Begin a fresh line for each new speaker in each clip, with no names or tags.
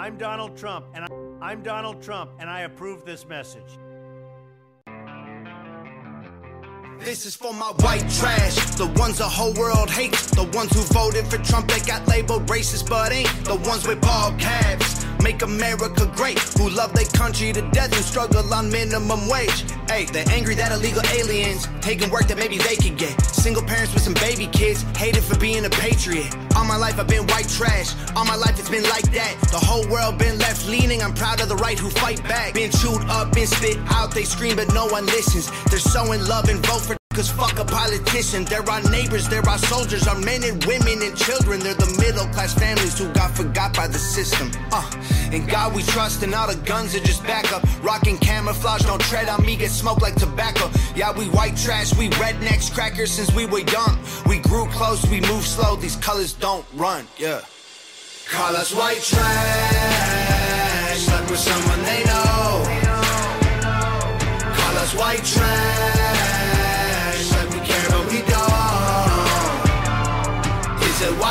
I'm Donald Trump, and I, I'm Donald Trump, and I approve this message.
This is for my white trash, the ones the whole world hates, the ones who voted for Trump that got labeled racist but ain't, the ones with bald calves. Make America great, who love their country to death and struggle on minimum wage. Hey, they're angry that illegal aliens taking work that maybe they could get. Single parents with some baby kids, hated for being a patriot. All my life I've been white trash, all my life it's been like that. The whole world been left leaning, I'm proud of the right who fight back. Been chewed up, been spit out, they scream but no one listens. They're so in love and vote for Cause fuck a politician, they're our neighbors, they're our soldiers, our men and women and children. They're the middle class families who got forgot by the system. Uh, in God we trust, and all the guns are just backup. Rocking camouflage, don't tread on me, get smoked like tobacco. Yeah, we white trash, we rednecks, crackers since we were young. We grew close, we move slow, these colors don't run, yeah. Call us white trash, like we're someone they know. Call us white trash,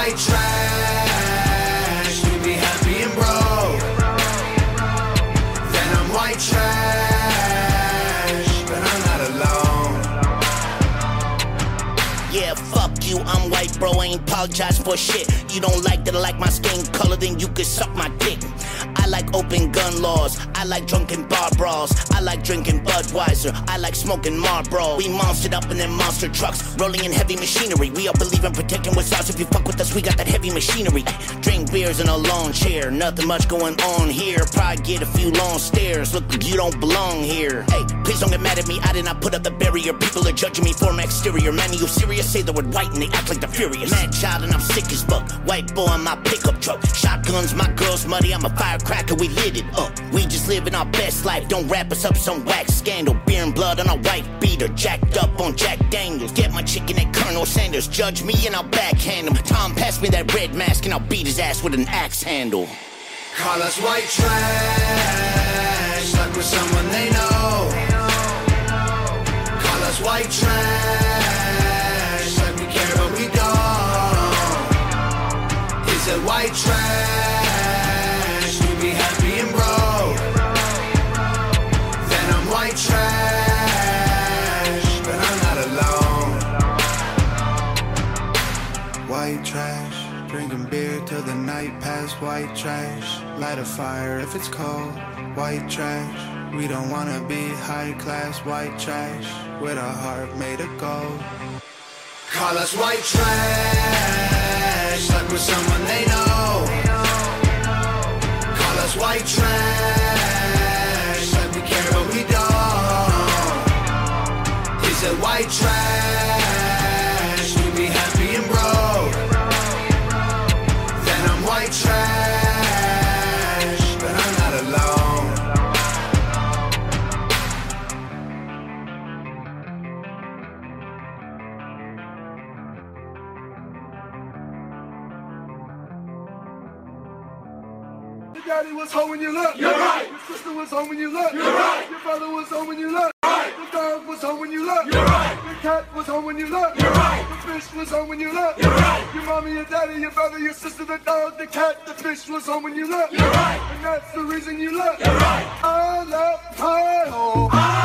white trash? You be happy and broke. Then I'm white trash, but I'm not alone.
Yeah, fuck you, I'm white, bro. I ain't apologize for shit. You don't like that I like my skin color, then you could suck my dick. I like open gun laws. I like drunken bar brawls. I like drinking Budweiser. I like smoking Marlboro. We monstered up in them monster trucks, rolling in heavy machinery. We all believe in protecting what's ours. If you fuck with us, we got that heavy machinery. Drink beers in a lawn chair. Nothing much going on here. Probably get a few long stares. Look, you don't belong here. Hey, please don't get mad at me. I did not put up the barrier. People are judging me for my exterior. Man, you serious? Say the word white and they act like they're furious. Mad child and I'm sick as fuck. White boy in my pickup truck. Shotguns, my girl's muddy. I'm a firecracker. We lit it up. We just living our best life. Don't wrap us up some wax scandal. Beer and blood on a white beater. Jacked up on Jack Daniels. Get my chicken at Colonel Sanders. Judge me and I'll backhand him. Tom, pass me that red mask and I'll beat his ass with an axe handle.
Call us white trash, like we're someone they know. Call us white trash, like we care but we don't. Is it white trash? Light a fire if it's cold. White trash, we don't wanna be high class. White trash, with a heart made of gold. Call us white trash, like we're someone they know. Call us white trash, like we care but we don't. Is it white trash?
Daddy was home when you left. You're right. Your sister was home when you left. You're right. Your brother was home when you left. Right. The dog was home when you left. You're right. Your cat was home when you left. You're right. The fish was home when you left. You're right. Your mommy, your daddy, your brother, your sister, the dog, the cat, the fish was home when you left. You're right. And that's the reason you left. You're right. I left my home. I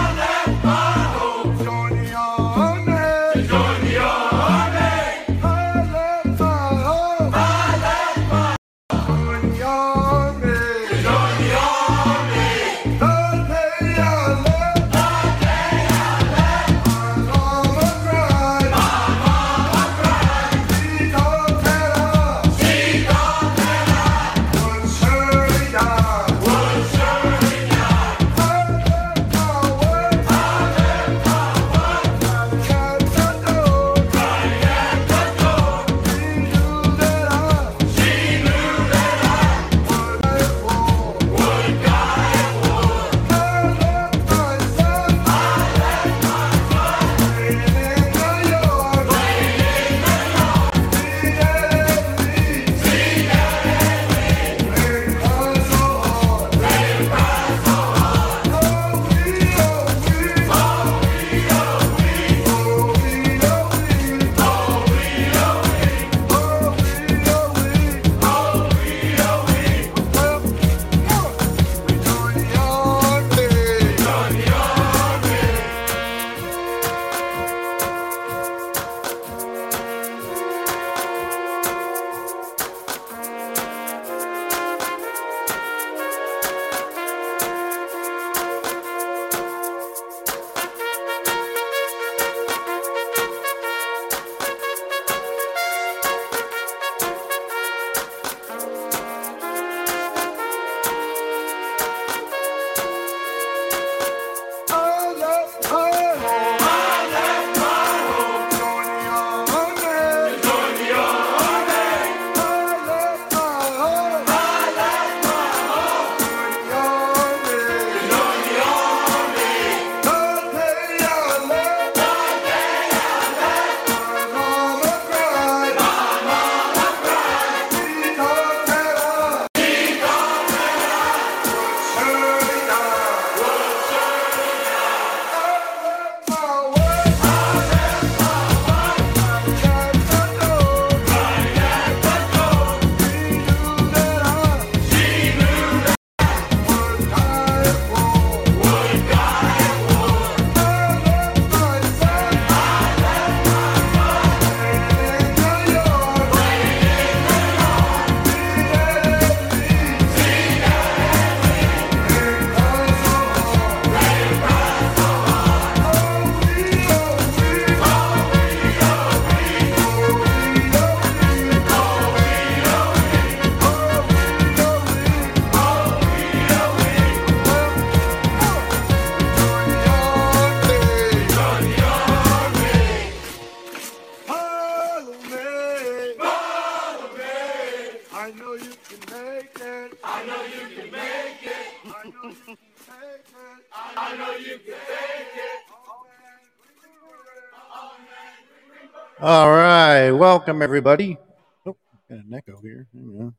welcome everybody. Oh, got an echo here. Hang.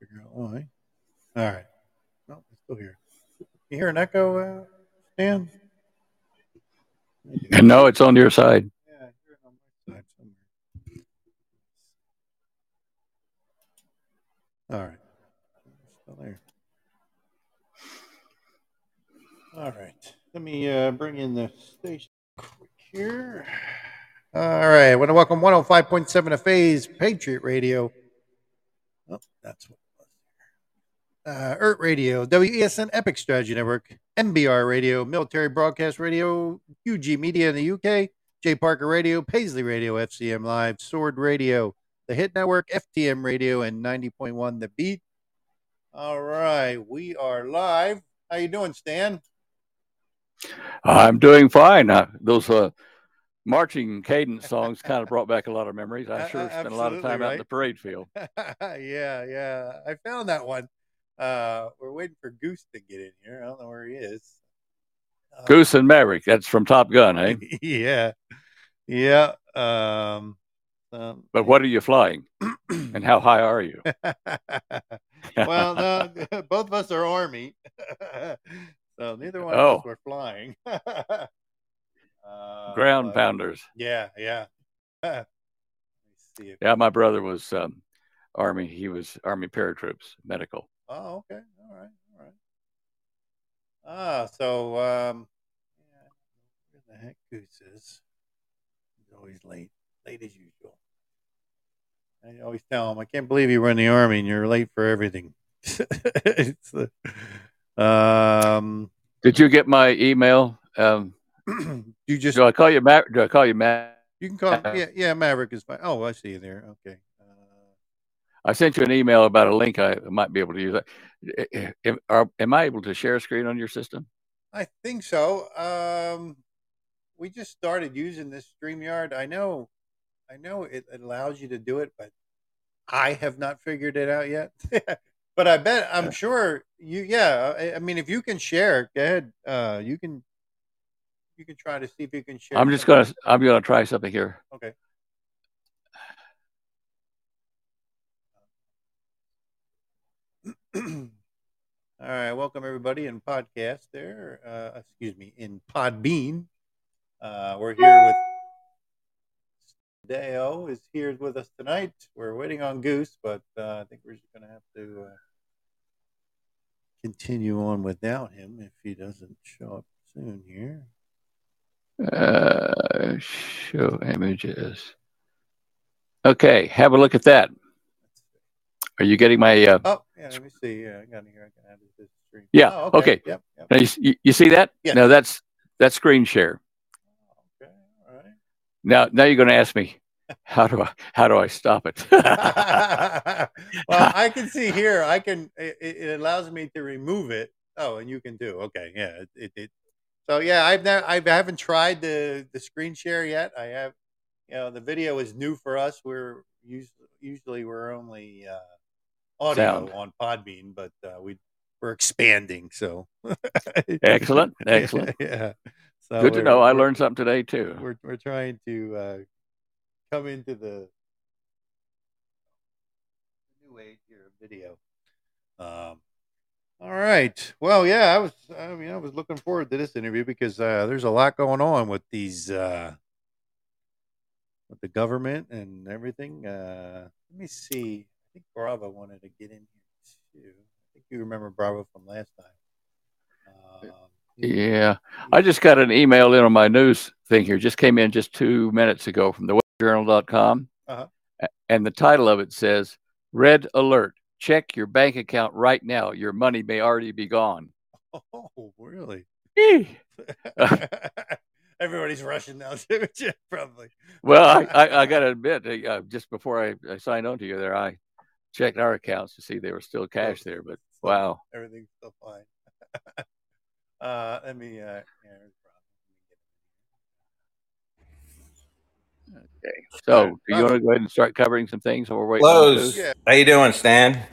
Figure out why. All right. No, it's still here. You hear an echo, uh, Stan?
And no, it's on your side.
Yeah, I on my side somewhere. All right. Still there. All right. Let me uh, bring in the station quick here. All right. I want to welcome 105.7 of Phase Patriot Radio. Oh, that's what it was. Uh, ERT Radio, WESN Epic Strategy Network, MBR Radio, Military Broadcast Radio, UG Media in the UK, J Parker Radio, Paisley Radio, FCM Live, Sword Radio, the Hit Network, FTM Radio, and 90.1 The Beat. All right, we are live. How you doing, Stan?
I'm doing fine. Uh, those uh, marching cadence songs kind of brought back a lot of memories. I sure spent a lot of time out in the parade field.
yeah, yeah. I found that one. Uh, we're waiting for Goose to get in here. I don't know where he is. Uh,
Goose and Maverick. That's from Top Gun, eh?
yeah, yeah. Um, um,
But what are you flying? And how high are you?
well, no, both of us are Army, so neither one of
Oh.
us were flying. Uh,
Ground pounders.
Yeah, yeah.
Yeah, my brother was um, Army. He was Army paratroops, medical.
Oh, okay. All right. All right. Ah, so um, yeah, where the heck Goose is? He's always late, late as usual. I always tell him, I can't believe you were in the army and you're late for everything. um,
Did you get my email? Um,
you just
do I call you Ma- Do I call you Matt?
you can call yeah yeah Maverick is fine. Oh, I see you there. Okay. Uh,
I sent you an email about a link I might be able to use. Am, am- are- am I able to share a screen on your system?
I think so. Um, we just started using this StreamYard. I know, I know it, it allows you to do it, but I have not figured it out yet. but I bet I'm sure you. Yeah, I, I mean, if you can share, go ahead. Uh, you can, you can try to see if you can share.
I'm just
something.
gonna I'm gonna try something here.
Okay. All right, welcome everybody in podcast there. Uh, excuse me, in Podbean. Uh, we're here with Deyo is here with us tonight. We're waiting on Goose, but uh, I think we're just going to have to uh, continue on without him if he doesn't show up soon here.
Uh, show images. Okay, have a look at that. Are you getting my? Uh,
Oh, yeah, let me see. Yeah, I got it here. I can add it to the stream.
Yeah,
Oh,
okay.
Yep. yep.
now you, you, see that?
Yes.
Now that's that's screen share.
Okay. All right.
Now now you're going to ask me how do I how do I stop it?
well, I can see here. I can. It, it allows me to remove it. Oh, and you can do. Okay, yeah. It. it, it so yeah, I've never, I haven't tried the the screen share yet. I have. You know, the video is new for us. We're usually usually we're only uh, audio
Sound.
on Podbean, but uh, we we're expanding. So
excellent, excellent.
Yeah. So
Good to know. I learned something today too.
we're we're trying to uh, come into the new age here of video. Um, all right. Well, yeah, I was. I mean, I was looking forward to this interview because uh, there's a lot going on with these uh, with the government and everything. Uh, let me see. I think Bravo wanted to get in here too. I think you remember Bravo from last time. Um,
Yeah, I just got an email in on my news thing here. Just came in just two minutes ago from the webjournal.com.
Uh-huh.
And the title of it says, Red Alert. Check your bank account right now. Your money may already be gone.
Oh, really? Everybody's rushing now probably.
well, I, I, I got to admit, uh, just before I, I signed on to you there, I checked our accounts to see there was still cash there. But wow.
everything's still fine. uh, let me. Uh, yeah, there's Rob.
Okay. So, do you want to go ahead and start covering some things while we're waiting?
Lowe's,
Yeah.
how you doing, Stan?
Hey,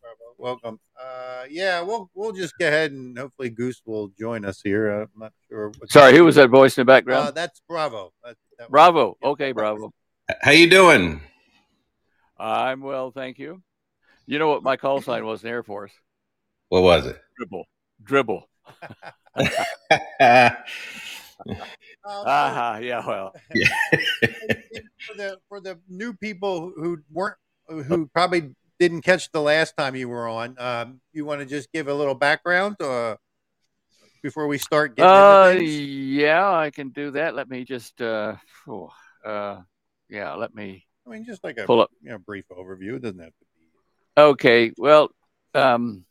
Bravo. Welcome. Uh, yeah, we'll we'll just go ahead and hopefully Goose will join us here. Uh, I'm not sure. What
Sorry, who was that voice in the
Uh,
background?
that's Bravo. That, that was-
Bravo.
yeah.
Okay, Bravo.
How you doing?
I'm well, thank you. You know what my call sign was in the Air Force?
What was it?
Dribble. Dribble.
Um, so-
Ah, yeah, well.
for the for the new people who weren't who probably didn't catch the last time you were on, um, you want to just give a little background uh, before we start getting
Uh,
into things?
yeah, I can do that. Let me just, uh, oh, uh, yeah, let me
I mean, just like a
pull up.
you know, brief overview. It doesn't have to be.
Okay, well, um,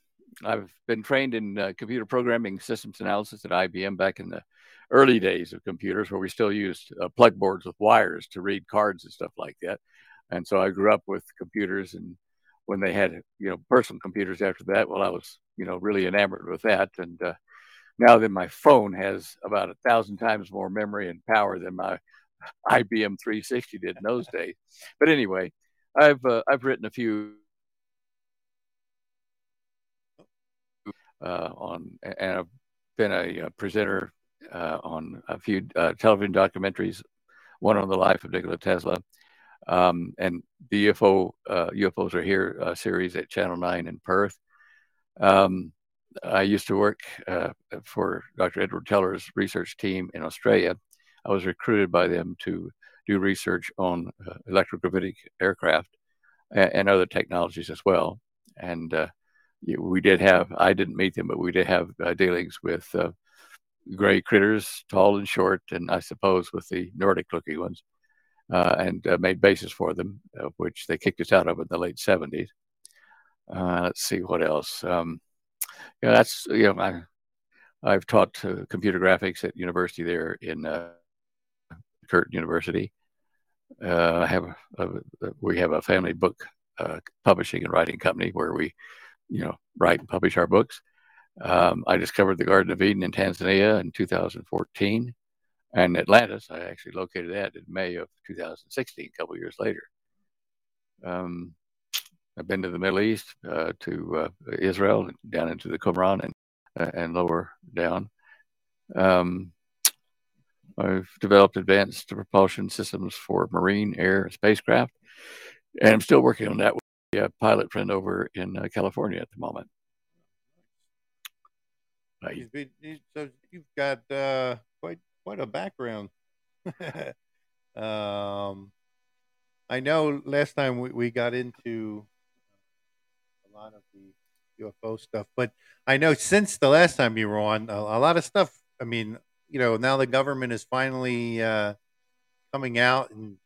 I've been trained in uh, computer programming systems analysis at IBM back in the early days of computers, where we still used uh, plug boards with wires to read cards and stuff like that. And so I grew up with computers, and when they had you know personal computers after that, well, I was you know really enamored with that. And uh, now that my phone has about a thousand times more memory and power than my IBM 360 did in those days. But anyway, I've uh, I've written a few uh, on, and I've been a, uh presenter uh, on a few uh, television documentaries. One on the life of Nikola Tesla, um, and the UFO uh, UFOs are here uh, series at Channel Nine in Perth. Um, I used to work uh, for Dr. Edward Teller's research team in Australia. I was recruited by them to do research on uh, electrogravitic aircraft and, and other technologies as well. And we did have, I didn't meet them, but we did have dealings with gray critters, tall and short, and I suppose with the Nordic looking ones, uh, and uh, made bases for them, which they kicked us out of in the late 70s. Uh, let's see what else. Um, yeah, that's, you know, I, I've taught uh, computer graphics at university there in uh, Curtin University. I have a, a, we have a family book publishing and writing company where we, you know, write and publish our books. Um, I discovered the Garden of Eden in Tanzania in 2014, and Atlantis. I actually located that in May of 2016, a couple years later. Um, I've been to the Middle East, uh, to uh, Israel, down into the Qumran, and uh, and lower down. Um, I've developed advanced propulsion systems for marine, air, spacecraft, and I'm still working on that with a pilot friend over in uh, California at the moment. Uh,
He's been, he's, so you've got uh, quite quite a background. um, I know last time we, we got into a lot of the UFO stuff, but I know since the last time you were on, a, a lot of stuff. I mean, you know, now the government is finally uh, coming out and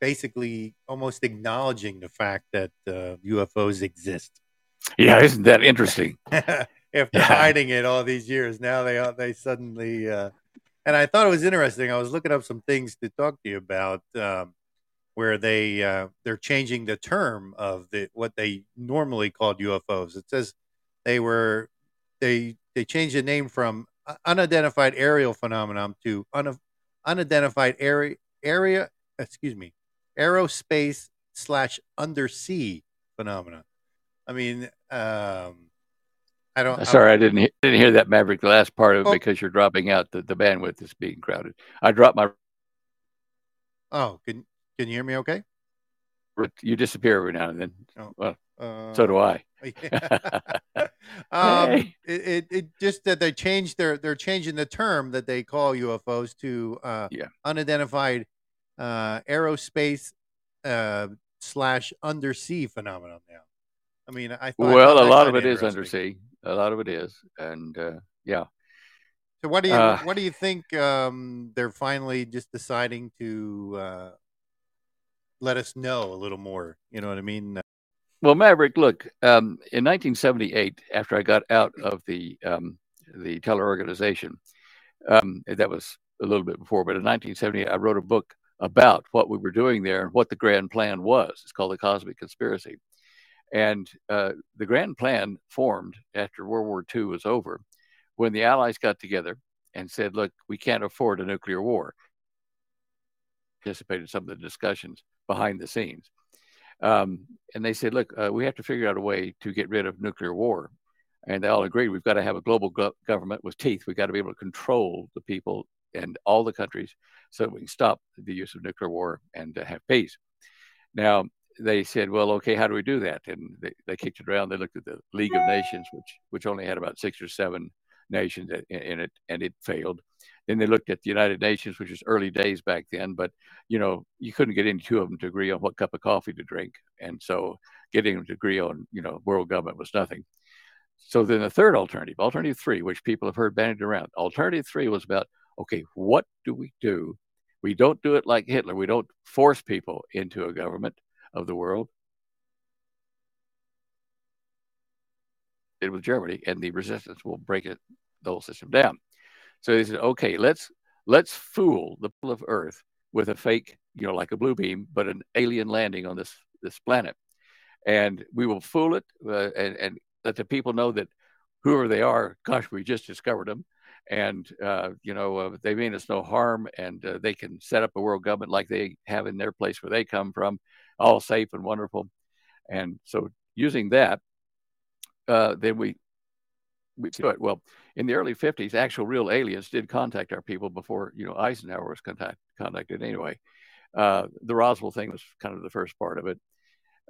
basically almost acknowledging the fact that uh, UFOs exist.
yeah, isn't that interesting?
after
Yeah.
hiding it all these years. Now they they suddenly uh, and I thought it was interesting. I was looking up some things to talk to you about um, where they uh, they're changing the term of the what they normally called UFOs. It says they were they they changed the name from uh, unidentified aerial phenomenon to un, unidentified area area excuse me aerospace slash undersea phenomenon. I mean, um, I don't.
Sorry, I didn't he- didn't hear that Maverick. The last part of it
Oh.
because you're dropping out. The, the bandwidth is being crowded. I dropped my.
Oh, can can you hear me? Okay.
You disappear every now and then.
Oh.
Well,
Uh,
so do I.
um,
Hey.
it, it, it just that they changed their they're changing the term that they call UFOs to uh,
Yeah.
unidentified uh, aerospace uh, slash undersea phenomenon. Now, I mean, I thought,
well, a lot of it is undersea. A lot of it is, and uh, yeah.
So what do you
Uh,
what do you think? Um, they're finally just deciding to uh, let us know a little more. You know what I mean?
Well, Maverick, look, um, in 1978, after I got out of the um, the Teller organization, um, that was a little bit before, but in 1978, I wrote a book about what we were doing there and what the grand plan was. It's called the Cosmic Conspiracy, and uh, the grand plan formed after World War II was over, when the Allies got together and said, "Look, we can't afford a nuclear war." participated in some of the discussions behind the scenes. Um, and they said, look, uh, we have to figure out a way to get rid of nuclear war. And they all agreed we've got to have a global go- government with teeth. We've got to be able to control the people and all the countries so we can stop the use of nuclear war and uh, have peace. Now, they said, well, okay, how do we do that? And they, they kicked it around. They looked at the League of Nations, which, which only had about six or seven nations in, in it, and it failed. Then they looked at the United Nations, which was early days back then, but you know you couldn't get any two of them to agree on what cup of coffee to drink, and so getting them to agree on you know world government was nothing. So then the third alternative, alternative three, which people have heard bandied around, alternative three was about okay, what do we do? We don't do it like Hitler. We don't force people into a government of the world. It was Germany, and the resistance will break it, the whole system down. So they said, okay, let's let's fool the people of Earth with a fake, you know, like a blue beam, but an alien landing on this this planet, and we will fool it uh, and and let the people know that whoever they are, gosh, we just discovered them, and uh, you know uh, they mean us no harm, and uh, they can set up a world government like they have in their place where they come from, all safe and wonderful, and so using that, uh, then we we do it. Well, in the early 50s, actual real aliens did contact our people before, you know, Eisenhower was contact, contacted anyway. Uh, the Roswell thing was kind of the first part of it.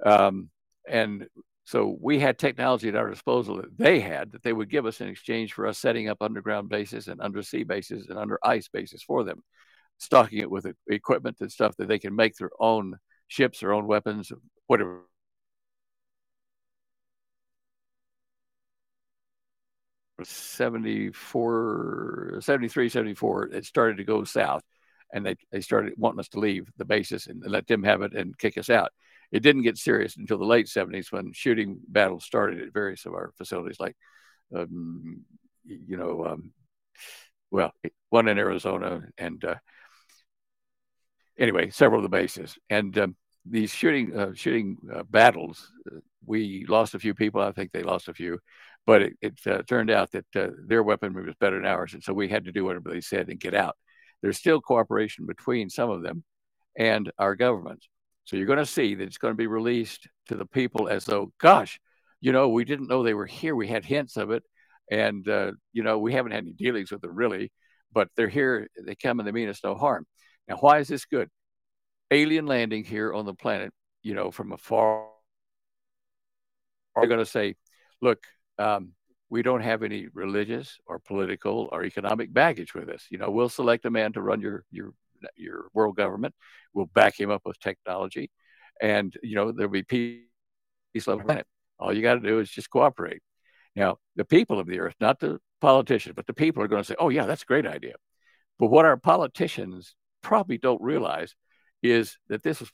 Um, and so we had technology at our disposal that they had that they would give us in exchange for us setting up underground bases and undersea bases and under ice bases for them, stocking it with equipment and stuff that they can make their own ships, their own weapons, whatever 74, 73, 74, it started to go south. And they, they started wanting us to leave the bases and let them have it and kick us out. It didn't get serious until the late 70s when shooting battles started at various of our facilities, like, um, you know, um, well, one in Arizona and uh, anyway, several of the bases. And um, these shooting uh, shooting uh, battles, uh, we lost a few people. I think they lost a few, but it, it uh, turned out that uh, their weaponry was better than ours, and so we had to do whatever they said and get out. There's still cooperation between some of them and our governments. So you're going to see that it's going to be released to the people as though, gosh, you know, we didn't know they were here. We had hints of it, and uh, you know, we haven't had any dealings with them really, but they're here. They come and they mean us no harm. Now, why is this good? Alien landing here on the planet, you know, from afar. Are going to say, look, um, we don't have any religious or political or economic baggage with us. You know, we'll select a man to run your your your world government. We'll back him up with technology, and you know there'll be peace level planet. All you got to do is just cooperate. Now, the people of the earth, not the politicians, but the people are going to say, "Oh yeah, that's a great idea." But what our politicians probably don't realize is that this is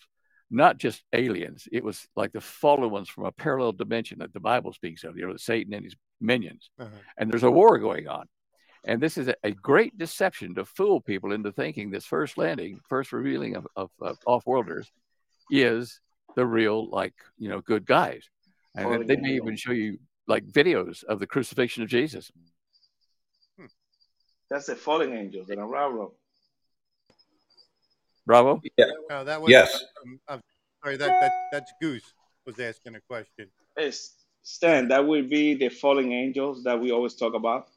not just aliens. It was like the fallen ones from a parallel dimension that the Bible speaks of, you know, Satan and his minions. Uh-huh. And there's a war going on. And this is a, a, great deception to fool people into thinking this first landing, first revealing of, of, of off-worlders is the real, like, you know, good guys. And they may even show you like videos of the crucifixion of Jesus.
Hmm. That's the fallen angels that unravel.
Bravo.
Yeah.
No, that was,
yes.
Um, I'm sorry, that, that that's Goose was asking a question.
Yes, Stan, that would be the falling angels that we always talk about.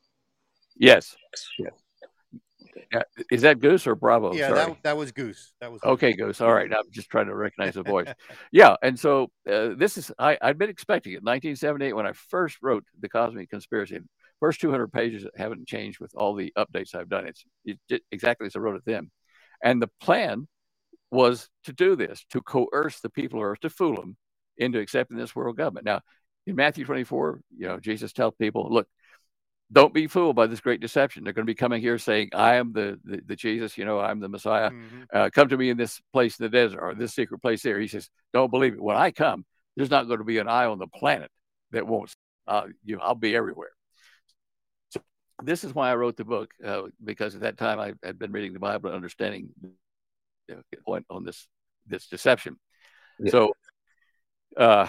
Yes. Yes. Yeah. Is that Goose or Bravo?
Yeah, that, that was Goose. That was
okay. Goose. All right. I'm just trying to recognize the voice. yeah, and so uh, this is I, I'd been expecting it. 1978 when I first wrote the Cosmic Conspiracy. First 200 pages haven't changed with all the updates I've done. It's, it's exactly as I wrote it then. And the plan was to do this, to coerce the people of earth, to fool them into accepting this world government. Now, in Matthew 24, you know, Jesus tells people, look, don't be fooled by this great deception. They're going to be coming here saying, I am the, the, the Jesus, you know, I'm the Messiah. Mm-hmm. Uh, come to me in this place in the desert or this secret place there. He says, don't believe it. When I come, there's not going to be an eye on the planet that won't, uh, you know, I'll be everywhere this is why I wrote the book uh, because at that time I had been reading the Bible and understanding the point on this this deception. Yeah. So uh,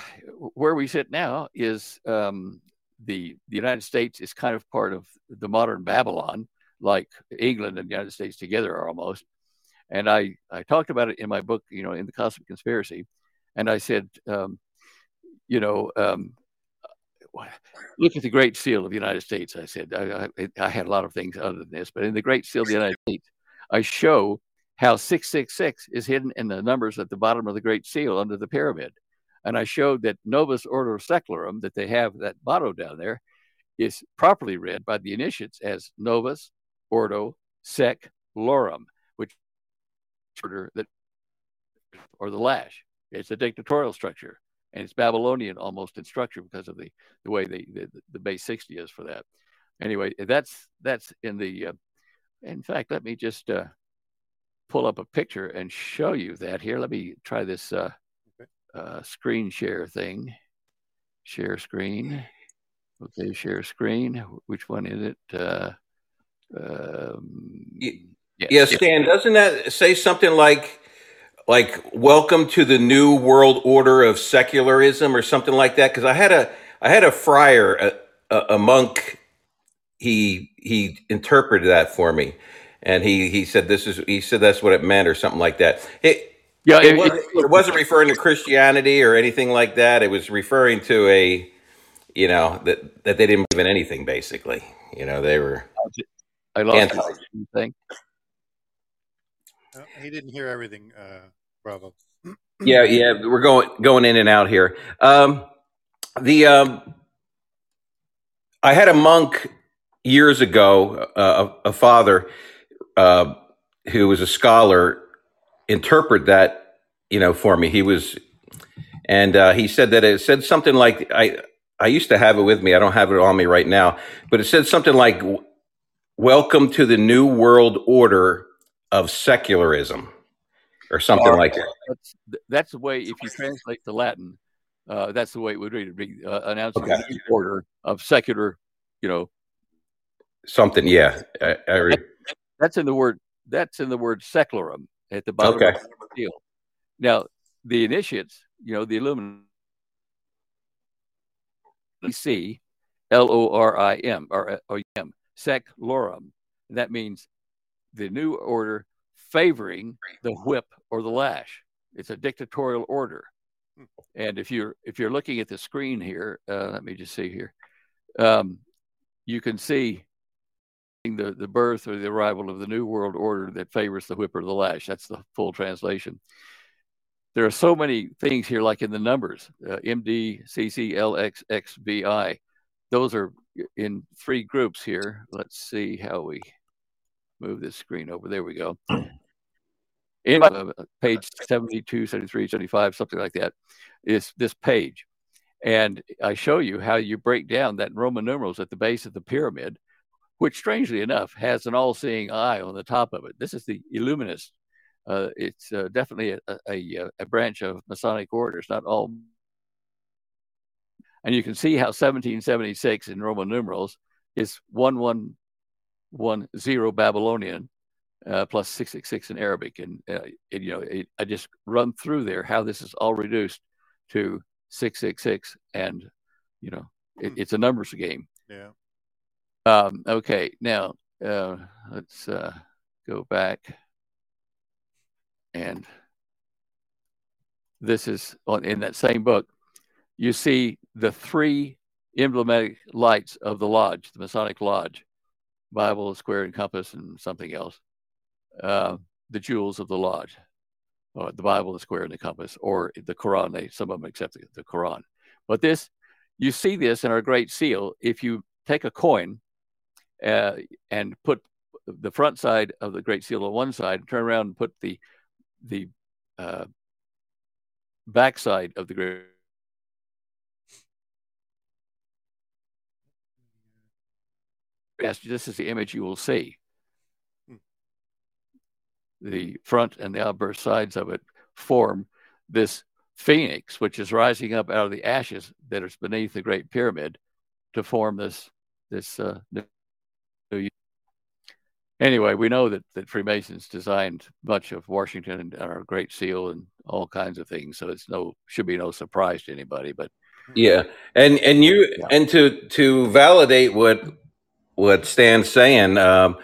where we sit now is um, the the United States is kind of part of the modern Babylon, like England and the United States together are almost. And I, I talked about it in my book, you know, in the Cosmic Conspiracy. And I said, um, you know, um, look at the Great Seal of the United States. I said, I, I, I, had a lot of things other than this, but in the Great Seal of the United States, I show how 666 is hidden in the numbers at the bottom of the Great Seal under the pyramid. And I showed that Novus Ordo Seclorum, that they have that motto down there, is properly read by the initiates as Novus Ordo Sec Lorum, which order that or the lash. It's a dictatorial structure, and it's Babylonian almost in structure because of the the way the the, the base sixty is for that. Anyway, that's that's in the. Uh, in fact, let me just uh, pull up a picture and show you that here. Let me try this uh, uh, screen share thing. Share screen. Okay, share screen. Which one is it? Uh, um,
yes, yeah, Stan, doesn't that say something like like welcome to the new world order of secularism or something like that? Because I had a I had a friar, a, a, a monk. He he interpreted that for me, and he he said this is he said that's what it meant or something like that. It, yeah, it, it, was, it wasn't referring to Christianity or anything like that. It was referring to a you know that that they didn't believe in anything basically. You know they were.
I lost anything.
No, he didn't hear everything, uh, Bravo.
yeah, yeah, we're going going in and out here. Um, the um, I had a monk years ago, uh, a, a, father uh, who was a scholar, interpret that you know for me. He was, and uh, he said that it said something like I. I used to have it with me. I don't have it on me right now, but it said something like "Welcome to the new world order of secularism or something or, like that.
That's, that's, the way, if you translate the Latin, uh, that's the way it would read. Be uh, announcing okay. the order of secular, you know,
something. Yeah, I, I
re- that's in the word. That's in the word secularum at the bottom okay. of the deal. Now, the initiates, you know, the Illuminati, C L O R I M or O M seclorum. That means the new order favoring the whip or the lash. It's a dictatorial order. Hmm. And if you're if you're looking at the screen here, uh, let me just see here, um, you can see the the birth or the arrival of the new world order that favors the whip or the lash. That's the full translation. There are so many things here, like in the numbers, uh, MD, CC, LX, XVI. Those are in three groups here. Let's see how we move this screen over. There we go. In uh, page 72, 73, 75, something like that, is this page. And I show you how you break down that Roman numerals at the base of the pyramid, which strangely enough has an all seeing eye on the top of it. This is the Illuminist. Uh, it's uh, definitely a, a, a, branch of Masonic orders, not all. And you can see how 1776 in Roman numerals is 1110 Babylonian uh, plus 666 in Arabic. And, uh, you know, it, I just run through there how this is all reduced to 666. And, you know, it, hmm. it's a numbers game.
Yeah.
Um, okay. Now, uh, let's uh, go back. And this is on in that same book. You see the three emblematic lights of the lodge, the Masonic Lodge Bible, square, and compass, and something else uh, the jewels of the lodge, or the Bible, the square, and the compass, or the Quran. They some of them accept the, the Quran, but this you see this in our Great Seal. If you take a coin uh, and put the front side of the Great Seal on one side, turn around and put the the uh, back side of the Great Yes, this is the image you will see the front and the outburst sides of it form this phoenix, which is rising up out of the ashes that is beneath the Great Pyramid to form this this uh, new. Anyway, we know that, that Freemasons designed much of Washington and our Great Seal and all kinds of things, so it's no should be no surprise to anybody. But
yeah, and and you yeah. and to to validate what what Stan's saying. Um,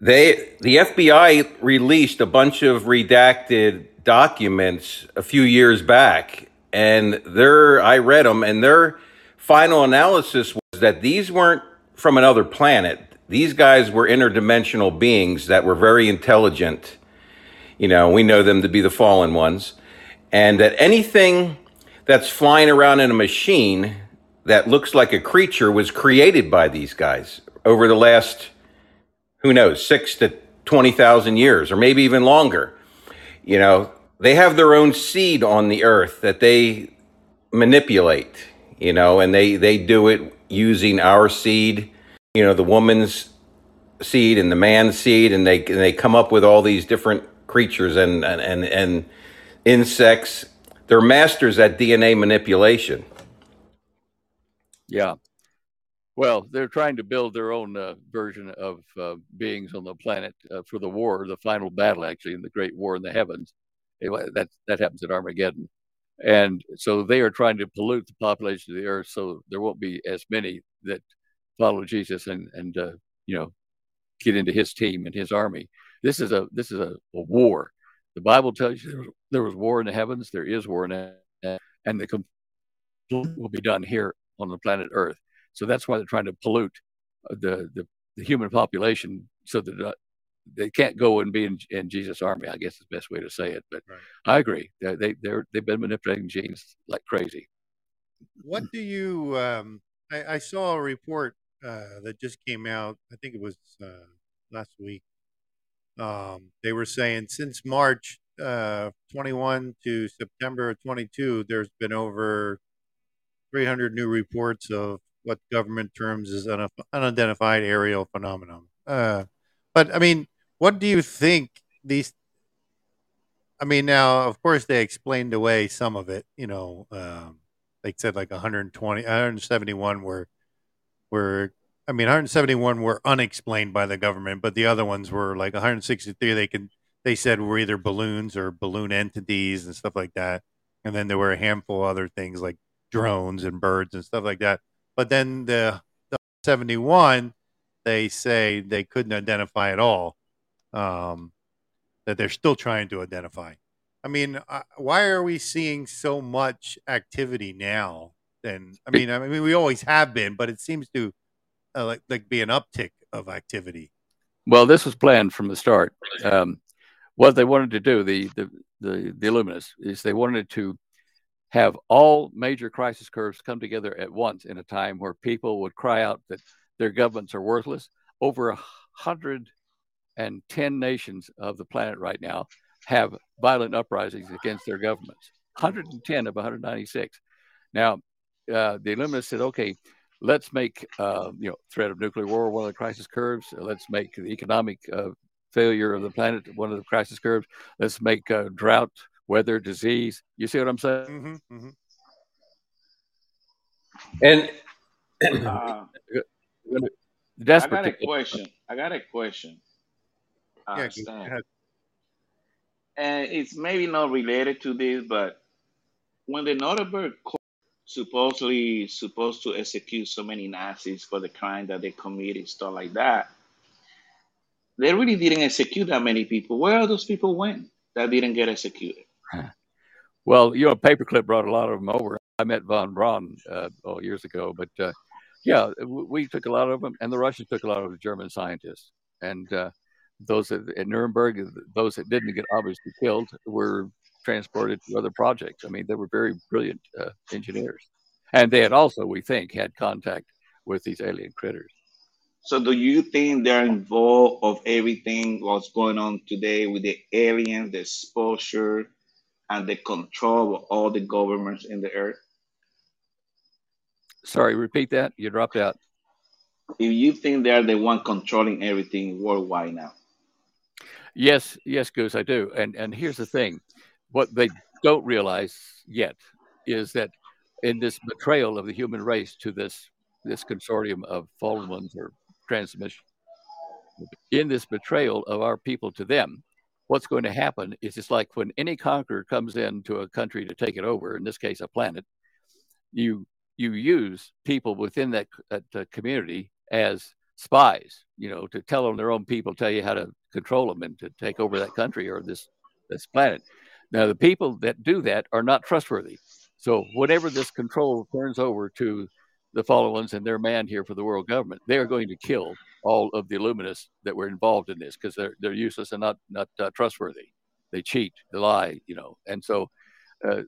they the FBI released a bunch of redacted documents a few years back, and their I read them, and their final analysis was that these weren't from another planet. These guys were interdimensional beings that were very intelligent. You know, we know them to be the fallen ones, and that anything that's flying around in a machine that looks like a creature was created by these guys over the last who knows, six to 20,000 years, or maybe even longer. You know, they have their own seed on the earth that they manipulate, you know, and they, they do it using our seed, you know, the woman's seed and the man's seed, and they, and they come up with all these different creatures and, and, and, and insects. They're masters at DNA manipulation.
Yeah. Well, they're trying to build their own uh, version of uh, beings on the planet uh, for the war, the final battle, actually, in the Great War in the heavens. That that happens at Armageddon, and so they are trying to pollute the population of the Earth, so there won't be as many that follow Jesus and and uh, you know get into his team and his army. This is a this is a, a war. The Bible tells you there was, there was, war in the heavens. There is war in and the will be done here on the planet Earth. So that's why they're trying to pollute uh, the the, the human population so that uh, they can't go and be in, in, Jesus' army. I guess is the best way to say it. But right. I agree. They they they're, they've been manipulating genes like crazy.
What do you? Um, I, I, saw a report uh, that just came out. I think it was uh, last week. Um, they were saying since March uh, 21 to September 22, there's been over 300 new reports of what government terms is an unidentified aerial phenomenon. Uh, but I mean, what do you think these? I mean, now of course they explained away some of it. You know, um, they said like 120, 171 were were. I mean, 171 were unexplained by the government, but the other ones were like 163. They can they said were either balloons or balloon entities and stuff like that. And then there were a handful of other things like drones and birds and stuff like that. But then the, the 71, they say they couldn't identify at all. Um, that they're still trying to identify. I mean, uh, why are we seeing so much activity now? Then I mean, I mean, we always have been, but it seems to uh, like like be an uptick of activity.
Well, this was planned from the start. Um, what they wanted to do, the the the, the Illuminists, is they wanted to have all major crisis curves come together at once in a time where people would cry out that their governments are worthless. Over 110 nations of the planet right now have violent uprisings against their governments. 110 of 196. Now, uh, the Illuminists said, okay, let's make uh, you know threat of nuclear war one of the crisis curves. Let's make the economic uh, failure of the planet one of the crisis curves. Let's make uh, drought weather, disease. You see what I'm saying? Mm-hmm, mm-hmm.
And
uh, I got a question. I got a question. I yeah, and it's maybe not related to this, but when the Nuremberg court supposedly supposed to execute so many Nazis for the crime that they committed, stuff like that, they really didn't execute that many people. Where are those people went that didn't get executed?
Well, you know, Paperclip brought a lot of them over. I met von Braun uh, oh, years ago, but uh, yeah, we took a lot of them, and the Russians took a lot of the German scientists. And uh, those at Nuremberg, those that didn't get obviously killed, were transported to other projects. I mean, they were very brilliant uh, engineers, and they had also, we think, had contact with these alien critters.
So, do you think they're involved of everything what's going on today with the aliens, the exposure? And the control of all the governments in the earth?
Sorry, repeat that. You dropped out.
If you think they're the one controlling everything worldwide now.
Yes, yes, Goose, I do. And and here's the thing. What they don't realize yet is that in this betrayal of the human race to this this consortium of fallen ones or transmission, in this betrayal of our people to them, what's going to happen is it's like when any conqueror comes into a country to take it over, in this case, a planet, you you use people within that, that uh, community as spies, you know, to tell them their own people, tell you how to control them and to take over that country or this this planet. Now, the people that do that are not trustworthy. So, whatever this control turns over to the fallen ones and their man here for the world government, they are going to kill all of the Illuminists that were involved in this because they're they're useless and not not uh, trustworthy. They cheat, they lie, you know, and so. Uh,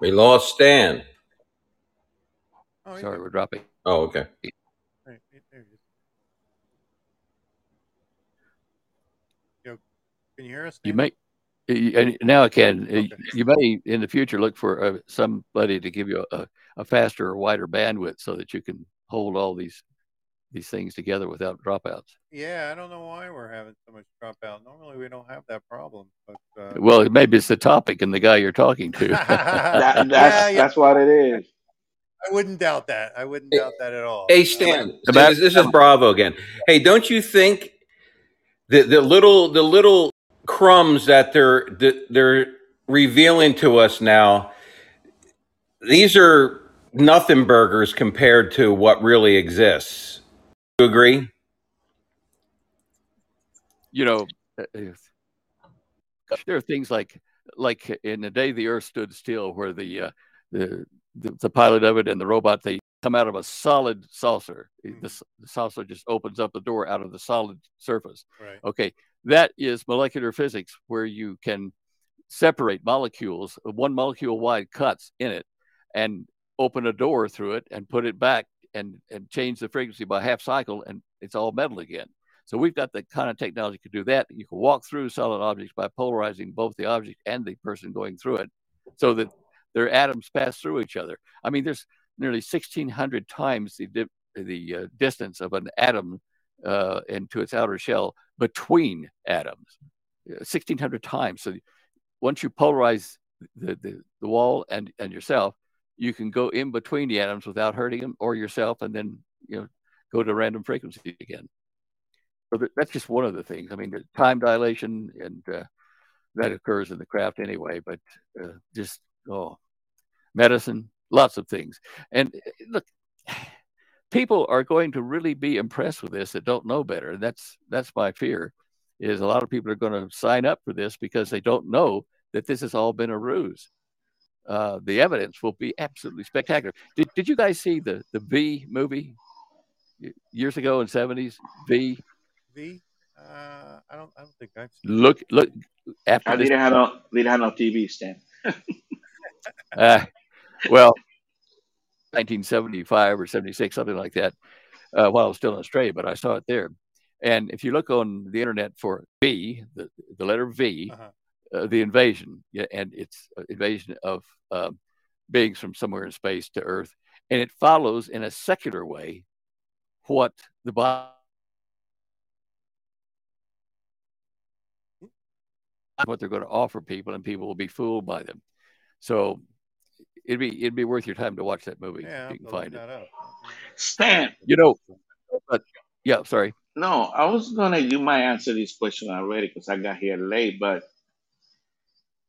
we lost Stan.
Oh, Sorry, we're dropping.
Oh, okay.
Can you hear us?
You may, and now I can. Okay. You may in the future look for uh, somebody to give you a, a faster or wider bandwidth so that you can hold all these these things together without dropouts.
Yeah, I don't know why we're having so much dropout. Normally we don't have that problem, but uh...
well, maybe it's the topic and the guy you're talking to. that,
that's, yeah, yeah. that's what it is.
I wouldn't doubt that. I wouldn't doubt that at all.
Hey, Stan, this, this is Bravo again. Hey, don't you think the the little the little crumbs that they're that they're revealing to us now? These are nothing burgers compared to what really exists. You agree?
You know, uh, uh, there are things like like in the day the Earth stood still, where the uh, the the, the pilot of it and the robot they come out of a solid saucer. Mm-hmm. The, the, saucer just opens up the door out of the solid surface.
Right.
Okay, that is molecular physics, where you can separate molecules, one molecule wide cuts in it, and open a door through it and put it back and and change the frequency by half cycle, and it's all metal again. So we've got the kind of technology to do that. You can walk through solid objects by polarizing both the object and the person going through it, so that their atoms pass through each other. I mean, there's nearly 1,600 times the the uh, distance of an atom uh, into its outer shell between atoms, 1,600 times. So once you polarize the, the, the wall and, and yourself, you can go in between the atoms without hurting them or yourself, and then you know go to random frequency again. So that's just one of the things. I mean, the time dilation and uh, that occurs in the craft anyway, but uh, just oh, medicine, lots of things. And eh, look, people are going to really be impressed with this that don't know better. And That's that's my fear. Is a lot of people are going to sign up for this because they don't know that this has all been a ruse. Uh, the evidence will be absolutely spectacular. Did, did you guys see the the V movie years ago in seventies?
V. V. Uh, I don't. I don't think I've
seen. Look, look.
After I didn't have no. didn't have no TV, Stan.
uh, well, 1975 or 76, something like that, uh, while I was still in Australia, but I saw it there. And if you look on the internet for V, the, the letter V, uh-huh. uh, the invasion, yeah, and it's invasion of uh, beings from somewhere in space to Earth, and it follows in a secular way what the Bible. what they're going to offer people and people will be fooled by them so it'd be it'd be worth your time to watch that movie.
Yeah,
you can find it.
Stan,
you know, but yeah, sorry.
No, I was gonna. You might answer this question already because I got here late. But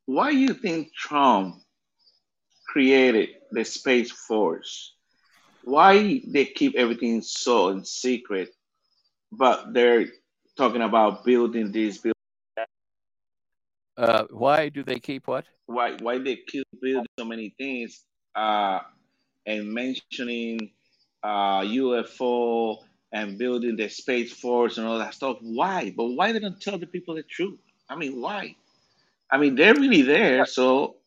why do you think Trump created the Space Force? Why they keep everything so in secret, but they're talking about building this building
uh, why do they keep what?
Why why they keep building so many things uh, and mentioning uh, UFO and building the space force and all that stuff? Why? But why they don't tell the people the truth? I mean, why? I mean, they're really there, so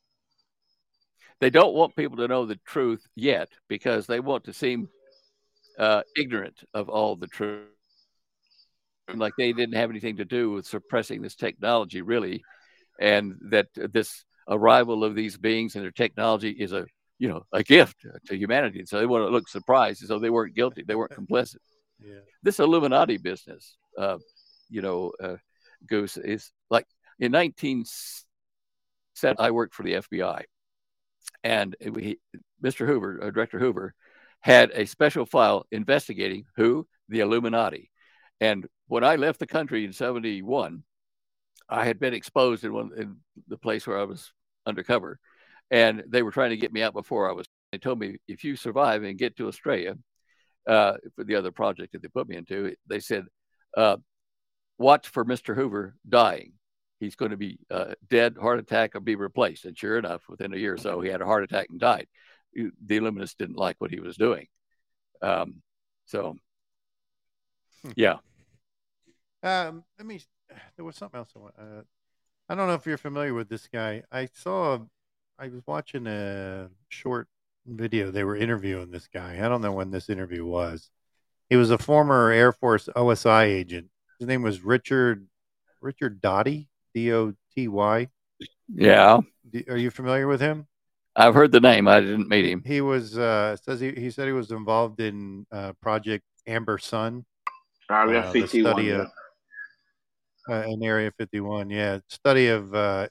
they don't want people to know the truth yet because they want to seem uh, ignorant of all the truth. Like they didn't have anything to do with suppressing this technology, really and that this arrival of these beings and their technology is a you know a gift to humanity. So they want to look surprised, so they weren't guilty, they weren't complicit.
Yeah.
This Illuminati business, uh, you know, uh, Goose is like in 1970, I worked for the FBI, and we, Mr. Hoover, uh, Director Hoover, had a special file investigating who the Illuminati. And when I left the country in 71, I had been exposed in one in the place where I was undercover, and they were trying to get me out before I was. They told me if you survive and get to Australia, uh, for the other project that they put me into, they said, uh, watch for Mr. Hoover dying. He's going to be uh, dead, heart attack, or be replaced. And sure enough, within a year or so, he had a heart attack and died. The Illuminists didn't like what he was doing. Um, so, hmm. yeah.
Um, let me. There was something else I want. Uh, I don't know if you're familiar with this guy. I saw. I was watching a short video. They were interviewing this guy. I don't know when this interview was. He was a former Air Force OSI agent. His name was Richard Richard Doty D O T Y.
Yeah.
Are you familiar with him?
I've heard the name. I didn't meet him.
He was uh, says he, he said he was involved in uh, Project Amber Sun.
Area uh, 51. Study of,
uh, in Area 51, yeah. Study of uh,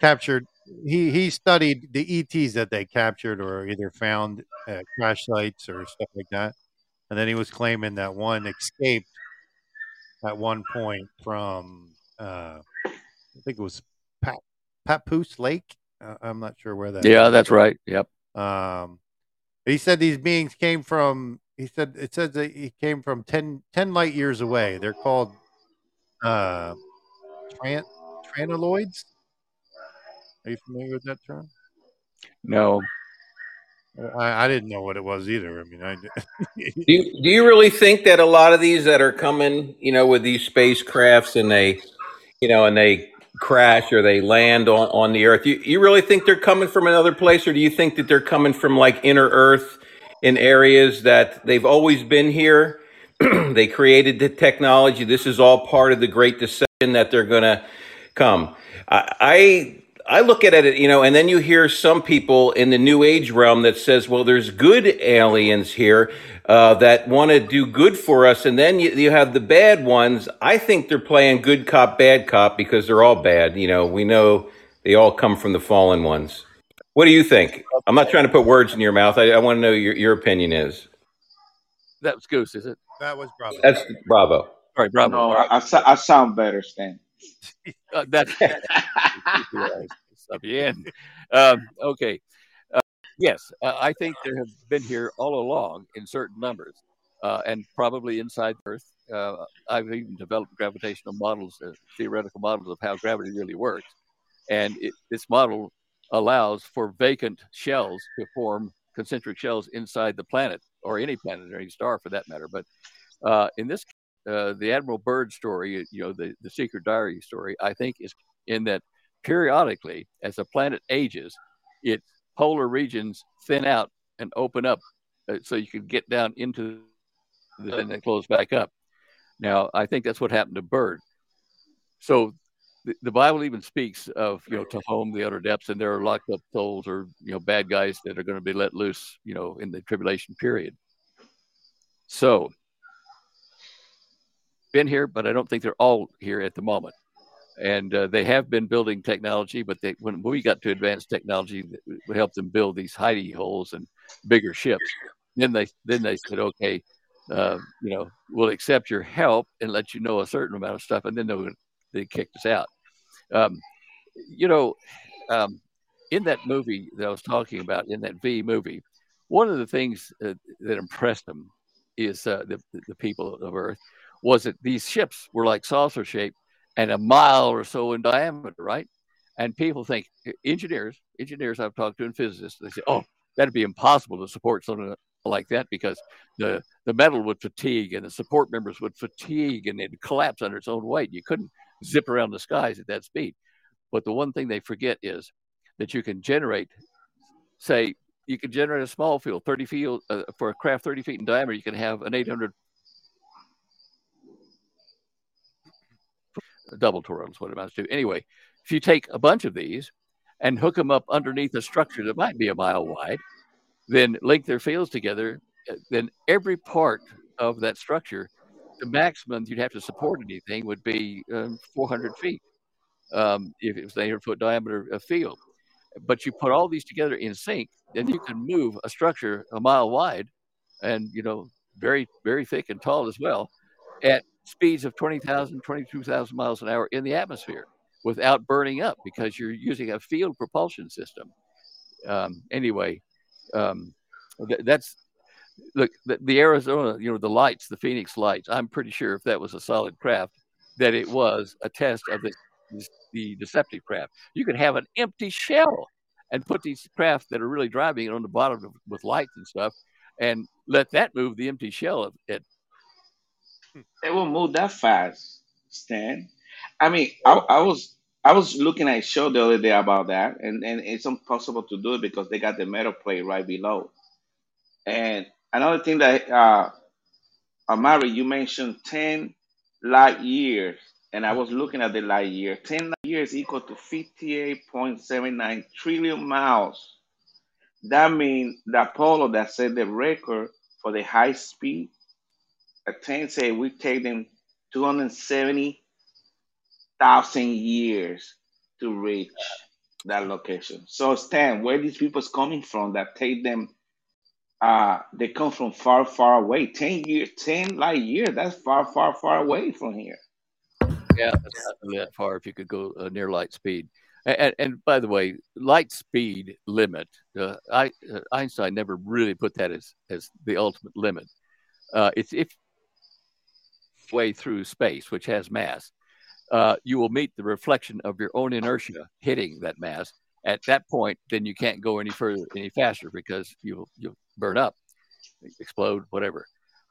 captured he he studied the ETs that they captured or either found at crash sites or stuff like that, and then he was claiming that one escaped at one point from uh, I think it was Pat, Papoose Lake. Uh, I'm not sure where that.
Yeah, is. that's right. Yep.
Um, he said these beings came from. He said it says that he came from 10, 10 light years away. They're called uh, tran- tranaloids. Are you familiar with that term?
No.
I, I didn't know what it was either. I mean, I
do. You, do you really think that a lot of these that are coming, you know, with these spacecrafts and they, you know, and they crash or they land on, on the Earth, you, you really think they're coming from another place, or do you think that they're coming from like inner Earth in areas that they've always been here? they created the technology. This is all part of the Great Deception that they're going to come. I, I I look at it, you know, and then you hear some people in the New Age realm that says, well, there's good aliens here uh, that want to do good for us, and then you, you have the bad ones. I think they're playing good cop, bad cop because they're all bad. You know, we know they all come from the fallen ones. What do you think? I'm not trying to put words in your mouth. I, I want to know your, your opinion is.
That was Goose, is it?
That was Bravo.
That's Bravo. All
right, Bravo.
No, I, I sound better, Stan.
uh, that's bien. Um, okay. Uh, yes, uh, I think there have been here all along in certain numbers, uh, and probably inside Earth. Uh, I've even developed gravitational models, uh, theoretical models of how gravity really works, and it, this model allows for vacant shells to form concentric shells inside the planet or any planetary star for that matter. But uh, in this, the Admiral Byrd story, you know, the the secret diary story, I think is in that periodically, as the planet ages, its polar regions thin out and open up uh, so you can get down into the, and then close back up. Now, I think that's what happened to Byrd. So the, the Bible even speaks of, you know, to home the outer depths, and there are locked up souls or, you know, bad guys that are going to be let loose, you know, in the tribulation period. So, been here, but I don't think they're all here at the moment and uh, they have been building technology. But they, when we got to advanced technology, we helped them build these hidey holes and bigger ships. Then they then they said, okay, uh, you know, we'll accept your help and let you know a certain amount of stuff, and then they, they kicked us out. Um, you know, um, in that movie that I was talking about, in that V movie, one of the things uh, that impressed them is uh, the, the people of Earth was that these ships were like saucer shaped and a mile or so in diameter, right? And people think engineers, engineers I've talked to and physicists, they say, oh, that'd be impossible to support something like that because the the metal would fatigue and the support members would fatigue and it'd collapse under its own weight. You couldn't zip around the skies at that speed. But the one thing they forget is that you can generate, say, you can generate a small field, 30 feet uh, for a craft 30 feet in diameter. You can have an 800 double is what it amounts to. Anyway, if you take a bunch of these and hook them up underneath a structure that might be a mile wide, then link their fields together, uh, then every part of that structure, the maximum you'd have to support anything would be um, 400 feet um, if it was an 800 foot diameter of field. But you put all these together in sync, then you can move a structure a mile wide and, you know, very, very thick and tall as well at speeds of 20,000, 22,000 miles an hour in the atmosphere. without burning up because you're using a field propulsion system. Um, anyway, um, th- that's look the, the, Arizona, you know, the lights, the Phoenix lights. I'm pretty sure if that was a solid craft, that it was a test of the the deceptive craft. You could have an empty shell and put these craft that are really driving it on the bottom of, with lights and stuff, and let that move the empty shell of it.
It will move that fast, Stan. I mean, I, I was I was looking at a show the other day about that, and, and it's impossible to do it because they got the metal plate right below. And another thing that uh, Amari, you mentioned ten light years, and I was looking at the light year. Ten light years equal to fifty-eight point seven nine trillion miles. That means the Apollo that set the record for the high speed. A ten say we take them two hundred seventy thousand years to reach that location. So Stan, where these people's coming from that take them uh they come from far, far away. Ten years, ten light years, that's far, far, far away from here.
Yeah, that's not that far if you could go uh, near light speed. And, and, by the way, light speed limit, uh, I, uh, Einstein never really put that as, as the ultimate limit. Uh, it's if way through space, which has mass, uh, you will meet the reflection of your own inertia hitting that mass. At that point, then you can't go any further, any faster because you'll you'll burn up, explode, whatever.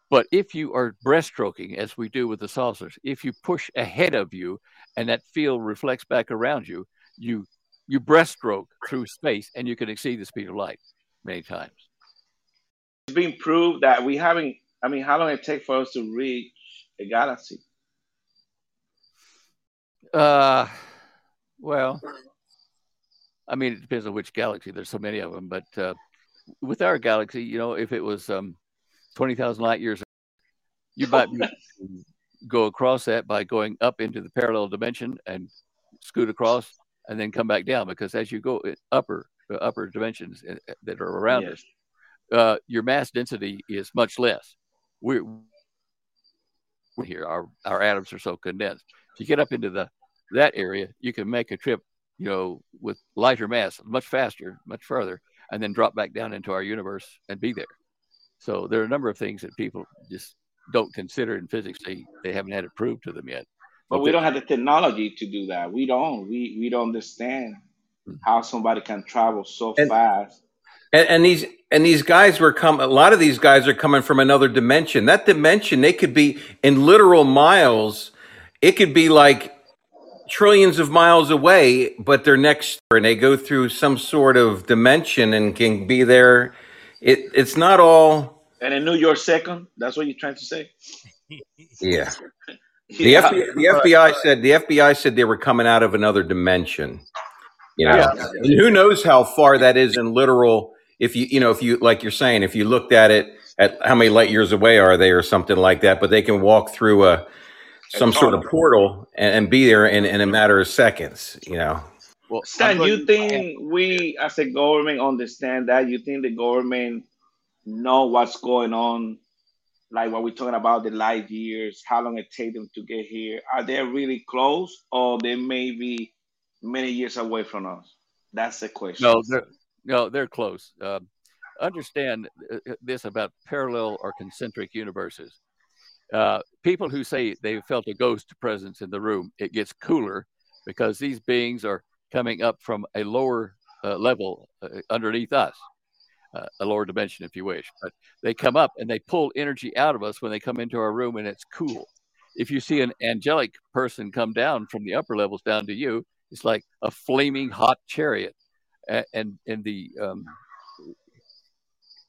But if you are breaststroking, as we do with the saucers, if you push ahead of you and that field reflects back around you, you you breaststroke through space and you can exceed the speed of light many times.
It's been proved that we haven't. I mean, how long it take for us to reach a galaxy?
Uh, well, I mean, it depends on which galaxy. There's so many of them, but uh, with our galaxy, you know, if it was um, twenty thousand light years, you might go across that by going up into the parallel dimension and scoot across, and then come back down. Because as you go upper uh, upper dimensions uh, that are around yes. us, uh, your mass density is much less. We're here. Our our atoms are so condensed. If you get up into the that area, you can make a trip, you know, with lighter mass, much faster, much further, and then drop back down into our universe and be there. So there are a number of things that people just don't consider in physics. They they haven't had it proved to them yet.
But, but we don't have the technology to do that. We don't. We we don't understand hmm. how somebody can travel so and, fast.
And, and, these and these guys were come. A lot of these guys are coming from another dimension. That dimension, they could be in literal miles. It could be like trillions of miles away, but they're next and they go through some sort of dimension and can be there. It it's not all.
And in New York second, that's what you're trying to say.
Yeah. The, yeah. FBI, the FBI said the FBI said they were coming out of another dimension. You know, yeah. and who knows how far that is in literal. If you you know if you like you're saying if you looked at it at how many light years away are they or something like that, but they can walk through a some sort of portal and, and be there in, in a matter of seconds, you know.
Well, Stan, you think we as a government understand that? You think the government know what's going on? Like what we're talking about the light years, how long it take them to get here? Are they really close or they may be many years away from us? That's the question.
No, they're, no, they're close. Uh, understand uh, this about parallel or concentric universes. Uh, people who say they felt a ghost presence in the room, it gets cooler because these beings are coming up from a lower uh, level uh, underneath us, uh, a lower dimension, if you wish. But they come up and they pull energy out of us when they come into our room, and it's cool. If you see an angelic person come down from the upper levels down to you, it's like a flaming hot chariot. And and the um,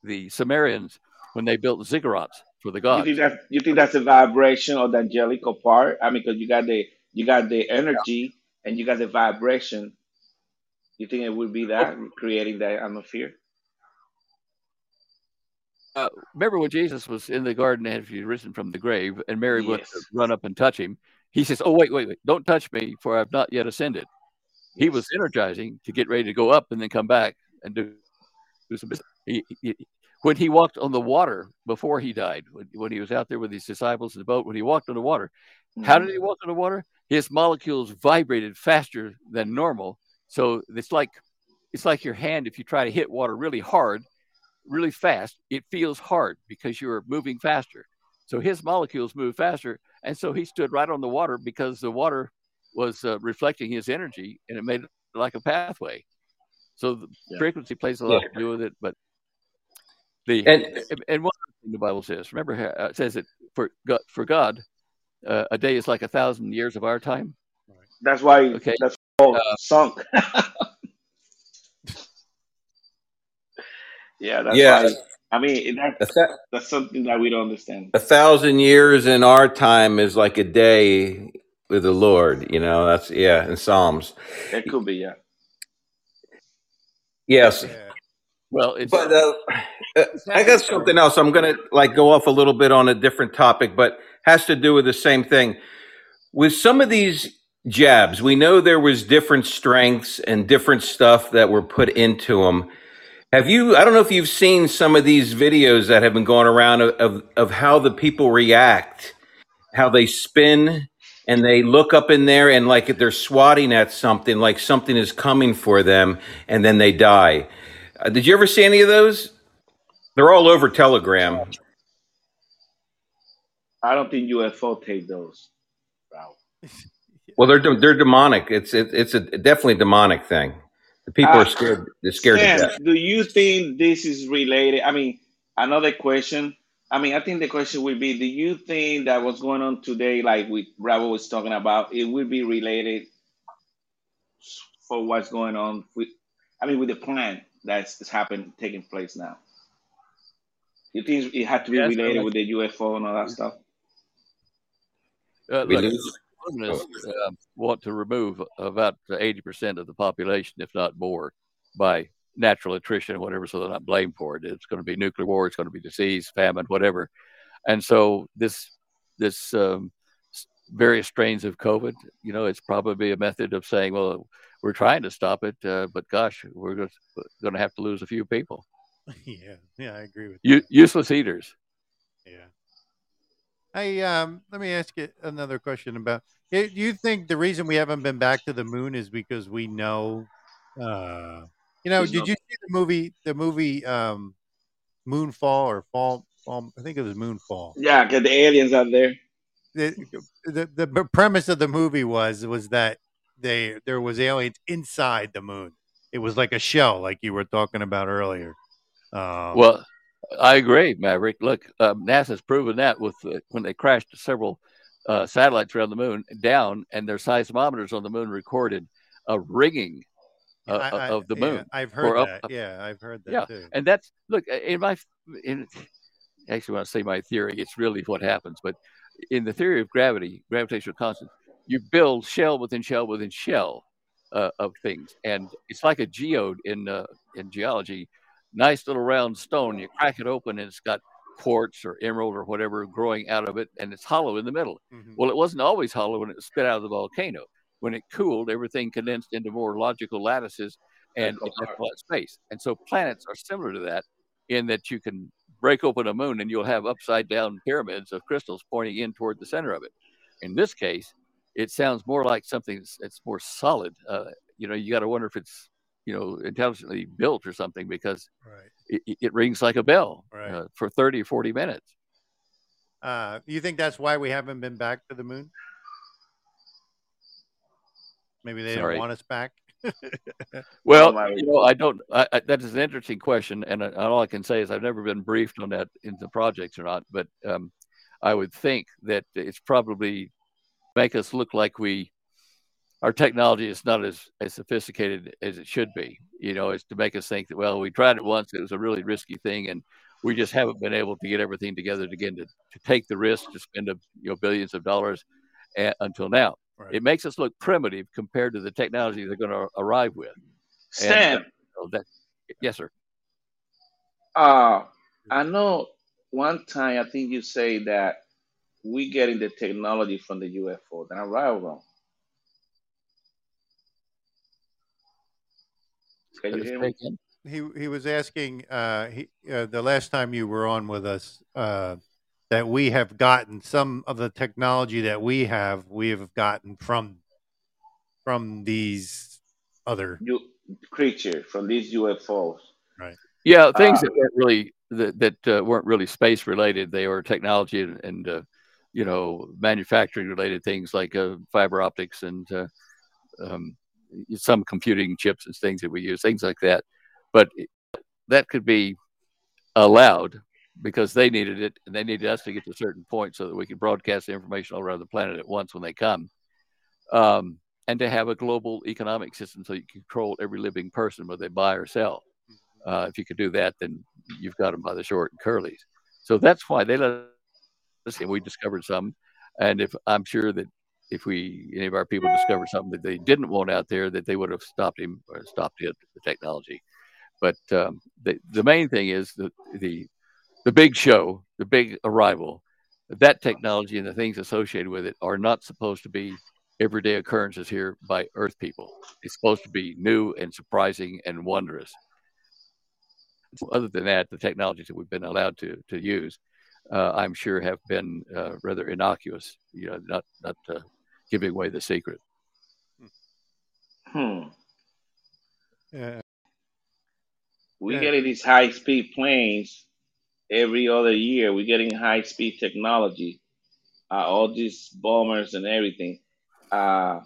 the Sumerians, when they built ziggurats, for the gods.
You think that you think that's the vibration of the angelical part? I mean, because you got the you got the energy yeah. and you got the vibration. You think it would be that creating that atmosphere?
Uh, remember when Jesus was in the garden after he'd risen from the grave, and Mary yes. went to run up and touch him. He says, "Oh wait, wait, wait! Don't touch me, for I've not yet ascended." He was energizing to get ready to go up and then come back and do, do some business. He, he, when he walked on the water before he died, when, when he was out there with his disciples in the boat, when he walked on the water, mm-hmm. how did he walk on the water? His molecules vibrated faster than normal. So it's like it's like your hand if you try to hit water really hard, really fast, it feels hard because you're moving faster. So his molecules move faster, and so he stood right on the water because the water was uh, reflecting his energy, and it made it like a pathway. So the yeah. frequency plays a lot yeah. to do with it, but the and, and one thing the Bible says, remember, uh, it says that for God, for God, uh, a day is like a thousand years of our time.
That's why. Okay. That's all uh, sunk. yeah. That's yeah. Why, I mean, that's, that's something that we don't understand.
A thousand years in our time is like a day with the Lord. You know, that's yeah. In Psalms,
it could be yeah.
Yes. Yeah.
Well, it's,
but uh, uh I got something else. I'm going to like go off a little bit on a different topic, but has to do with the same thing. With some of these jabs, we know there was different strengths and different stuff that were put into them. Have you? I don't know if you've seen some of these videos that have been going around of of, of how the people react, how they spin and they look up in there and like they're swatting at something, like something is coming for them, and then they die. Uh, did you ever see any of those? They're all over Telegram.
I don't think UFO take those.
Wow. Well, they're they're demonic. It's it, it's a definitely demonic thing. The people uh, are scared. They're scared Sam, to death.
Do you think this is related? I mean, another question. I mean, I think the question would be: Do you think that what's going on today, like with Bravo was talking about, it would be related for what's going on with? I mean, with the plan that's happening, taking place now. You think it had to be yes, related like, with the UFO and all that stuff?
Uh, look, communists uh, want to remove about 80% of the population, if not more, by natural attrition or whatever, so they're not blamed for it. It's going to be nuclear war, it's going to be disease, famine, whatever. And so this this um, various strains of COVID, you know, it's probably a method of saying, well, we're trying to stop it, uh, but gosh, we're going to have to lose a few people.
Yeah, yeah, I agree with
you. Useless eaters.
Yeah. Hey, um, let me ask you another question about. Do you think the reason we haven't been back to the moon is because we know, uh, you know, did you see the movie, the movie, um, Moonfall or Fall? Fall I think it was Moonfall.
Yeah, get the aliens out there.
The, the the premise of the movie was was that they there was aliens inside the moon. It was like a shell, like you were talking about earlier.
Um, well, I agree, Maverick. Look, um, NASA's proven that with uh, when they crashed several uh, satellites around the moon down, and their seismometers on the moon recorded a ringing uh, I, I, of the moon.
Yeah, I've heard that. Yeah, I've heard that.
Yeah,
too.
and that's look in my in. Actually, when I say my theory, it's really what happens. But in the theory of gravity, gravitational constant, you build shell within shell within shell uh, of things, and it's like a geode in uh, in geology nice little round stone. You crack it open and it's got quartz or emerald or whatever growing out of it, and it's hollow in the middle. Mm-hmm. Well, it wasn't always hollow when it was spit out of the volcano. When it cooled, everything condensed into more logical lattices and flat space. And so planets are similar to that in that you can break open a moon and you'll have upside down pyramids of crystals pointing in toward the center of it. In this case, it sounds more like something that's, that's more solid. Uh, you know, you got to wonder if it's you know intelligently built or something because right. it, it, rings like a bell right. uh, for 30 or 40 minutes
uh, you think that's why we haven't been back to the moon maybe they Sorry. don't want us back
well you know i don't I, I, that is an interesting question and uh, all i can say is i've never been briefed on that in the projects or not but um, i would think that it's probably make us look like we our technology is not as, as sophisticated as it should be. You know, it's to make us think that well, we tried it once, it was a really risky thing, and we just haven't been able to get everything together again to, to take the risk to spend a, you know billions of dollars at, until now. Right. It makes us look primitive compared to the technology they're going to arrive with.
Sam, and,
uh, that, yes, sir.
Uh, I know one time I think you say that we getting the technology from the UFO. Then I'm right or wrong? Can you hear me?
he he was asking uh, he, uh, the last time you were on with us uh, that we have gotten some of the technology that we have we have gotten from from these other
you, creature from these UFOs.
Right.
Yeah, things uh, that weren't really that that uh, weren't really space related. They were technology and, and uh, you know manufacturing related things like uh, fiber optics and uh, um, some computing chips and things that we use, things like that. But that could be allowed because they needed it and they needed us to get to a certain point so that we could broadcast the information all around the planet at once when they come. Um, and to have a global economic system so you control every living person, whether they buy or sell. Uh, if you could do that, then you've got them by the short and curlies. So that's why they let us in. We discovered some, and if I'm sure that if we any of our people discovered something that they didn't want out there, that they would have stopped him or stopped it, the technology. But um, the the main thing is the the the big show, the big arrival. That technology and the things associated with it are not supposed to be everyday occurrences here by Earth people. It's supposed to be new and surprising and wondrous. Other than that, the technologies that we've been allowed to to use, uh, I'm sure, have been uh, rather innocuous. You know, not not uh, giving away the secret.
Hmm. Yeah. We yeah. getting these high speed planes every other year. We're getting high speed technology, uh, all these bombers and everything uh,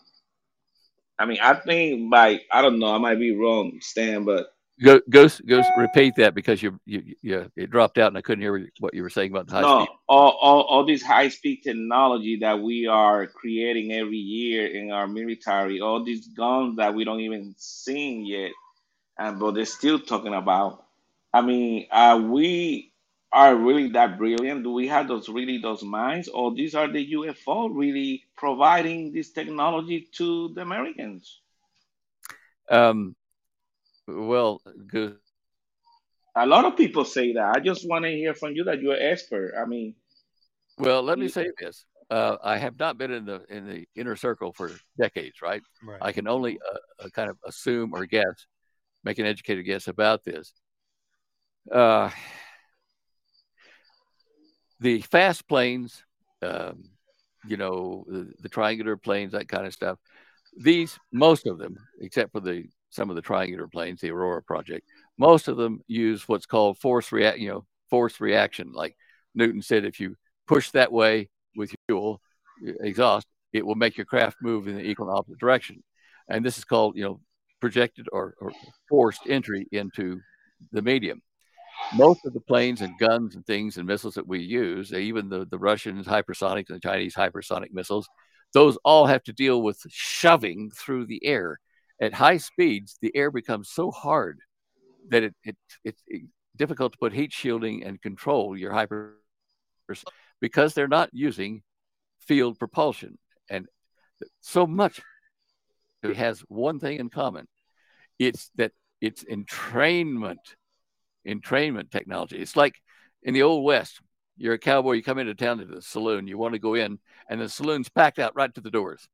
I mean, I think by I don't know, I might be wrong, Stan, but
go go go repeat that because you you you it dropped out and I couldn't hear what you were saying about the high no, speed.
all all all this high speed technology that we are creating every year in our military, all these guns that we don't even see yet, and but they're still talking about. I mean, are we are really that brilliant? Do we have those really those minds, or these are the UFO really providing this technology to the Americans?
Um, well, good.
A lot of people say that. I just want to hear from you that you're an expert. I mean,
well, let me say this. Uh, I have not been in the in the inner circle for decades, right? right. I can only uh, uh kind of assume or guess, make an educated guess about this. Uh, the fast planes, um, you know, the, the, triangular planes, that kind of stuff. These, most of them, except for the some of the triangular planes, the Aurora project, most of them use what's called force react, you know, force reaction. Like Newton said, if you push that way with fuel exhaust, it will make your craft move in the equal and opposite direction. And this is called, you know, projected or, or forced entry into the medium most of the planes and guns and things and missiles that we use, even the, the Russians hypersonic and the Chinese hypersonic missiles, those all have to deal with shoving through the air. At high speeds, the air becomes so hard that it, it, it, it's difficult to put heat shielding and control your hyper because they're not using field propulsion. And so much it has one thing in common. It's that it's entrainment entrainment technology. It's like in the old west, you're a cowboy, you come into town to the saloon, you want to go in, and the saloon's packed out right to the doors.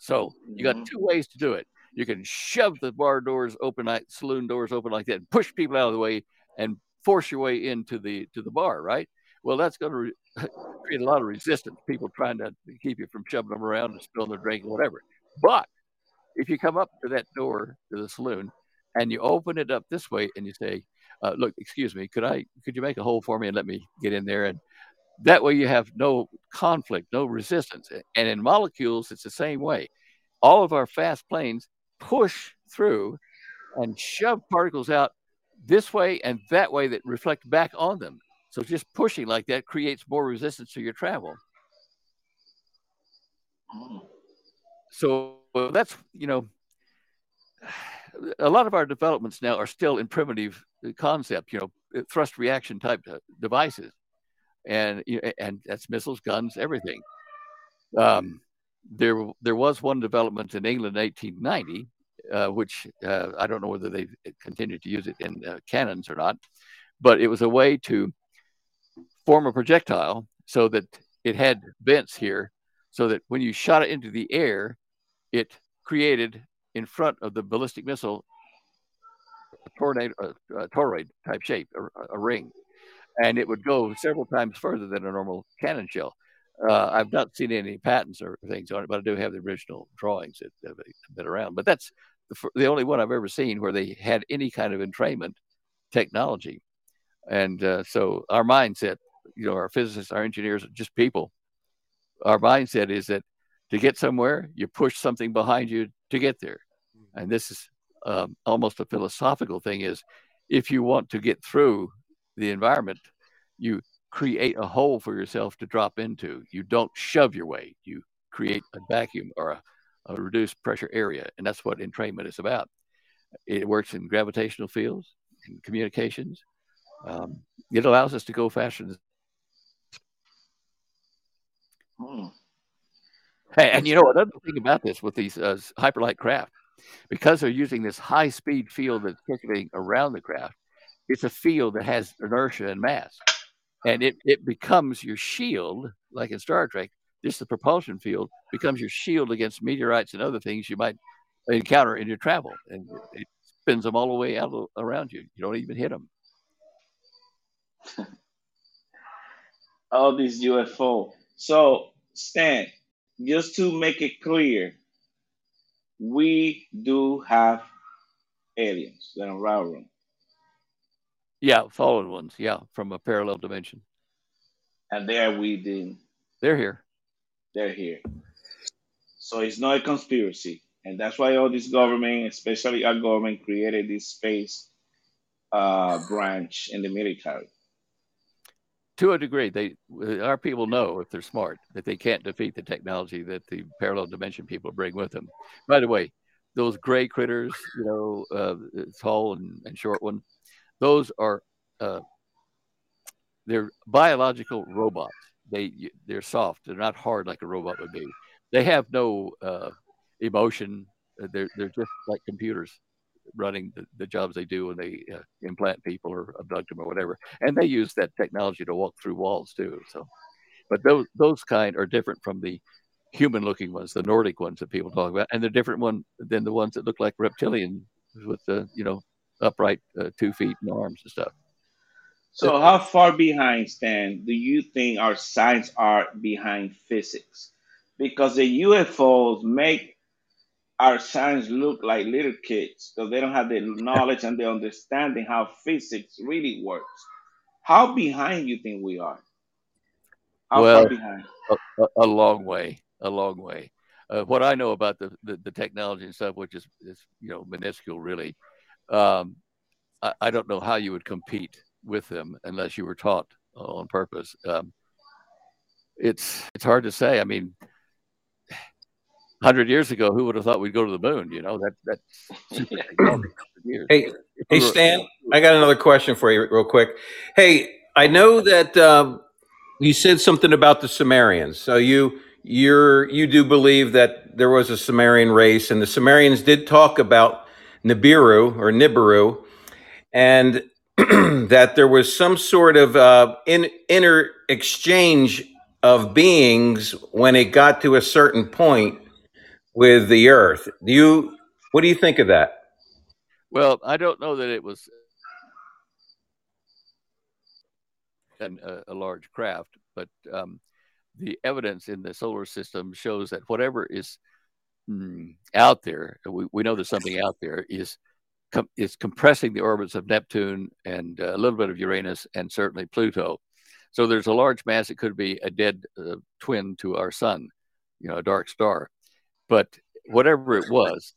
So you got mm-hmm. two ways to do it. You can shove the bar doors open, like saloon doors open like that, and push people out of the way and force your way into the to the bar, right? Well, that's going to re- create a lot of resistance. People trying to keep you from shoving them around and spilling their drink, whatever. But if you come up to that door to the saloon and you open it up this way and you say, uh, look, excuse me, could I, could you make a hole for me and let me get in there? And that way you have no conflict, no resistance. And in molecules, it's the same way. All of our fast planes push through and shove particles out this way and that way that reflect back on them. So just pushing like that creates more resistance to your travel. So that's, you know, a lot of our developments now are still in primitive concept, you know, thrust reaction type devices, and and that's missiles, guns, everything. Um, there there was one development in England in 1890, uh, which uh, I don't know whether they continued to use it in uh, cannons or not, but it was a way to form a projectile so that it had vents here, so that when you shot it into the air, it created in front of the ballistic missile tornado, a, a toroid type shape, a, a, ring, and it would go several times further than a normal cannon shell. Uh, I've not seen any patents or things on it, but I do have the original drawings that have been around. But that's the, the only one I've ever seen where they had any kind of entrainment technology. And uh, so our mindset, you know, our physicists, our engineers, just people, our mindset is that to get somewhere, you push something behind you to get there. And this is um, almost a philosophical thing is if you want to get through the environment, you create a hole for yourself to drop into. You don't shove your way. You create a vacuum or a, a reduced pressure area. And that's what entrainment is about. It works in gravitational fields, in communications. Um, it allows us to go faster. Than... Hmm. Hey, and you know another thing about this with these uh, hyperlight craft, because they're using this high speed field that's circulating around the craft, it's a field that has inertia and mass. And it, it becomes your shield, like in Star Trek, just the propulsion field becomes your shield against meteorites and other things you might encounter in your travel. And it spins them all the way out around you. You don't even hit them.
all these UFO. So, Stan, just to make it clear, we do have aliens that are around.
Yeah, fallen ones. Yeah, from a parallel dimension.
And they are within.
They're here.
They're here. So it's not a conspiracy. And that's why all this government, especially our government, created this space uh, branch in the military
to a degree, they our people know if they're smart that they can't defeat the technology that the parallel dimension people bring with them. By the way, those gray critters, you know, uh, tall and, and short one, those are uh, they're biological robots. They they're soft. They're not hard like a robot would be. They have no uh, emotion. They're they're just like computers running the, the jobs they do when they uh, implant people or abduct them or whatever. And they use that technology to walk through walls too. So, but those those kind are different from the human-looking ones, the Nordic ones that people talk about, and they're different one than the ones that look like reptilian with the you know upright uh, two feet and arms and stuff.
So, how far behind, Stan, do you think our science are behind physics? Because the UFOs make our science look like little kids because they don't have the knowledge and the understanding how physics really works. How behind you think we are?
How well, a, a, long way, a long way. Uh, what I know about the, the, the, technology and stuff, which is, is you know minuscule really, um, I, I, don't know how you would compete with them unless you were taught on purpose. Um, it's it's hard to say. I mean, hundred years ago, who would have thought we'd go to the moon? You know, that that.
Hey, hey, Stan, I got another question for you, real quick. Hey, I know that um, you said something about the Sumerians. So you you're you do believe that there was a Sumerian race, and the Sumerians did talk about Nibiru or Nibiru, and that there was some sort of uh, in, inner exchange of beings when it got to a certain point with the earth. Do you what do you think of that?
Well, I don't know that it was an, a, a, large craft, but um, the evidence in the solar system shows that whatever is out there, we, we know there's something out there, is com- is compressing the orbits of Neptune and uh, a little bit of Uranus and certainly Pluto. So there's a large mass. It could be a dead uh, twin to our sun, you know, a dark star. But whatever it was,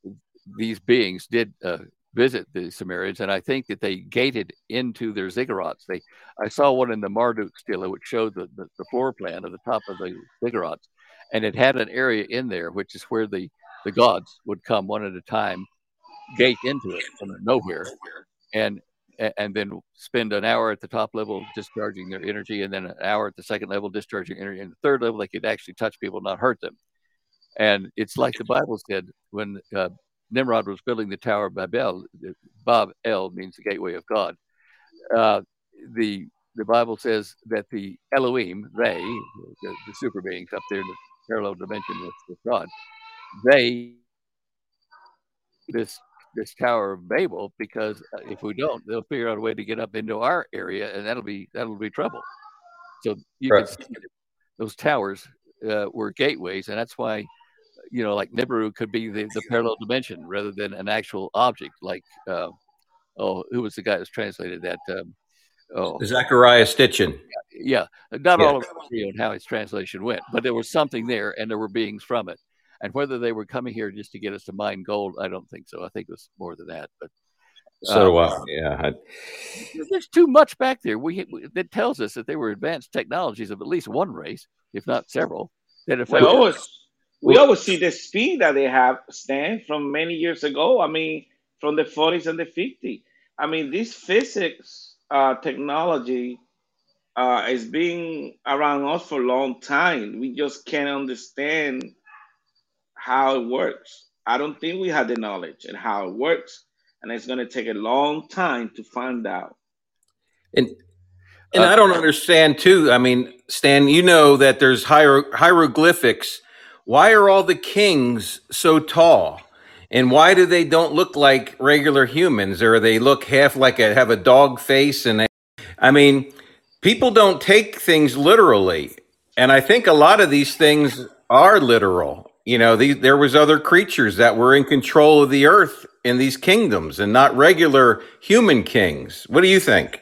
these beings did uh, visit the Sumerians, and I think that they gated into their ziggurats. They, I saw one in the Marduk stela, which showed the, the, the, floor plan of the top of the ziggurats, and it had an area in there, which is where the, the gods would come one at a time, gate into it from nowhere, and and then spend an hour at the top level discharging their energy, and then an hour at the second level discharging energy, and the third level they could actually touch people, not hurt them. And it's like the Bible said when uh, Nimrod was building the Tower of Babel. Bab El means the gateway of God. Uh, the the Bible says that the Elohim, they, the, the super beings up there in the parallel dimension with, with God, they this this Tower of Babel because uh, if we don't, they'll figure out a way to get up into our area, and that'll be that'll be trouble. So you right. can see those towers uh, were gateways, and that's why you know, like Nibiru could be the, the parallel dimension rather than an actual object. Like, uh, oh, who was the guy that's translated that? Um,
oh, Zecharia Sitchin.
Yeah, not yeah. all of on how his translation went, but there was something there, and there were beings from it. And whether they were coming here just to get us to mine gold, I don't think so. I think it was more than that. But
so do um, I. Yeah, I...
there's too much back there. We, we that tells us that they were advanced technologies of at least one race, if not several. That if
well, always, we always see the speed that they have, Stan, from many years ago. I mean, from the 40s and the 50s. I mean, this physics uh, technology uh, is being around us for a long time. We just can't understand how it works. I don't think we have the knowledge and how it works, and it's going to take a long time to find out.
And and uh, I don't understand too. I mean, Stan, you know that there's hier- hieroglyphics why are all the kings so tall? And why do they don't look like regular humans or they look half like a have a dog face and they, I mean, people don't take things literally. And I think a lot of these things are literal. You know, these, there was other creatures that were in control of the earth in these kingdoms and not regular human kings. What do you think?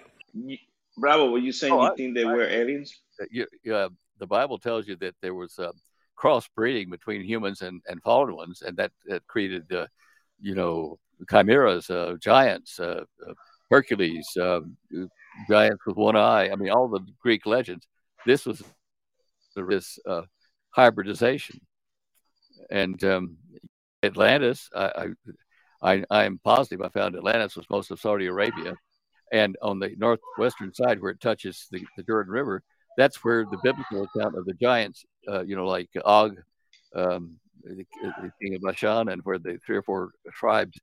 Bravo, were you saying oh, you I, think they I, were aliens?
You, uh, the Bible tells you that there was uh, crossbreeding between humans and, and fallen ones, and that, that created, uh, you know, chimeras, uh, giants, uh, uh Hercules, giants with one eye. I mean, all the Greek legends. This was this uh, hybridization, and um, Atlantis. I, I, I am positive. I found Atlantis was most of Saudi Arabia, and on the northwestern side where it touches the, the Jordan River, that's where the biblical account of the giants, uh, you know, like Og, um, the, the, king of Bashan, and where the three or four tribes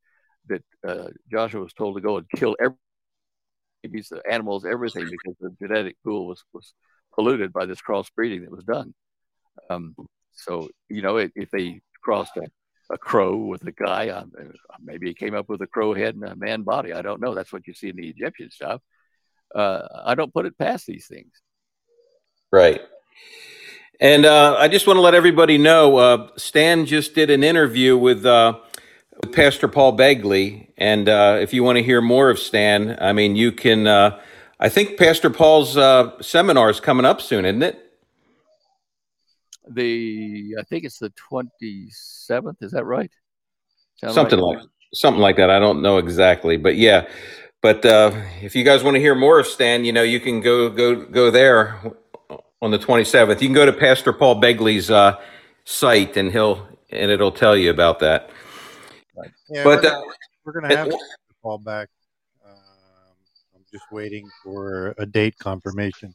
that uh, Joshua was told to go and kill every the animals, everything, because the genetic pool was was polluted by this crossbreeding that was done. Um, so you know, if they crossed a, a crow with a guy, um, maybe he came up with a crow head and a man body. I don't know. That's what you see in the Egyptian stuff. Uh, I don't put it past these things.
Right. And uh, I just want to let everybody know uh, Stan just did an interview with, uh, with Pastor Paul Begley. And uh, if you want to hear more of Stan, I mean, you can. Uh, I think Pastor Paul's uh, seminar is coming up soon, isn't it?
The I think it's the twenty seventh. Is that right?
Sound something right? like something like that. I don't know exactly, but yeah. But uh, if you guys want to hear more of Stan, you know, you can go go go there on the 27th. You can go to Pastor Paul Begley's uh, site and he'll and it'll tell you about that.
Yeah, but uh, we're going to have to Paul back. Um, I'm just waiting for a date confirmation.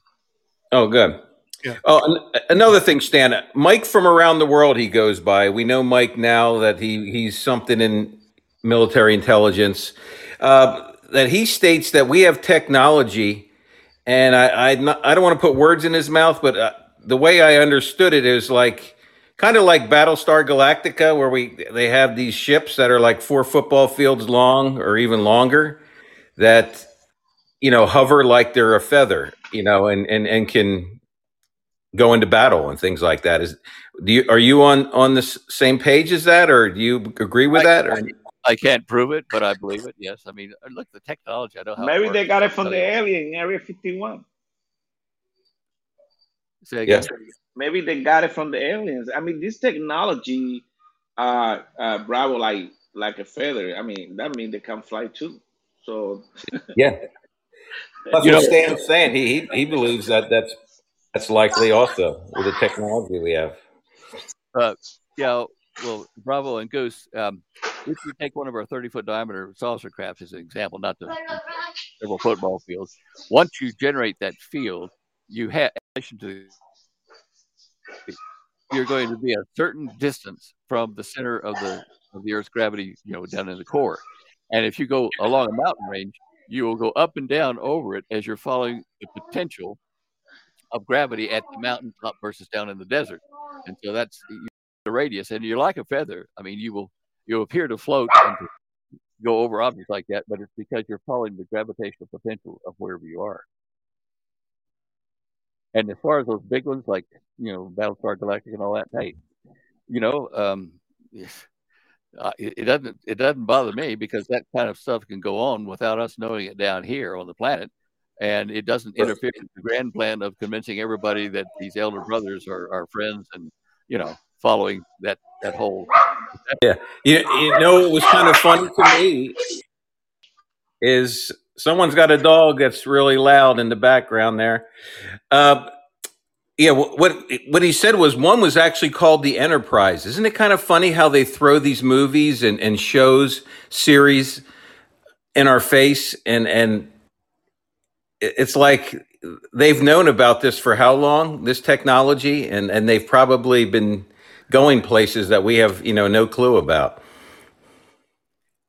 Oh, good. Yeah. Oh, another thing, Stan. Mike from around the world. He goes by. We know Mike now that he he's something in military intelligence. Uh, that he states that we have technology and I I, not, I don't want to put words in his mouth, but uh, the way I understood it is like kind of like Battlestar Galactica, where we they have these ships that are like four football fields long or even longer that you know hover like they're a feather, you know, and and and can go into battle and things like that. Is do you are you on on the same page as that, or do you agree with I, that? Or?
I can't prove it, but I believe it. Yes, I mean, uh, look, the technology. I know how.
Maybe they got it from the alien Area Fifty One.
Say again. Yeah.
Maybe they got it from the aliens. I mean, this technology, uh, uh, Bravo, like like a feather. I mean, that means they can fly too. So
yeah, that's you what know, Stan's saying. He, he he believes that that's that's likely also with the technology we have.
Uh, yeah, well, Bravo and Goose. Um, if you take one of our 30 foot diameter saucer crafts as an example, not the several football fields, once you generate that field, you have, to you're going to be a certain distance from the center of the of the Earth's gravity, you know, down in the core. And if you go along a mountain range, you will go up and down over it as you're following the potential of gravity at the mountain top versus down in the desert. And so that's the radius, and you're like a feather. I mean, you will you appear to float and to go over objects like that, but it's because you're following the gravitational potential of wherever you are. And as far as those big ones like you know Battlestar Galactica and all that, hey, you know, um, uh, it, it, doesn't it doesn't bother me because that kind of stuff can go on without us knowing it down here on the planet, and it doesn't interfere with the grand plan of convincing everybody that these elder brothers are, are friends and you know following that that whole.
Yeah, you, you know it was kind of funny to me is someone's got a dog that's really loud in the background there. Uh, yeah, what what he said was one was actually called the Enterprise. Isn't it kind of funny how they throw these movies and, and shows series in our face and and it's like they've known about this for how long this technology and and they've probably been going places that we have you know no clue about.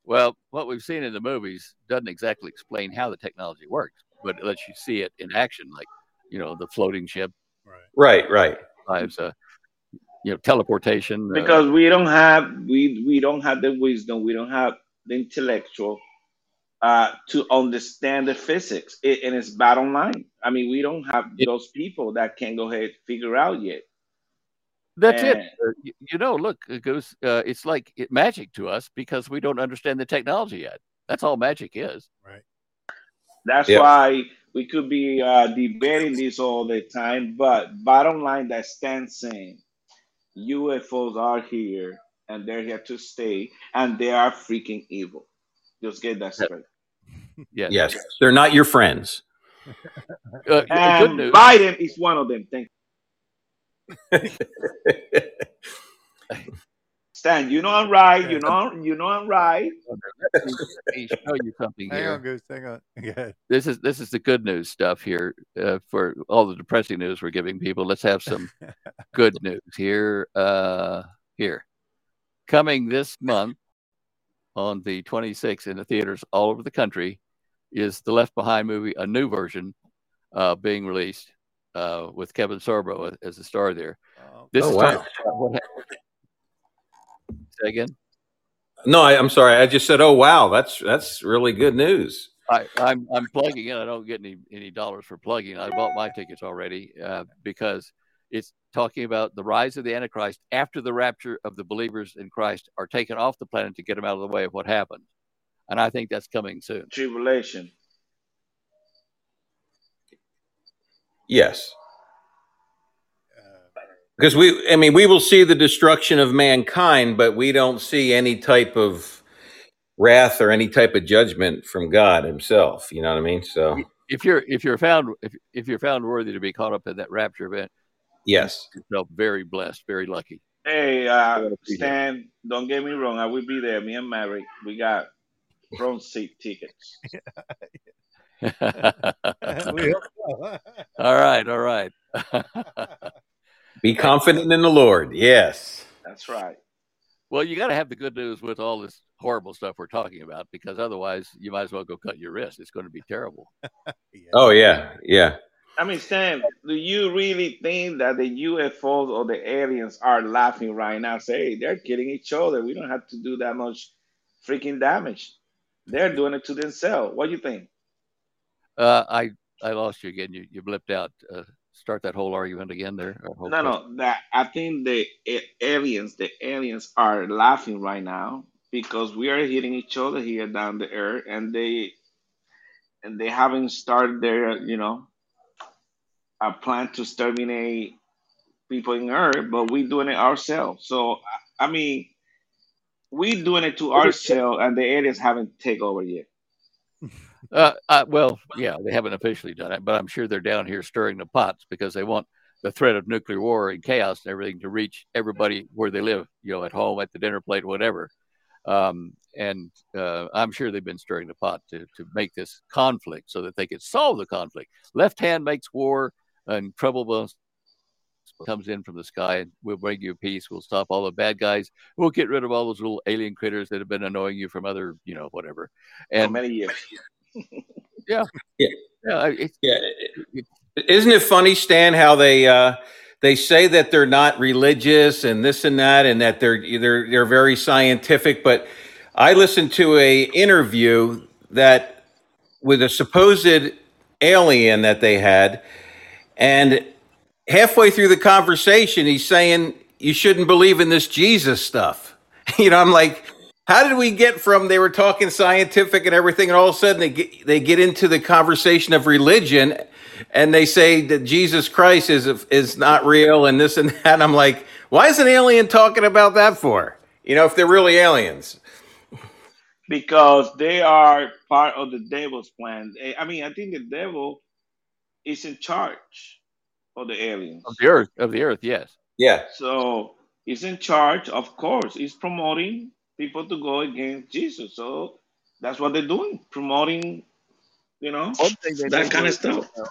Well, what we've seen in the movies doesn't exactly explain how the technology works, but it lets you see it in action, like you know the floating ship
Right, right.
Lives, uh, you know, teleportation.
Uh, because uh, we don't have we we don't have the wisdom, we don't have the intellectual uh, to understand the physics, it, and it's bottom line. I mean, we don't have it, those people that can go ahead figure out yet.
That's and, it. Uh, you, you, know, look, it goes. Uh, it's like it, magic to us because we don't understand the technology yet. That's all magic is.
Right.
That's yeah. why we could be uh, debating this all the time, but bottom line that Stan's saying UFOs are here and they're here to stay and they are freaking evil. Just get that straight.
Yes. Yes. They're not your friends.
uh, and Biden is one of them. Thank you. Stan, you know I'm right. You know, you know I'm right.
Let me show you something here. hang.
On, Goose, hang on. Yeah.
This is this is the good news stuff here. Uh, for all the depressing news we're giving people, let's have some good news here. Uh, here, coming this month on the 26th in the theaters all over the country is the Left Behind movie, a new version, uh, being released uh, with Kevin Sorbo as the star there.
This oh, is wow. what,
Say again.
No, I, am sorry. I just said, "Oh wow, that's that's really good news."
I, am I'm, I'm plugging in. I don't get any any dollars for plugging. I bought my tickets already uh, because it's talking about the rise of the Antichrist after the rapture of the believers in Christ are taken off the planet to get them out of the way of what happened, and I think that's coming soon.
Tribulation.
Yes because we i mean we will see the destruction of mankind but we don't see any type of wrath or any type of judgment from god himself you know what i mean so
if you're if you're found if, if you're found worthy to be caught up in that rapture event
yes
yourself very blessed very lucky
hey uh stan don't get me wrong i will be there me and mary we got front seat tickets
all right all right
be confident in the Lord. Yes.
That's right.
Well, you got to have the good news with all this horrible stuff we're talking about because otherwise you might as well go cut your wrist. It's going to be terrible.
yeah. Oh, yeah. Yeah.
I mean, Sam, do you really think that the UFOs or the aliens are laughing right now? Say, hey, they're killing each other. We don't have to do that much freaking damage. They're doing it to themselves. What do you think?
Uh, I I lost you again. You you blipped out. Uh, start that whole argument again there?
No, no. That I think the aliens, the aliens are laughing right now because we are hitting each other here down the earth, and they and they haven't started their, you know, a plan to exterminate people in Earth, but we're doing it ourselves. So I mean, we're doing it to ourselves, and the aliens haven't taken over yet.
Uh, uh, well, yeah, they haven't officially done it, but I'm sure they're down here stirring the pots because they want the threat of nuclear war and chaos and everything to reach everybody where they live, you know, at home, at the dinner plate, whatever. Um, and uh, I'm sure they've been stirring the pot to, to make this conflict so that they could solve the conflict. Left hand makes war, and trouble comes in from the sky, and we'll bring you peace. We'll stop all the bad guys. We'll get rid of all those little alien critters that have been annoying you from other, you know, whatever. And
For many years
yeah.
Yeah. Yeah. yeah. Isn't it funny, Stan, how they uh, they say that they're not religious and this and that, and that they're they're they're very scientific, but I listened to a interview that with a supposed alien that they had, and halfway through the conversation, he's saying you shouldn't believe in this Jesus stuff. you know, I'm like, how did we get from they were talking scientific and everything, and all of a sudden they get, they get into the conversation of religion, and they say that Jesus Christ is is not real and this and that. And I'm like, why is an alien talking about that for? You know, if they're really aliens.
Because they are part of the devil's plan. I mean, I think the devil is in charge of the aliens.
Of the earth, of the earth, yes.
Yeah.
So he's in charge, of course. He's promoting people to go against Jesus. So that's what they're doing, promoting, you know, that kind of stuff. Uh,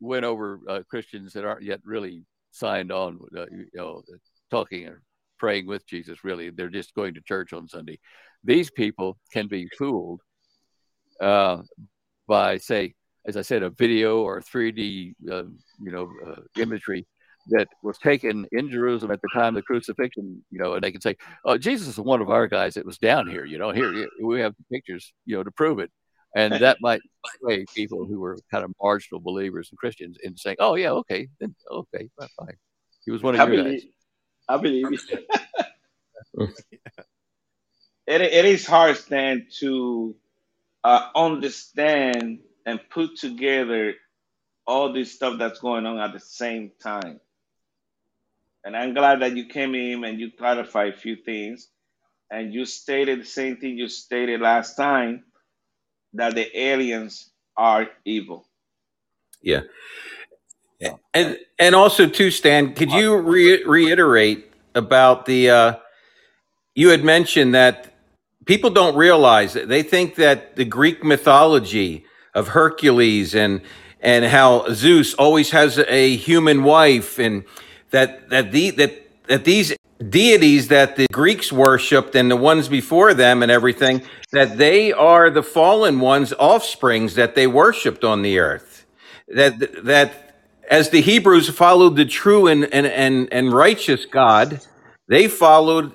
went over uh, Christians that aren't yet really signed on, uh, you know, talking or praying with Jesus. Really, they're just going to church on Sunday. These people can be fooled uh, by, say, as I said, a video or 3D, uh, you know, uh, imagery that was taken in Jerusalem at the time of the crucifixion, you know, and they can say, "Oh, Jesus is one of our guys that was down here." You know, here we have pictures, you know, to prove it, and that might sway people who were kind of marginal believers and Christians in saying, "Oh, yeah, okay, then okay, fine." He was one of I your believe, guys.
I believe it, it is hard, Stan, to uh, understand and put together all this stuff that's going on at the same time. And I'm glad that you came in and you clarified a few things. And you stated the same thing you stated last time that the aliens are evil.
Yeah. And and also too, Stan, could you re- reiterate about the? Uh, you had mentioned that people don't realize that they think that the Greek mythology of Hercules and and how Zeus always has a human wife and that that the that that these deities that the Greeks worshipped and the ones before them and everything that they are the fallen ones offsprings that they worshipped on the earth. That that as the Hebrews followed the true and and and, and righteous God they followed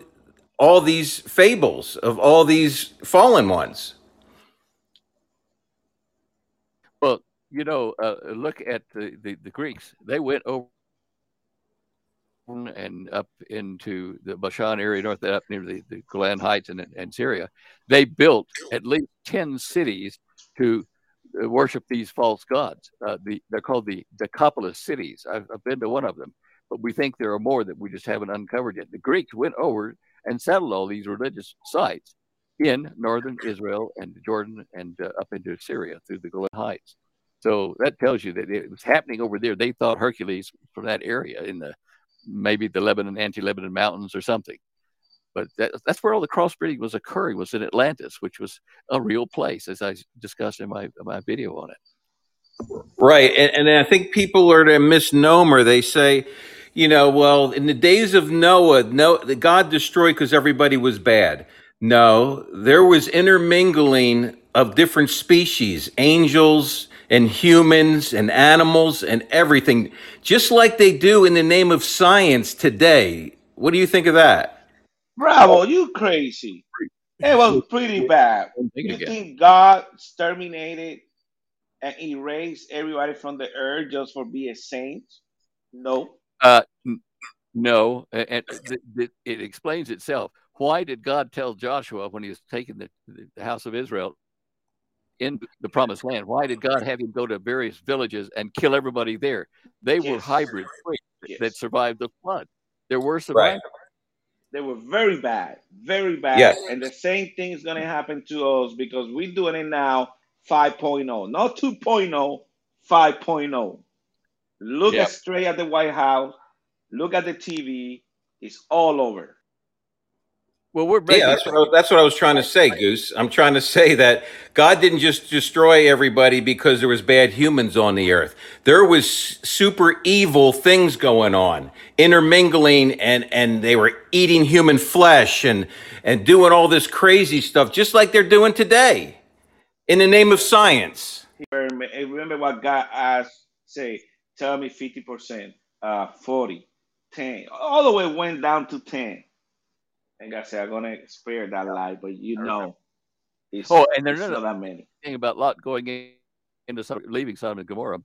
all these fables of all these fallen ones
well you know uh, look at the, the the Greeks they went over and up into the Bashan area, north up near the, the Golan Heights and, and Syria, they built at least 10 cities to uh, worship these false gods. Uh, the, they're called the Decapolis cities. I've, I've, been to one of them, but we think there are more that we just haven't uncovered yet. The Greeks went over and settled all these religious sites in northern Israel and Jordan and uh, up into Syria through the Golan Heights. So that tells you that it was happening over there. They thought Hercules from that area in the maybe the Lebanon, anti-Lebanon mountains or something. But that, that's where all the crossbreeding was occurring was in Atlantis, which was a real place, as I discussed in my my video on it.
Right, and, and I think people are a misnomer. They say, you know, well, in the days of Noah, no, God destroyed because everybody was bad. No, there was intermingling of different species, angels, and humans and animals and everything, just like they do in the name of science today. What do you think of that?
Bravo, you crazy. It was pretty bad. You think God exterminated and erased everybody from the earth just for being a saint? No.
Uh, no, and it, it explains itself. Why did God tell Joshua when he was taking the, the house of Israel in the promised land. Why did God have him go to various villages and kill everybody there? They yes. were hybrid yes. that survived the flood. There were survivors. Right.
They were very bad, very bad. Yes. And the same thing is going to happen to us because we're doing it now 5.0, not 2.0, 5.0. Look yep. at straight at the White House, look at the TV, it's all over.
Well, we're yeah. That's what, I, that's what I was trying to say, Goose. I'm trying to say that God didn't just destroy everybody because there was bad humans on the earth. There was super evil things going on, intermingling, and and they were eating human flesh and and doing all this crazy stuff, just like they're doing today, in the name of science.
Remember what God asked? Say, tell me 50 percent, uh, 40, 10, all the way went down to 10 And God said, I'm gonna spare that lie, but you know,
it's, oh, and there's not that many. Thing about Lot going in, into leaving Sodom and Gomorrah.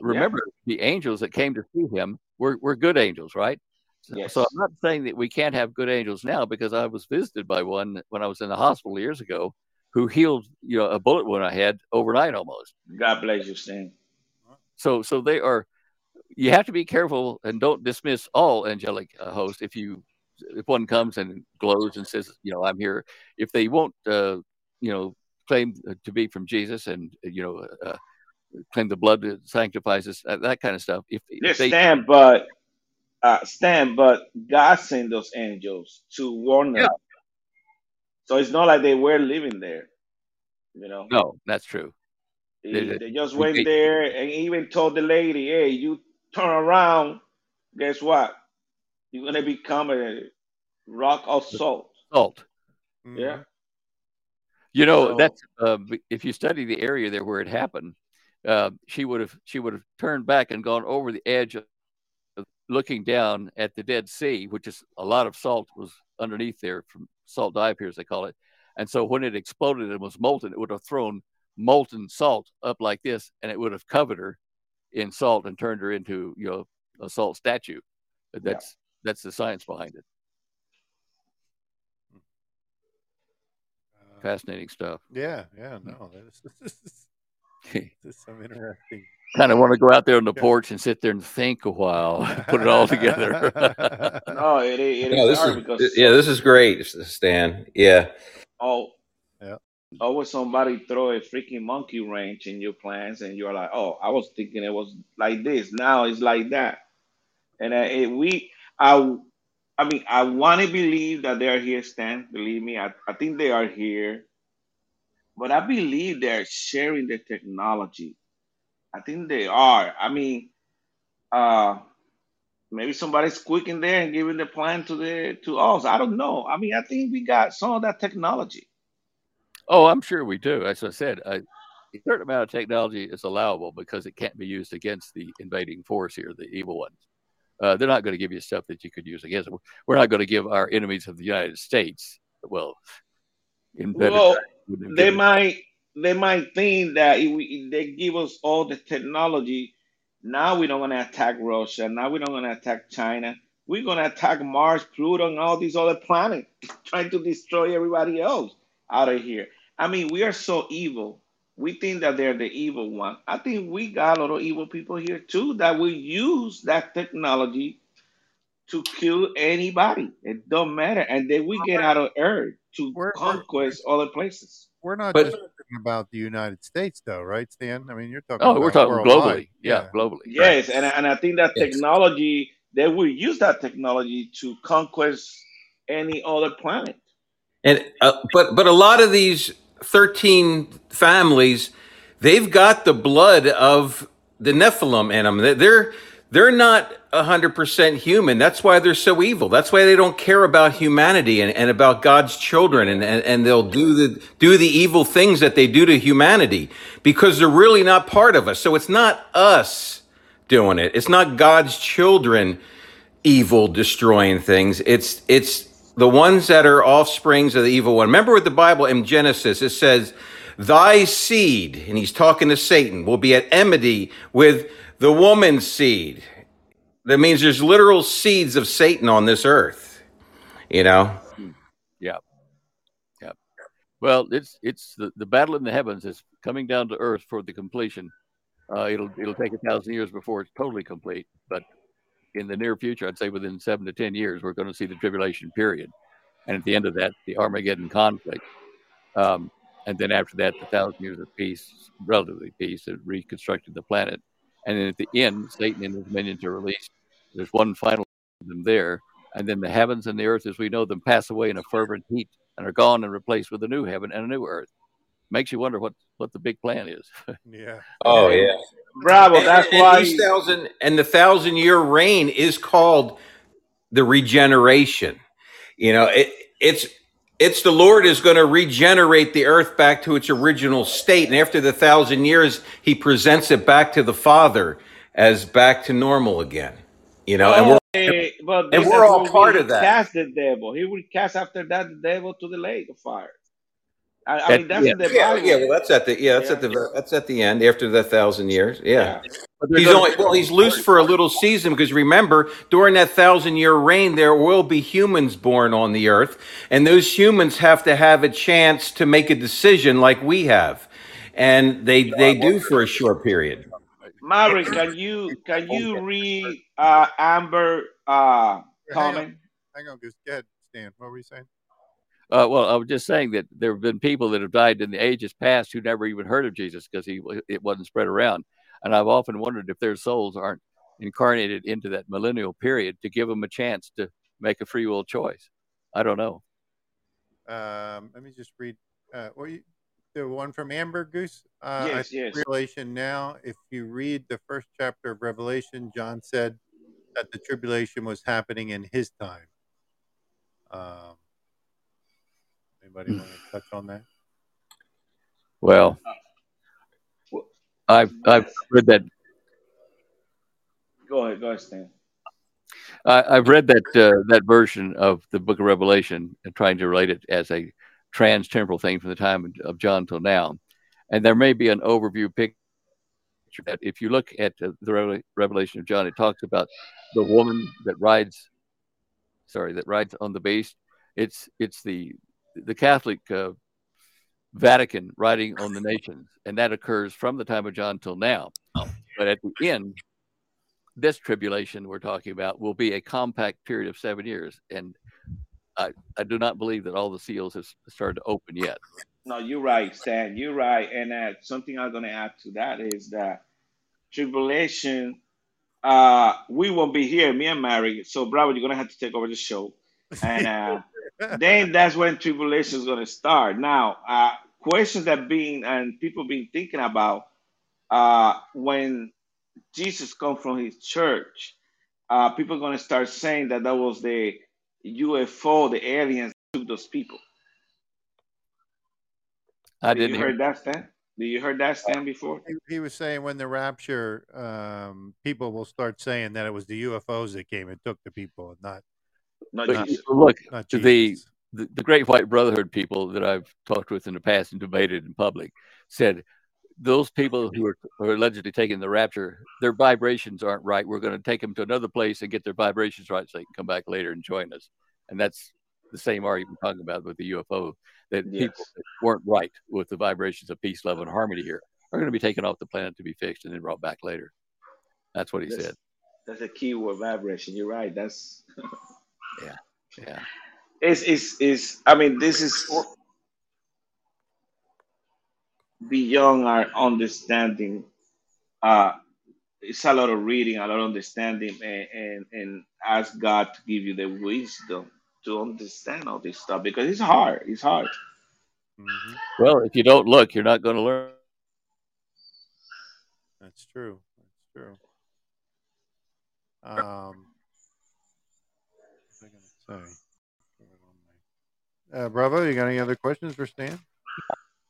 Remember, yeah. the angels that came to see him were, were good angels, right? Yes. So I'm not saying that we can't have good angels now because I was visited by one when I was in the hospital years ago who healed you know a bullet wound I had overnight almost.
God bless you, Stan.
So so they are. You have to be careful and don't dismiss all angelic uh, hosts. If you if one comes and glows and says you know I'm here, if they won't uh, you know claim to be from Jesus and you know uh, claim the blood that sanctifies us that, that kind of stuff. If,
if they, stand, but uh, Stan, but God sent those angels to warn them. Yeah. So it's not like they were living there, you know.
No, that's true.
They, they just went there and even told the lady, "Hey, you turn around. Guess what? You're gonna become a rock of salt."
Salt.
Mm-hmm. Yeah.
You know so, that's uh, if you study the area there where it happened, uh, she would have she would have turned back and gone over the edge of looking down at the Dead Sea, which is a lot of salt was underneath there from salt diapirs, they call it. And so when it exploded and was molten, it would have thrown molten salt up like this, and it would have covered her in salt and turned her into you know a salt statue. That's yeah. That's the science behind it. Uh, Fascinating stuff.
Yeah, yeah, no, this, this, this is some interesting
kind of want to go out there on the porch and sit there and think a while, put it all together.
no, it, it no,
this is, because yeah, this is great, Stan. Yeah.
Oh, yeah. Always somebody throw a freaking monkey wrench in your plans, and you're like, "Oh, I was thinking it was like this. Now it's like that." And uh, it, we, I, I mean, I want to believe that they are here, Stan. Believe me, I, I think they are here, but I believe they're sharing the technology I think they are. I mean, uh, maybe somebody's quick in there and giving the plan to the to us. I don't know. I mean, I think we got some of that technology.
Oh, I'm sure we do. As I said, a certain amount of technology is allowable because it can't be used against the invading force here, the evil ones. Uh, they're not going to give you stuff that you could use against them. We're not going to give our enemies of the United States, well,
well they might they might think that if, we, if they give us all the technology, now we're not going to attack Russia. Now we're not going to attack China. We're going to attack Mars, Pluto, and all these other planets, trying to destroy everybody else out of here. I mean, we are so evil. We think that they're the evil one. I think we got a lot of evil people here too that will use that technology to kill anybody. It don't matter. And then we get out of Earth to conquest other places.
We're not but, just talking about the United States, though, right, Stan? I mean, you're talking.
Oh, we're talking globally. Yeah, yeah, globally.
Yes, right. and and I think that yes. technology they will use that technology to conquest any other planet.
And uh, but but a lot of these thirteen families, they've got the blood of the Nephilim in them. They're they're not 100% human. That's why they're so evil. That's why they don't care about humanity and, and about God's children. And, and, and they'll do the, do the evil things that they do to humanity because they're really not part of us. So it's not us doing it. It's not God's children evil destroying things. It's, it's the ones that are offsprings of the evil one. Remember with the Bible in Genesis, it says, thy seed, and he's talking to Satan, will be at enmity with the woman's seed. That means there's literal seeds of Satan on this earth. You know?
Yeah. Yeah. Well, it's it's the, the battle in the heavens is coming down to earth for the completion. Uh, it'll it'll take a thousand years before it's totally complete, but in the near future, I'd say within seven to ten years, we're going to see the tribulation period, and at the end of that, the Armageddon conflict. Um, and then after that, the thousand years of peace, relatively peace, and reconstructing the planet. And then at the end, Satan and his minions are released. There's one final them there. And then the heavens and the earth as we know them pass away in a fervent heat and are gone and replaced with a new heaven and a new earth. Makes you wonder what, what the big plan is.
yeah.
Oh, yeah.
Bravo. That's and, why.
And, thousand, and the thousand year reign is called the regeneration. You know, it, it's it's the Lord is going to regenerate the earth back to its original state. And after the thousand years, he presents it back to the Father as back to normal again. You know, and oh, we're
and, but
and we're all part of that.
Cast the devil. He will cast after that the devil to the lake of fire. I, I mean, that's
yeah.
the
yeah, yeah. Well, that's at the yeah, that's yeah. at the that's at the end after the thousand years. Yeah. yeah. He's only well, he's loose for a little season because remember, during that thousand year reign, there will be humans born on the earth, and those humans have to have a chance to make a decision like we have, and they they do for a short period.
Mary, can you can you read uh, Amber uh, comment?
Hang on, Goose. Go ahead, Stan. What were you saying?
Uh, well, I was just saying that there have been people that have died in the ages past who never even heard of Jesus because he it wasn't spread around. And I've often wondered if their souls aren't incarnated into that millennial period to give them a chance to make a free will choice. I don't know.
Um, let me just read. Uh, well, you, the one from Amber Goose.
Uh, yes, yes.
Revelation now. If you read the first chapter of Revelation, John said that the tribulation was happening in his time. Um, Anybody want to touch on that?
Well, I've I've read that.
Go ahead, go ahead, Stan.
I, have read that uh, that version of the Book of Revelation and trying to relate it as a trans-temporal thing from the time of John till now, and there may be an overview picture that if you look at uh, the Revelation of John, it talks about the woman that rides, sorry, that rides on the beast. It's it's the the Catholic uh, Vatican writing on the nations, and that occurs from the time of John till now. But at the end, this tribulation we're talking about will be a compact period of seven years, and I, I do not believe that all the seals have started to open yet.
No, you're right, Stan. You're right, and uh, something I'm going to add to that is that tribulation. Uh, we won't be here, me and Mary. So, Bravo, you're going to have to take over the show, and. Uh, then that's when tribulation is going to start. Now, uh, questions that being and people been thinking about uh, when Jesus come from his church, uh, people are going to start saying that that was the UFO, the aliens took those people.
I didn't
you
hear
heard that, Stan? Did you heard that, Stan, before?
He, he was saying when the rapture, um, people will start saying that it was the UFOs that came and took the people, and not
not look, not the, the the Great White Brotherhood people that I've talked with in the past and debated in public said those people who are, are allegedly taking the rapture, their vibrations aren't right. We're going to take them to another place and get their vibrations right so they can come back later and join us. And that's the same argument we're talking about with the UFO that yes. people that weren't right with the vibrations of peace, love, and harmony here are going to be taken off the planet to be fixed and then brought back later. That's what he
that's,
said.
That's a key word vibration. You're right. That's
yeah, yeah.
It's it's is. I mean, this is beyond our understanding. Uh, it's a lot of reading, a lot of understanding, and, and, and ask God to give you the wisdom to understand all this stuff because it's hard. It's hard.
Mm-hmm. Well, if you don't look, you're not going to learn.
That's true. That's true. Um, Sorry. Uh, Bravo, you got any other questions for Stan?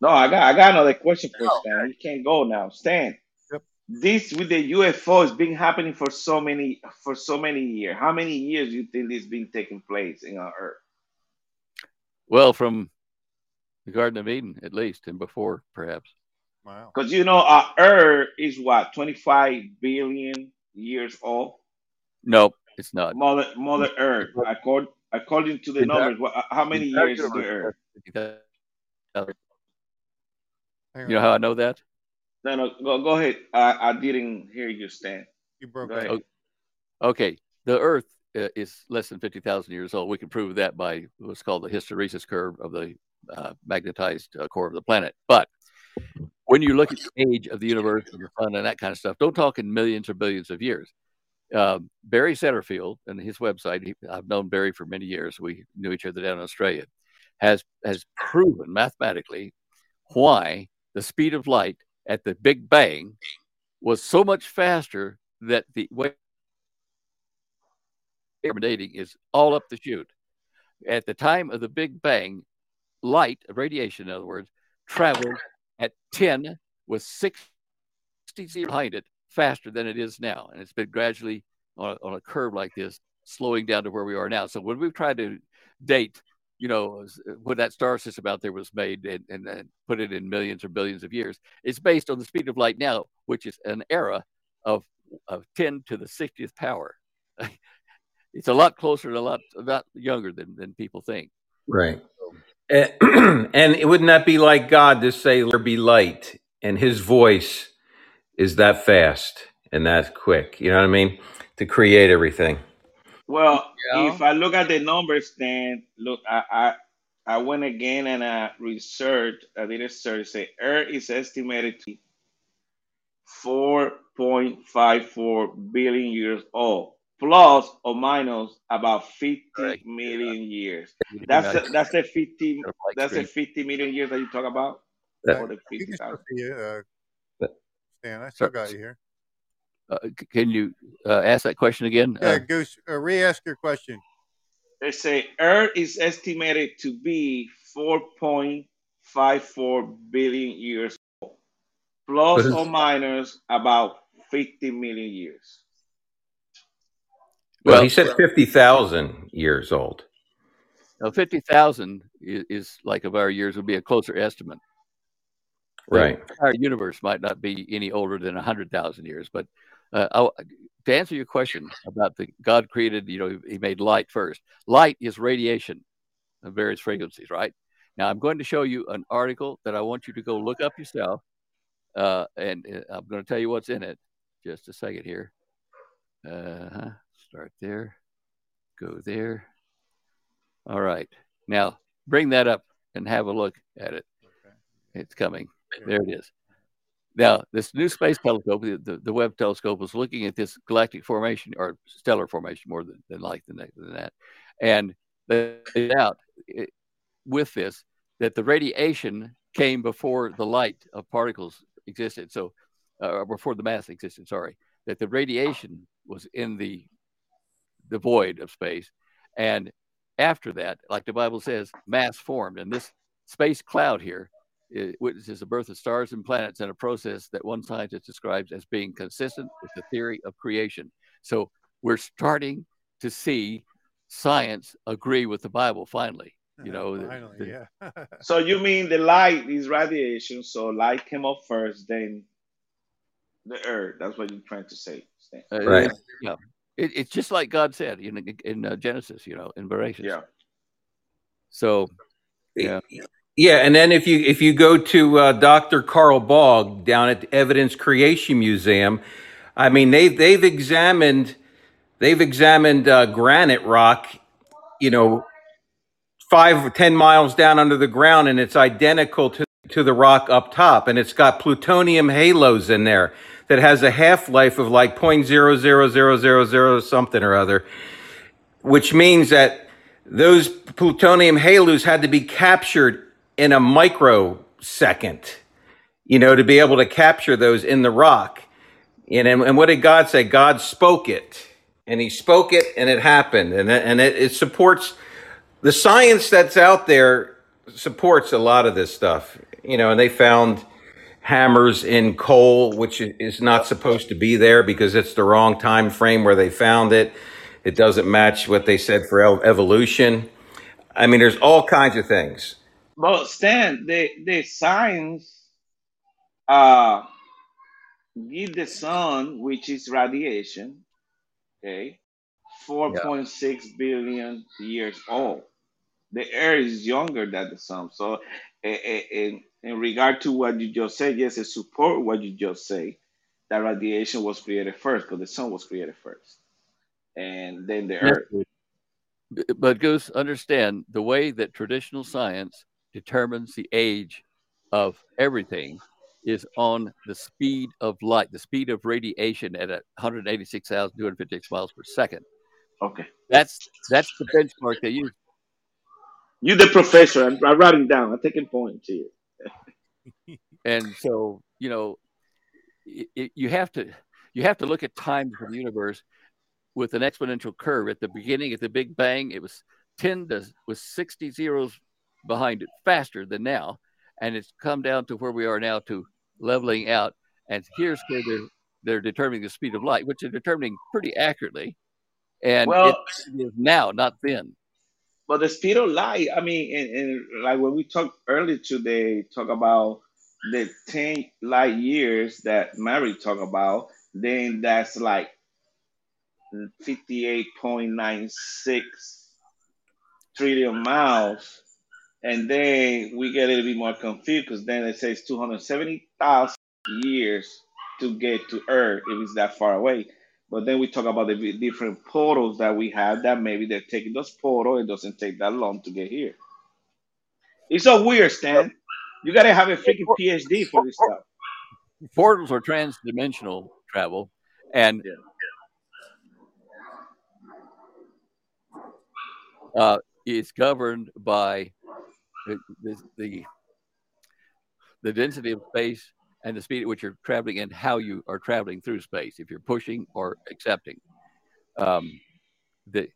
No, I got I got another question for Stan. You can't go now, Stan.
Yep.
This with the UFO has been happening for so many for so many years. How many years do you think this been taking place in our Earth?
Well, from the Garden of Eden, at least, and before, perhaps.
Wow.
Because you know, our Earth is what twenty five billion years old.
Nope. It's not.
Mother Mother Earth. According according to the numbers, what, how many years is the Earth?
You know how I know that?
No, no. Go go ahead. I, I didn't hear you, Stan.
You broke
okay. okay. The Earth uh, is less than fifty thousand years old. We can prove that by what's called the hysteresis curve of the uh, magnetized uh, core of the planet. But when you look at the age of the universe and the sun and that kind of stuff, don't talk in millions or billions of years uh, Barry Setterfield and his website. He, I've known Barry for many years. We knew each other down in Australia. Has has proven mathematically why the speed of light at the Big Bang was so much faster that the way dating is all up the chute. At the time of the Big Bang, light, radiation, in other words, traveled at 10 with 60 behind it faster than it is now. And it's been gradually on a, on a curve like this slowing down to where we are now. So when we've tried to date, you know, when that star system out there was made and, and, and put it in millions or billions of years, it's based on the speed of light now, which is an era of, of 10 to the 60th power. it's a lot closer and a lot, a lot younger than, than people think.
Right. and it wouldn't that be like God to say, there be light? And his voice is that fast and that quick. You know what I mean? To create everything.
Well, yeah. if I look at the numbers, then look, I, I I went again and I researched, I did a search, say Earth is estimated to 4.54 billion years old plus or minus about 50 right. million years. That's the, that's the 50 that's the 50 million years that you talk about.
Yeah. Or the 50, Stan, I still got you here.
Uh, can you uh, ask that question again?
Yeah, uh, Goose, uh, re-ask your question.
They say Earth is estimated to be 4.54 billion years old, plus or minus about 50 million years.
Well, he said 50,000 years old.
Now, 50,000 is, is, like of our years would be a closer estimate.
Right.
Our universe might not be any older than 100,000 years. But uh, to answer your question about the God created, you know, he made light first. Light is radiation of various frequencies, right? Now, I'm going to show you an article that I want you to go look up yourself. Uh, and uh, I'm going to tell you what's in it. Just a second here. Uh-huh. Start there. Go there. All right. Now bring that up and have a look at it. Okay. It's coming. There it is. Now, this new space telescope, the, the, the Webb telescope, was looking at this galactic formation or stellar formation more than, than like than, than that. And they out it, with this that the radiation came before the light of particles existed. So, uh, before the mass existed, sorry, that the radiation was in the the void of space. And after that, like the Bible says, mass formed. And this space cloud here witnesses the birth of stars and planets in a process that one scientist describes as being consistent with the theory of creation. So we're starting to see science agree with the Bible finally. You know, finally,
the, yeah.
so you mean the light is radiation? So light came up first, then the earth. That's what you're trying to say.
Uh, right.
Yeah. It, it's just like God said in in uh, Genesis, you know, in Bereshit.
Yeah.
So, yeah.
Yeah, and then if you if you go to uh, Dr. Carl Baugh down at the Evidence Creation Museum, I mean they've they've examined they've examined uh, granite rock, you know, five or ten miles down under the ground, and it's identical to to the rock up top, and it's got plutonium halos in there that has a half life of like 0.00000 something or other, which means that those plutonium halos had to be captured in a microsecond, you know, to be able to capture those in the rock. And, and what did God say? God spoke it, and He spoke it, and it happened. And, and it, it supports the science that's out there supports a lot of this stuff, you know, and they found hammers in coal, which is not supposed to be there because it's the wrong time frame where they found it. It doesn't match what they said for evolution. I mean, there's all kinds of things.
But Stan, the the science uh give the sun, which is radiation, okay, four point yeah. six billion years old. The air is younger than the sun. So, in in regard to what you just said, yes, it support what you just say. That radiation was created first, but the sun was created first, and then the Earth.
But Goose, understand the way that traditional science determines the age of everything is on the speed of light, the speed of radiation at 186,256 miles per second.
Okay,
that's that's the benchmark they use.
You're the professor, I'm, I'm writing down. I'm taking points here
and so you know it, it, you have to you have to look at time for the universe with an exponential curve at the beginning at the big bang it was 10 to with 60 zeros behind it faster than now and it's come down to where we are now to leveling out and here's where they're they're determining the speed of light which they're determining pretty accurately and well, it is now, not then.
But the speed of light, I mean, and, and like when we talked earlier today, talk about the 10 light years that Mary talked about, then that's like 58.96 trillion miles. And then we get a little bit more confused because then it says 270,000 years to get to Earth if it's that far away. But then we talk about the different portals that we have that maybe they're taking those portals. It doesn't take that long to get here. It's so weird, Stan. You got to have a freaking PhD for this stuff.
Portals are trans-dimensional travel, and yeah. uh, it's governed by the, the, the density of space and the speed at which you're traveling and how you are traveling through space, if you're pushing or accepting. Um, the,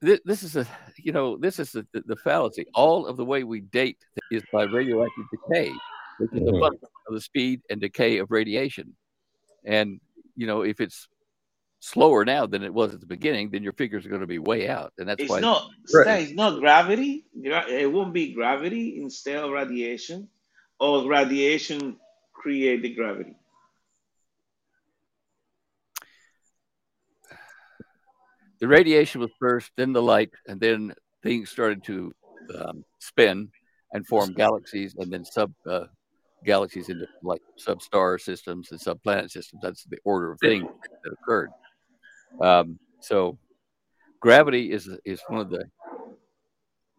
this is a, you know, this is the, the, fallacy. All of the way we date is by radioactive decay, which is mm-hmm. a function of the speed and decay of radiation. And, you know, if it's slower now than it was at the beginning, then your figures are going to be way out. And that's
it's
why.
Not, right. It's not gravity. It won't be gravity instead of radiation, or radiation create the gravity?
The radiation was first, then the light, and then things started to um, spin and form galaxies, and then sub uh, galaxies into like sub star systems and sub planet systems. That's the order of things that occurred. Um, so, gravity is is one of the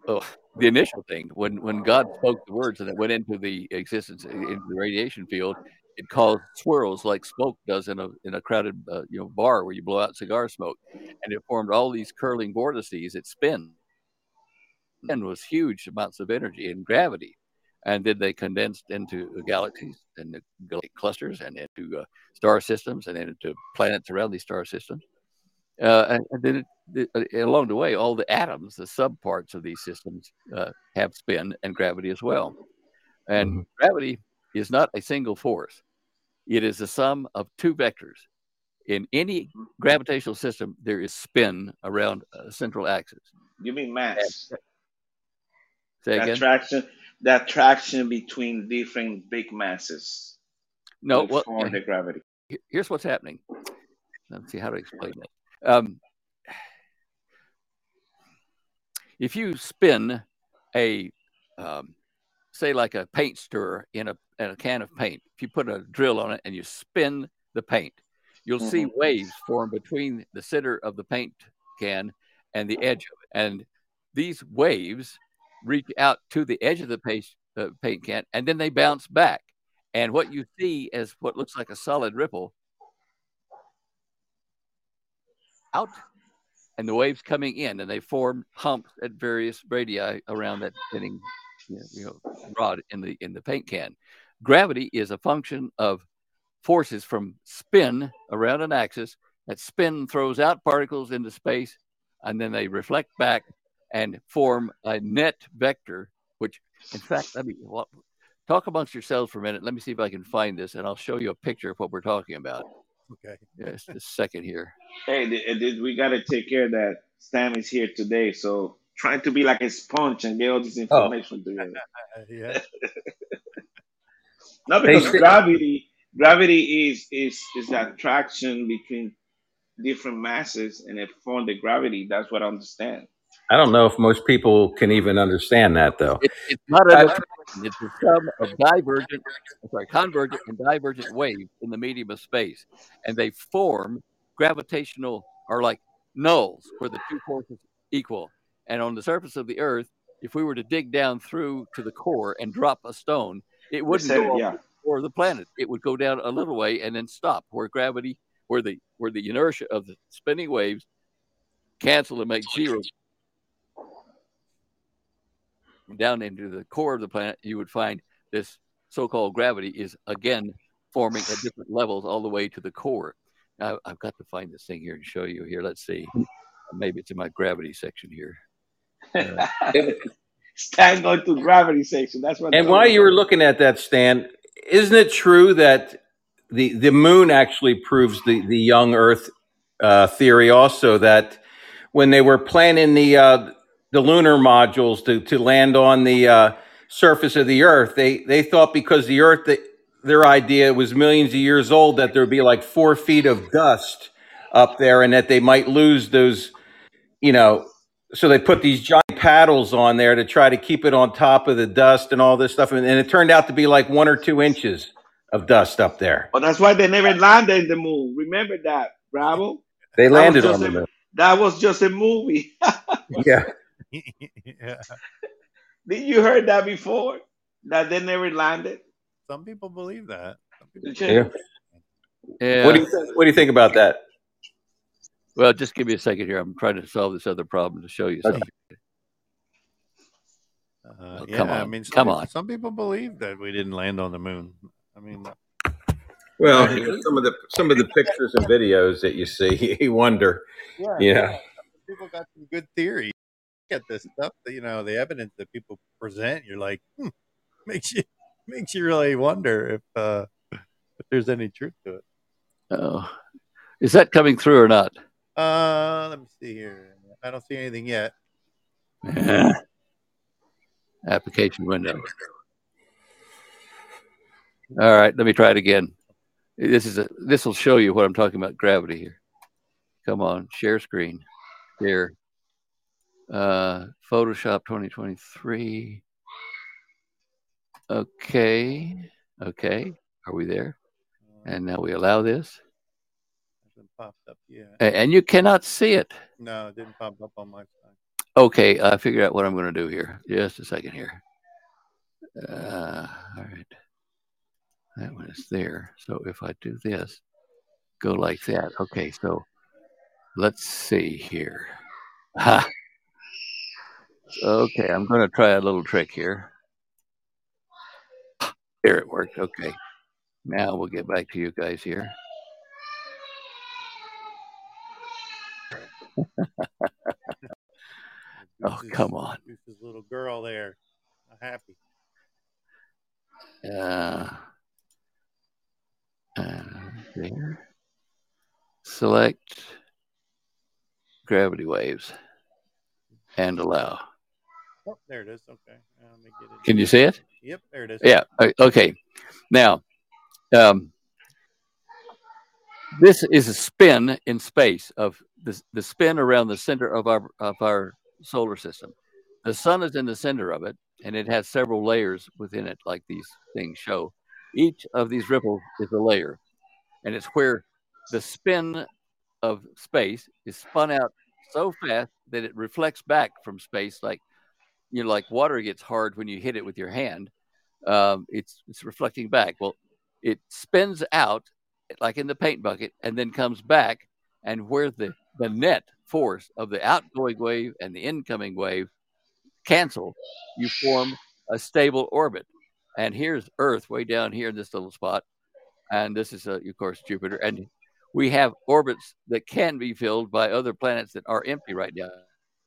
oh, the initial thing when when God spoke the words and it went into the existence into the radiation field, it caused swirls like smoke does in a in a crowded uh, you know bar where you blow out cigar smoke, and it formed all these curling vortices. It spin and was huge amounts of energy and gravity, and then they condensed into galaxies and the clusters and into uh, star systems and into planets around these star systems. Uh, and, and, then it, it, along the way, all the atoms, the subparts of these systems, uh, have spin and gravity as well. And mm-hmm. gravity is not a single force; it is the sum of two vectors. In any gravitational system, there is spin around a central axis.
You mean mass?
Say
that
again.
Traction, that traction between different big masses.
No, well,
the gravity.
Here's what's happening. Let's see how to explain that. Um, if you spin a, um, say, like a paint stirrer in a, in a can of paint, if you put a drill on it and you spin the paint, you'll mm-hmm. see waves form between the center of the paint can and the edge of it. And these waves reach out to the edge of the paint, uh, paint can and then they bounce back. And what you see is what looks like a solid ripple out and the waves coming in, and they form humps at various radii around that spinning you know, rod in the in the paint can. Gravity is a function of forces from spin around an axis. That spin throws out particles into space, and then they reflect back and form a net vector. Which, in fact, let me well, talk amongst yourselves for a minute. Let me see if I can find this, and I'll show you a picture of what we're talking about.
Okay.
Yes, just a second here.
Hey, eh, we got to take care that Stan is here today. So trying to be like a sponge and get all this oh. information oh. together. yeah. Not because hey, gravity, gravity is is is attraction between different masses and it formed the gravity. That's what I understand.
I don't know if most people can even understand that, though.
It, it's not a it's the sum of divergent, sorry, convergent and divergent waves in the medium of space, and they form gravitational or like nulls where the two forces equal. And on the surface of the Earth, if we were to dig down through to the core and drop a stone, it wouldn't go yeah. or the planet. It would go down a little way and then stop where gravity, where the where the inertia of the spinning waves cancel and make zero down into the core of the planet, you would find this so-called gravity is again forming at different levels all the way to the core. Now, I've got to find this thing here and show you here. Let's see. Maybe it's in my gravity section here.
Uh, Stan going to gravity section. That's what.
And while you were looking at that, Stan, isn't it true that the the moon actually proves the the young Earth uh, theory also that when they were planning the uh, the lunar modules to, to land on the uh, surface of the Earth, they they thought because the Earth, the, their idea was millions of years old, that there'd be like four feet of dust up there, and that they might lose those, you know. So they put these giant paddles on there to try to keep it on top of the dust and all this stuff, and, and it turned out to be like one or two inches of dust up there.
Well, that's why they never landed in the moon. Remember that, Bravo?
They landed on the moon.
That was just a movie.
yeah.
Yeah. Did you heard that before? That they never landed.
Some people believe that. People
yeah. yeah. What do you think, What do you think about that?
Well, just give me a second here. I'm trying to solve this other problem to show you something.
Uh, oh, yeah, I mean, come people, on. Some people believe that we didn't land on the moon. I mean,
well, some of the some of the pictures and videos that you see, you wonder. Yeah, yeah.
people got some good theory. Get this stuff, that, you know, the evidence that people present. You're like, hmm, makes you makes you really wonder if uh, if there's any truth to it.
Oh, is that coming through or not?
Uh, let me see here. I don't see anything yet.
Application window. All right, let me try it again. This is a this will show you what I'm talking about gravity here. Come on, share screen. There. Uh, Photoshop 2023. Okay. Okay. Are we there? And now we allow this. Hasn't popped up yet. And you cannot see it.
No, it didn't pop up on my side.
Okay, I figured out what I'm going to do here. Just a second here. Uh, all right. That one is there. So if I do this, go like that. Okay, so let's see here. Ha. Okay, I'm going to try a little trick here. There it worked. Okay. Now we'll get back to you guys here. oh, come on.
This little girl there. I'm happy.
Uh, uh, there. Select gravity waves and allow.
Oh, there it is. Okay.
It Can you see it?
Yep, there it is.
Yeah. Okay. Now, um, this is a spin in space of the, the spin around the center of our of our solar system. The sun is in the center of it, and it has several layers within it, like these things show. Each of these ripples is a layer, and it's where the spin of space is spun out so fast that it reflects back from space, like you know, like water gets hard when you hit it with your hand. Um, it's it's reflecting back. Well, it spins out like in the paint bucket, and then comes back, and where the the net force of the outgoing wave and the incoming wave cancel, you form a stable orbit. And here's Earth way down here in this little spot. And this is, uh, of course, Jupiter. And we have orbits that can be filled by other planets that are empty right now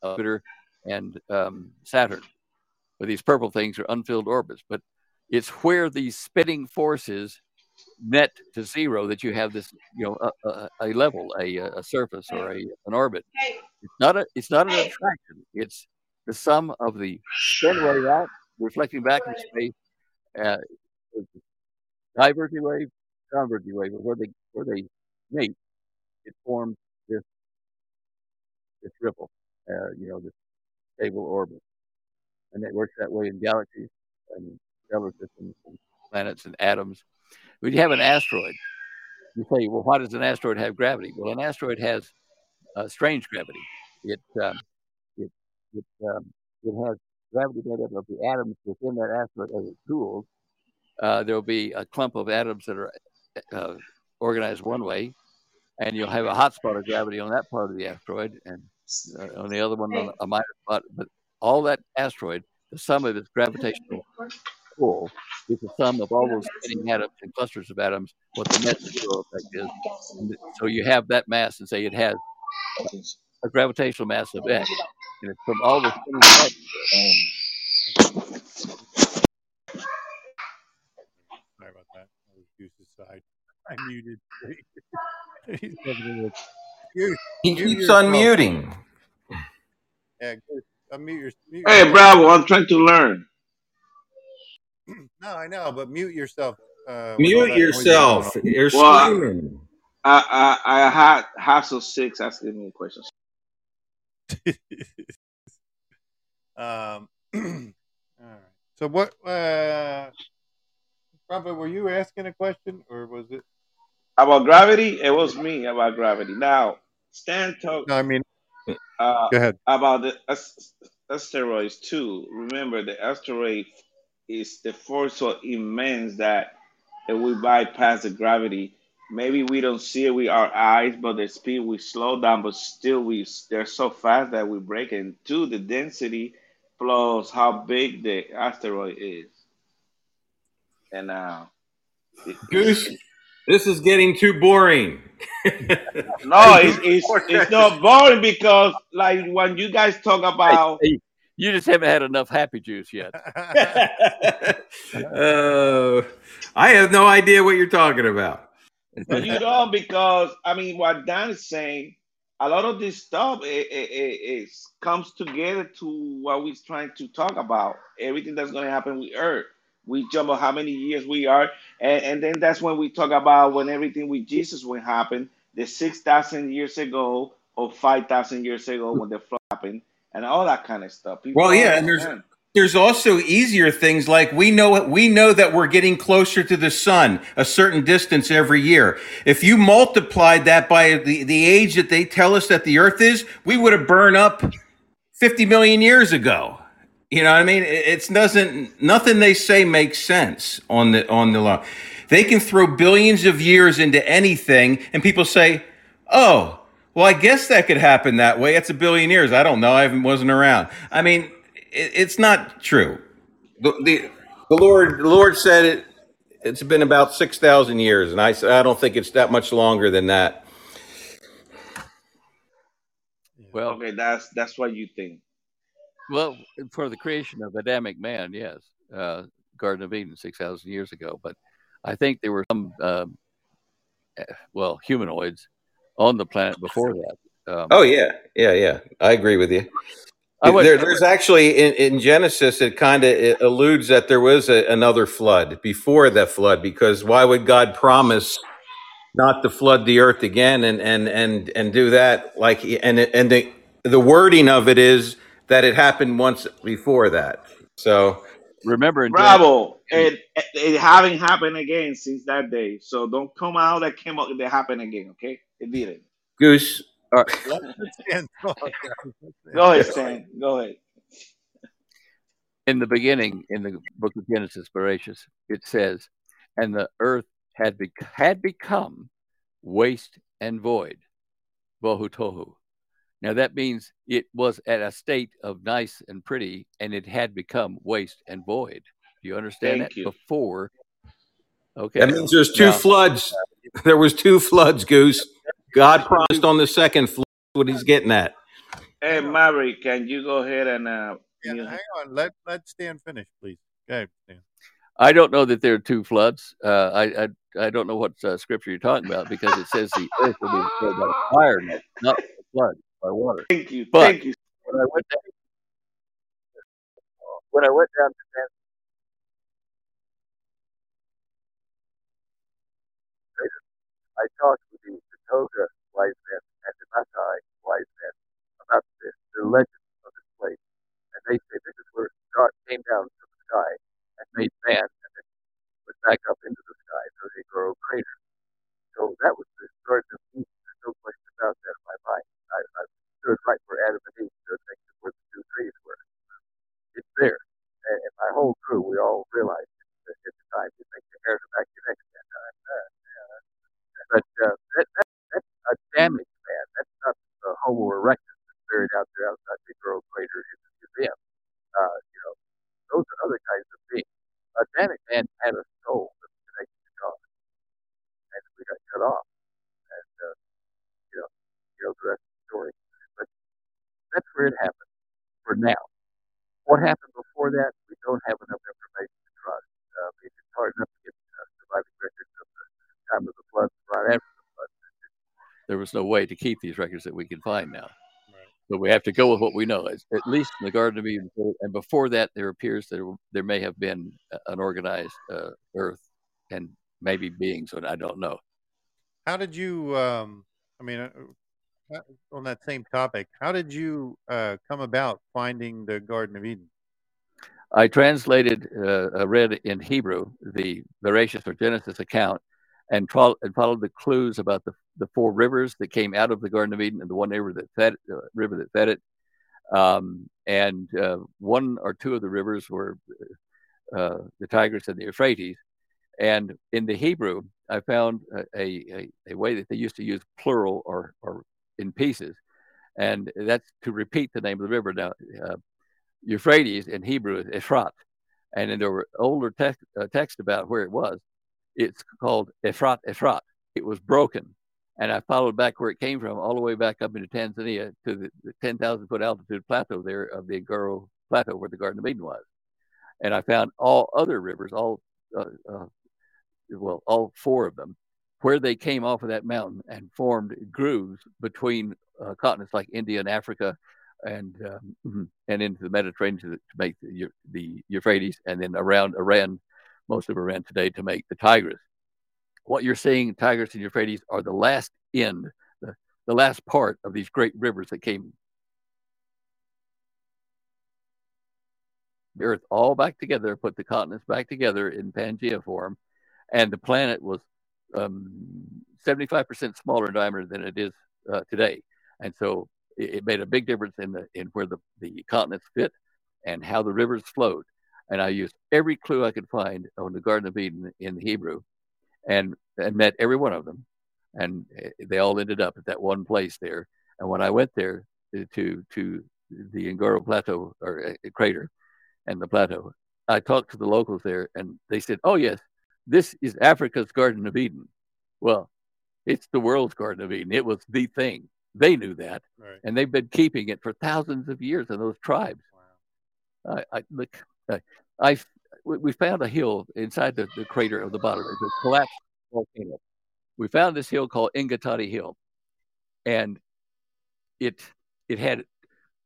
Jupiter and um, Saturn. But these purple things are unfilled orbits. But it's where these spinning forces net to zero that you have this, you know, a, a, a level, a, a surface, or a, an orbit. It's not a, it's not an attraction. It's the sum of the spin wave out, reflecting back in space, uh, diverging wave, converging wave, where they where they meet, it forms this this ripple, uh, you know, this stable orbit, and it works that way in galaxies and stellar systems and planets and atoms. When you have an asteroid, you say, well, why does an asteroid have gravity? Well, an asteroid has uh, strange gravity. It um, it it um, it has gravity made up of the atoms within that asteroid as it cools. Uh, there will be a clump of atoms that are uh, organized one way, and you'll have a hot spot of gravity on that part of the asteroid, and uh, on the other one a minor spot. But all that asteroid, the sum of its gravitational pull is the sum of all those spinning atoms and clusters of atoms. What the net zero effect is. And so you have that mass, and say it has a gravitational mass of X, and it's from all the
Sorry about that. I was Goose's side. I muted.
he keeps unmuting.
Yeah, unmute your. Mute
hey, yourself. Bravo! I'm trying to learn.
no, I know, but mute yourself.
Uh, mute yourself. You're well, screaming.
I, I, I had Hassel six asking me questions.
um. all right. So what? Uh, Robert, were you asking a question, or was it
about gravity? It was me about gravity. Now, Stan talked.
No, I mean,
uh,
go ahead.
About the asteroids too. Remember, the asteroid is the force so immense that if we bypass the gravity, maybe we don't see it with our eyes, but the speed we slow down, but still we they're so fast that we break into the density plus how big the asteroid is. And uh,
Goose, this is getting too boring.
no, it's, it's, it's not boring because like when you guys talk about
hey, hey, you just haven't had enough happy juice yet.
uh, I have no idea what you're talking about.
But you don't because I mean what Dan is saying, a lot of this stuff it, it, it, comes together to what we're trying to talk about. Everything that's going to happen with Earth. We jump on how many years we are, and, and then that's when we talk about when everything with Jesus will happen, the six thousand years ago or five thousand years ago when the flood happened, and all that kind of stuff.
People well, yeah, and there's there's also easier things like we know we know that we're getting closer to the sun a certain distance every year. If you multiplied that by the, the age that they tell us that the earth is, we would have burned up 50 million years ago. You know what I mean? It doesn't nothing they say makes sense on the on the law. They can throw billions of years into anything and people say, "Oh, well, I guess that could happen that way. It's a billion years. I don't know. I wasn't around." I mean, it, it's not true. The, the, the Lord the Lord said it. It's been about six thousand years, and I I don't think it's that much longer than that.
Well, okay, that's that's what you think.
Well, for the creation of Adamic man, yes, uh, Garden of Eden, six thousand years ago. But I think there were some, uh, well, humanoids on the planet before that.
Um, oh yeah, yeah, yeah. I agree with you. Would, there, there's actually in, in, Genesis, it kind of alludes that there was a, another flood before that flood, because why would God promise not to flood the earth again and and and and do that? Like, and and the the wording of it is that it happened once before that. So
remember,
Bravo, it, it having happened again since that day. So don't come out that came out that happened again. Okay, it didn't.
Goose, uh,
all right. Go ahead, Stan. Go ahead.
In the beginning, in the book of Genesis, Bereshit, it says, "And the earth had be- had become waste and void, bohu tohu." Now that means it was at a state of nice and pretty, and it had become waste and void. Do you understand Thank that? You. Before, okay.
That means there's two now, floods. There was two floods, Goose. God promised on the second flood what he's getting at.
Hey, Mary, can you go ahead and uh,
yeah, you... hang on. Let let Stan finish, please. Okay, Stan.
I don't know that there are two floods. Uh, I, I I don't know what uh, scripture you're talking about because it says the earth will be destroyed by fire, not flood by water.
Thank you. But Thank you.
When I went down, when I went down to San I talked with the Datoga wise men and the Maasai wise men about the, the legend of this place. And they say this is where God came down from the sky and made man and then went back up into the sky so they grow crater. So that was the Garden of Eden. There's no question about that in my mind. I, I stood right where Adam and Eve stood next to where the two trees were. It's there. And, and my whole crew, we all realized that at the time you make the hair to back your neck that time. Uh, uh, but uh, that, that a damaged man. That's not the Homo erectus that's buried out there outside Big Girl Crater in the museum. Uh, you know, those are other kinds of beings. A damaged man had a soul that was connected to God, and we got cut off. And uh, you know, you know the rest of the story. But that's where it happened. For now, what happened before that, we don't have enough information to trust. Uh, it's hard enough to get uh, surviving records of the time of the flood right after there was no way to keep these records that we can find now. But we have to go with what we know. It's, at least in the Garden of Eden, and before that, there appears there there may have been an organized uh, Earth and maybe beings, but I don't know.
How did you? Um, I mean, uh, uh, on that same topic, how did you uh, come about finding the Garden of Eden?
I translated, uh, read in Hebrew the Bereshit or Genesis account, and followed the clues about the, the four rivers that came out of the Garden of Eden and the one river that fed uh, river that fed it. Um, and uh, one or two of the rivers were uh, the Tigris and the Euphrates. And in the Hebrew, I found a, a, a way that they used to use plural or, or in pieces. And that's to repeat the name of the river. Now, uh, Euphrates in Hebrew is Ephrat. And there were older text, uh, text about where it was. It's called Ephrat Ephrat. It was broken. And I followed back where it came from, all the way back up into Tanzania to the, the 10,000 foot altitude plateau there of the Ngoro Plateau where the Garden of Eden was. And I found all other rivers, all, uh, uh, well, all four of them, where they came off of that mountain and formed grooves between uh, continents like India and Africa and um, mm-hmm, and into the Mediterranean to, to make the, the Euphrates and then around Iran most of Iran today to make the Tigris. What you're seeing, Tigris and Euphrates, are the last end, the, the last part of these great rivers that came the earth all back together, put the continents back together in Pangea form, and the planet was um, 75% smaller in diameter than it is uh, today. And so it, it, made a big difference in the in where the, the continents fit and how the rivers flowed and I used every clue I could find on the Garden of Eden in Hebrew, and and met every one of them, and eh, they all ended up at that one place there. And when I went there to to the Ngoro Plateau or uh, crater, and the plateau, I talked to the locals there, and they said, "Oh yes, this is Africa's Garden of Eden." Well, it's the world's Garden of Eden. It was the thing. They knew that, right. and they've been keeping it for thousands of years in those tribes. Wow. I, I look uh, I we found a hill inside the, the crater of the bottom. It's a collapsed volcano. We found this hill called Engitati Hill, and it it had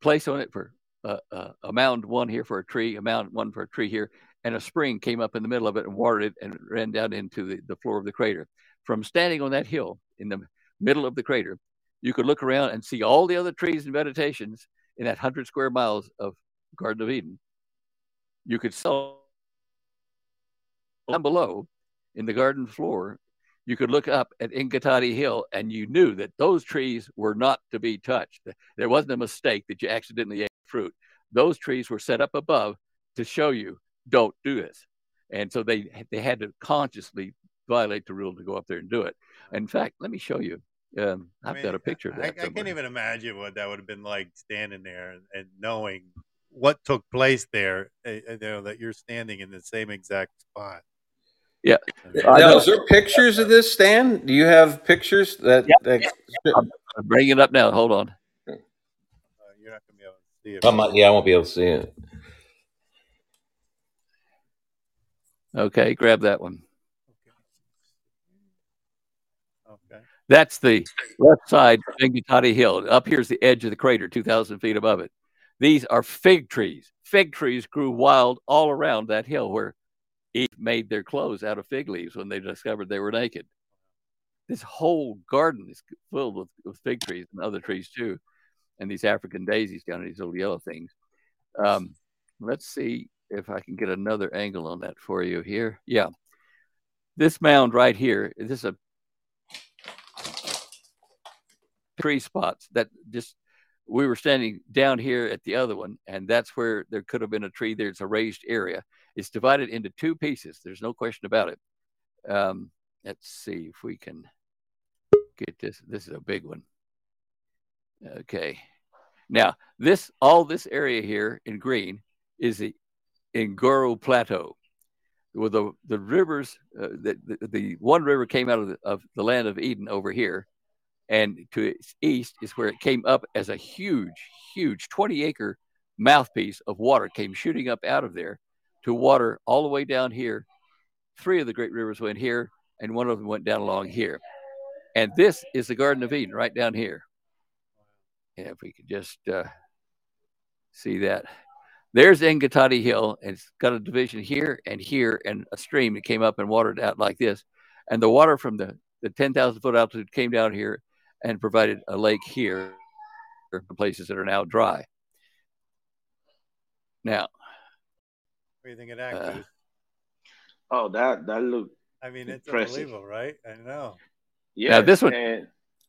place on it for uh, uh, a mound one here for a tree, a mound one for a tree here, and a spring came up in the middle of it and watered it and ran down into the, the floor of the crater. From standing on that hill in the middle of the crater, you could look around and see all the other trees and vegetations in that hundred square miles of Garden of Eden you could sell down below in the garden floor you could look up at Engitati Hill and you knew that those trees were not to be touched. There wasn't a mistake that you accidentally ate fruit. Those trees were set up above to show you don't do this. And so they they had to consciously violate the rule to go up there and do it. In fact, let me show you. Um, I've I mean, got a picture of that.
I, I, can't even imagine what that would have been like standing there and, and knowing what took place there. Uh, you know that you're standing in the same exact spot.
Yeah.
Now, is there pictures of this, Stan? Do you have pictures that? Yeah. that...
I'm bringing it up now. Hold on.
Uh, you're not gonna be able to see it. I'm
not, yeah, I won't be able to see it.
Okay, grab that one. Okay. That's the left side of Engitati Hill. Up here's the edge of the crater, 2,000 feet above it. These are fig trees. Fig trees grew wild all around that hill where Eve made their clothes out of fig leaves when they discovered they were naked. This whole garden is filled with, with fig trees and other trees too, and these African daisies down these little yellow things. Um, let's see if I can get another angle on that for you here. Yeah, this mound right here. This is a tree spots that just we were standing down here at the other one, and that's where there could have been a tree. There's a raised area. It's divided into two pieces. There's no question about it. Um, let's see if we can get this. This is a big one. Okay. Now, this all this area here in green is the Ngoro Plateau. Well, the the rivers, uh, the, the, the one river came out of the, of the land of Eden over here, and to its east is where it came up as a huge, huge 20 acre mouthpiece of water came shooting up out of there to water all the way down here. Three of the great rivers went here, and one of them went down along here. And this is the Garden of Eden right down here. If we could just uh, see that. There's Engitati Hill, and it's got a division here and here, and a stream that came up and watered out like this. And the water from the, the 10,000 foot altitude came down here and provided a lake here for places that are now dry. Now,
what do you think of that? Uh,
oh, that that looked.
I mean, it's impressive. unbelievable, right? I know.
Yeah. Now, this one, and...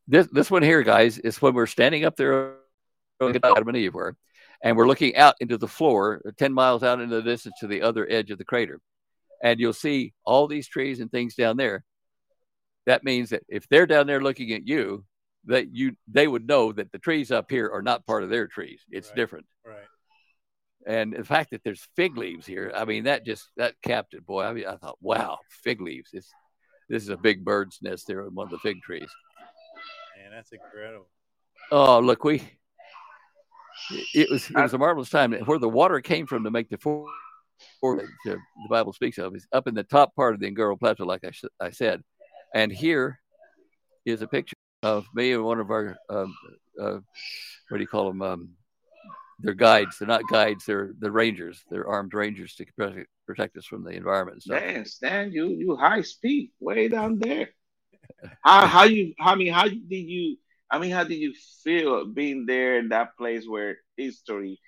this this one here, guys, is when we're standing up there, Adam and Eve were, and we're looking out into the floor, ten miles out into the distance to the other edge of the crater, and you'll see all these trees and things down there. That means that if they're down there looking at you, that you they would know that the trees up here are not part of their trees. It's
right.
different.
Right.
And the fact that there's fig leaves here, I mean, that just that capped it, boy. I mean, I thought, wow, fig leaves. This this is a big bird's nest there on one of the fig trees.
Man, that's incredible.
Oh, look, we it was it was a marvelous time. Where the water came from to make the four, the Bible speaks of is up in the top part of the Ngoro Plateau, like I, I said. And here is a picture of me and one of our um, uh, what do you call them? Um, they're guides. They're not guides. They're the rangers. They're armed rangers to protect, protect us from the environment.
And Man, Stan, you you high speed way down there. how how you? I mean, how did you? I mean, how did you feel being there in that place where history,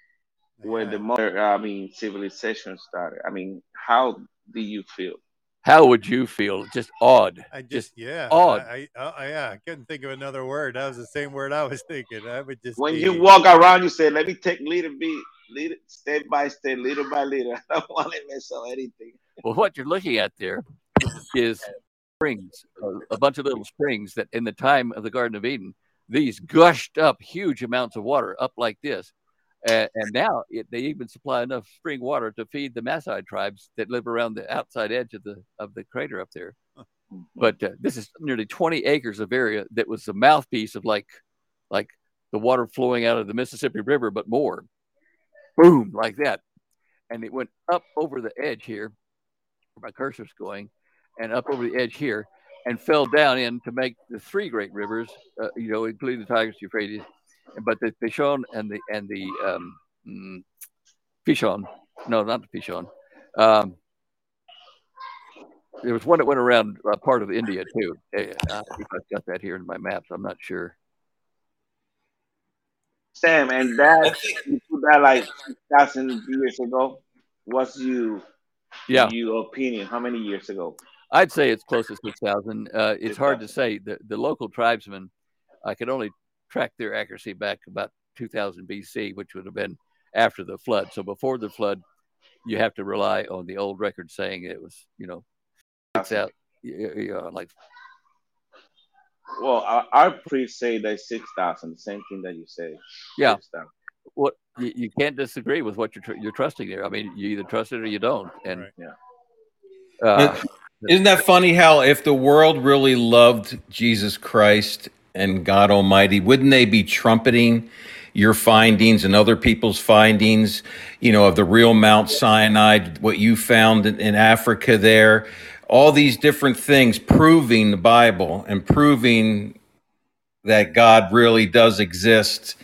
yeah. where the modern, I mean, civilization started? I mean, how do you feel?
How would you feel? Just odd.
I just, just
yeah, odd. I,
I, I, yeah, I couldn't think of another word. That was the same word I was thinking. I would just
when
be...
you walk around, you say, "Let me take little bit, little step by step, little by little." I don't want to mess up anything.
Well, what you're looking at there is springs, a bunch of little springs that, in the time of the Garden of Eden, these gushed up huge amounts of water up like this and, and now it, they even supply enough spring water to feed the Maasai tribes that live around the outside edge of the of the crater up there. But uh, this is nearly 20 acres of area that was the mouthpiece of like like the water flowing out of the Mississippi River, but more. Boom, like that. And it went up over the edge here, where my cursor's going, and up over the edge here, and fell down in to make the three great rivers, uh, you know, including the Tigris, Euphrates, but the Pishon and the and the um, mm, Pishon, no, not the Pishon. Um, there was one that went around uh, part of India too. I I've got that here in my maps. I'm not sure.
Sam, and that you put that like thousand years ago. What's you?
Yeah,
your opinion? How many years ago?
I'd say it's close to six thousand. Uh, it's hard to say. The the local tribesmen, I could only track their accuracy back about 2000 BC, which would have been after the flood. So before the flood, you have to rely on the old record saying it was, you know, it's out, you know, like.
Well, our priests say that 6,000, the same thing that you say.
Yeah. 6, what you, you, can't disagree with what you're tr- you're trusting there. I mean, you either trust it or you don't. And right.
yeah.
Uh, Isn't that funny how if the world really loved Jesus Christ and God Almighty, wouldn't they be trumpeting your findings and other people's findings, you know, of the real Mount Sinai, what you found in, in Africa there, all these different things proving the Bible and proving that God really does exist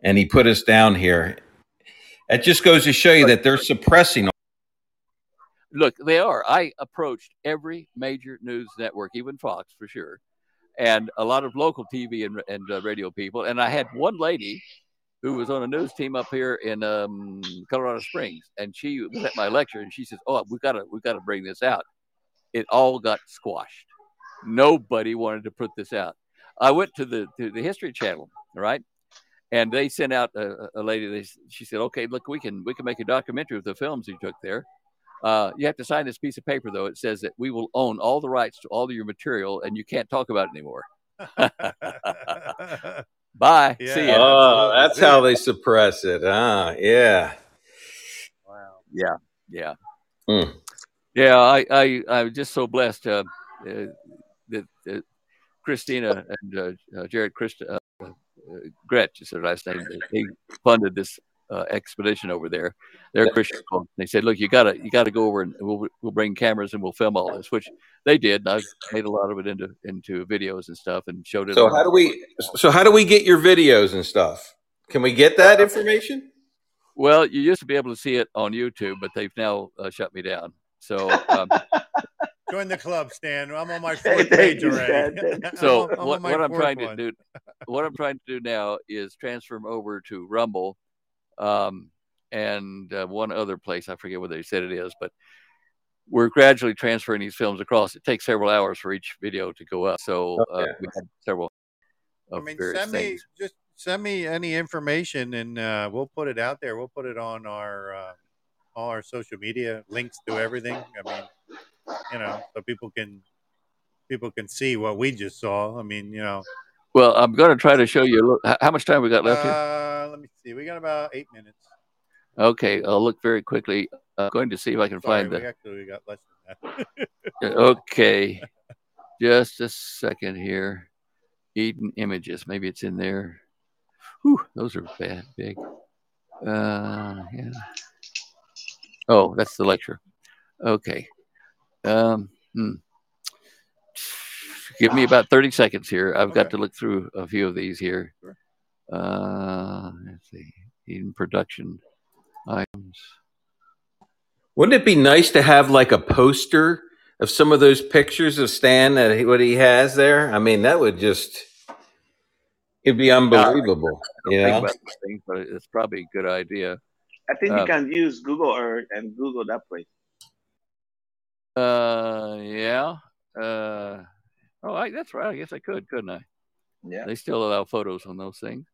and he put us down here. It just goes to show you that they're suppressing.
Look, they are. I approached every major news network, even Fox for sure, and a lot of local TV and, and uh, radio people. And I had one lady who was on a news team up here in um, Colorado Springs, and she was at my lecture, and she says, "Oh, we got to we got to bring this out." It all got squashed. Nobody wanted to put this out. I went to the to the History Channel, right? And they sent out a, a lady. They, she said, "Okay, look, we can we can make a documentary of the films you took there." Uh, you have to sign this piece of paper, though. It says that we will own all the rights to all of your material, and you can't talk about it anymore. Bye. Yeah, See you.
Oh, that's how they suppress it. Ah, yeah.
Wow. Yeah. Yeah.
Hmm.
Yeah. I, I, I'm just so blessed uh, uh, that, that Christina and uh, uh Jared Christ, uh, uh, Gretsch is her last name. They funded this uh, expedition over there. They're Christian. They said, "Look, you gotta you gotta go over and we'll we'll bring cameras and we'll film all this," which they did. And I made a lot of it into into videos and stuff and showed it.
So how do we? So how do we get your videos and stuff? Can we get that information?
Well, you used to be able to see it on YouTube, but they've now uh, shut me down. So um,
join the club, Stan. I'm on my fourth page already.
so I'm, I'm what, what I'm trying one. to do, what I'm trying to do now is transfer them over to Rumble, um, and uh, one other place. I forget what they said it is, but we're gradually transferring these films across. It takes several hours for each video to go up. So uh, okay. we had several.
I mean, send me things. just send me any information, and uh, we'll put it out there. We'll put it on our uh, all our social media links to everything. I mean, you know, so people can people can see what we just saw. I mean, you know.
Well, I'm going to try to show you. How much time we got left here?
Uh, let me see. We got about eight minutes.
Okay, I'll look very quickly. I'm going to see if I can Sorry, find the.
Actually, we got less than
that. okay, just a second here. Eden Images. Maybe it's in there. Whew, those are bad, big. Uh, yeah. Oh, that's the lecture. Okay. Um, hmm. Give me about 30 seconds here. I've okay. got to look through a few of these here. Sure. Uh, let's see. Eden production items.
Wouldn't it be nice to have like a poster of some of those pictures of Stan that he, what he has there? I mean, that would just it'd be unbelievable. Yeah,
thing, but it's probably a good idea.
I think uh, you can use Google Earth and Google that place.
Uh, yeah. Uh, oh, I, that's right. I guess I could, couldn't I?
Yeah.
They still allow photos on those things.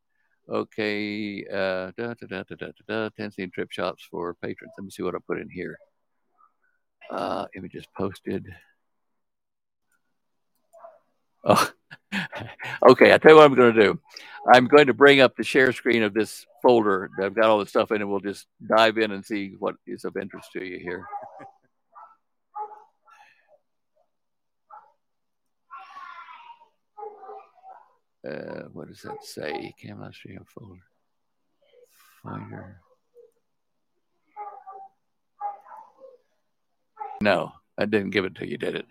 Okay. Uh, da, da, da, da, da, da, scene trip shops for patrons. Let me see what I put in here. Uh, images posted. Oh, okay. I tell you what I'm going to do. I'm going to bring up the share screen of this folder that I've got all the stuff in, and we'll just dive in and see what is of interest to you here. Uh, what does that say? Camelot Stream folder. Finder. No, I didn't give it to you, did it?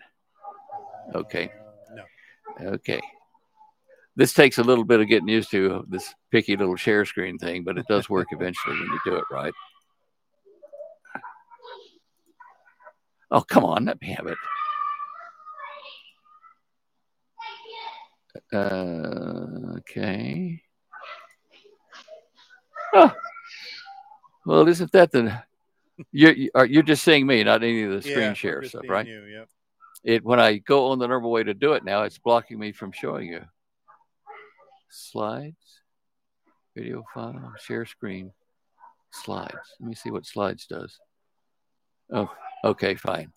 Okay.
No.
Okay. This takes a little bit of getting used to this picky little share screen thing, but it does work eventually when you do it right. Oh, come on, let me have it. Uh, okay. Oh. Well, isn't that the you're you're just seeing me, not any of the screen yeah, share stuff, right?
You, yep.
It when I go on the normal way to do it now, it's blocking me from showing you. Slides, video file, share screen, slides. Let me see what slides does. Oh, okay, fine.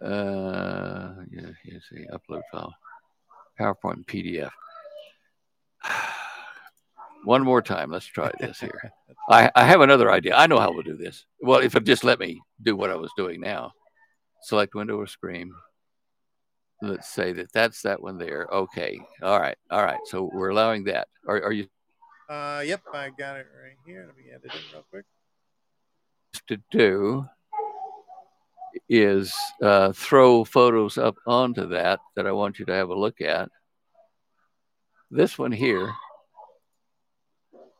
Uh, yeah, here's the upload file. PowerPoint PDF. One more time. Let's try this here. I, I have another idea. I know how we'll do this. Well, if it just let me do what I was doing now. Select window or screen. Let's say that that's that one there. Okay. All right. All right. So we're allowing that. Are, are you?
Uh, yep. I got it right here. Let me add it real quick.
To do is uh, throw photos up onto that that I want you to have a look at. This one here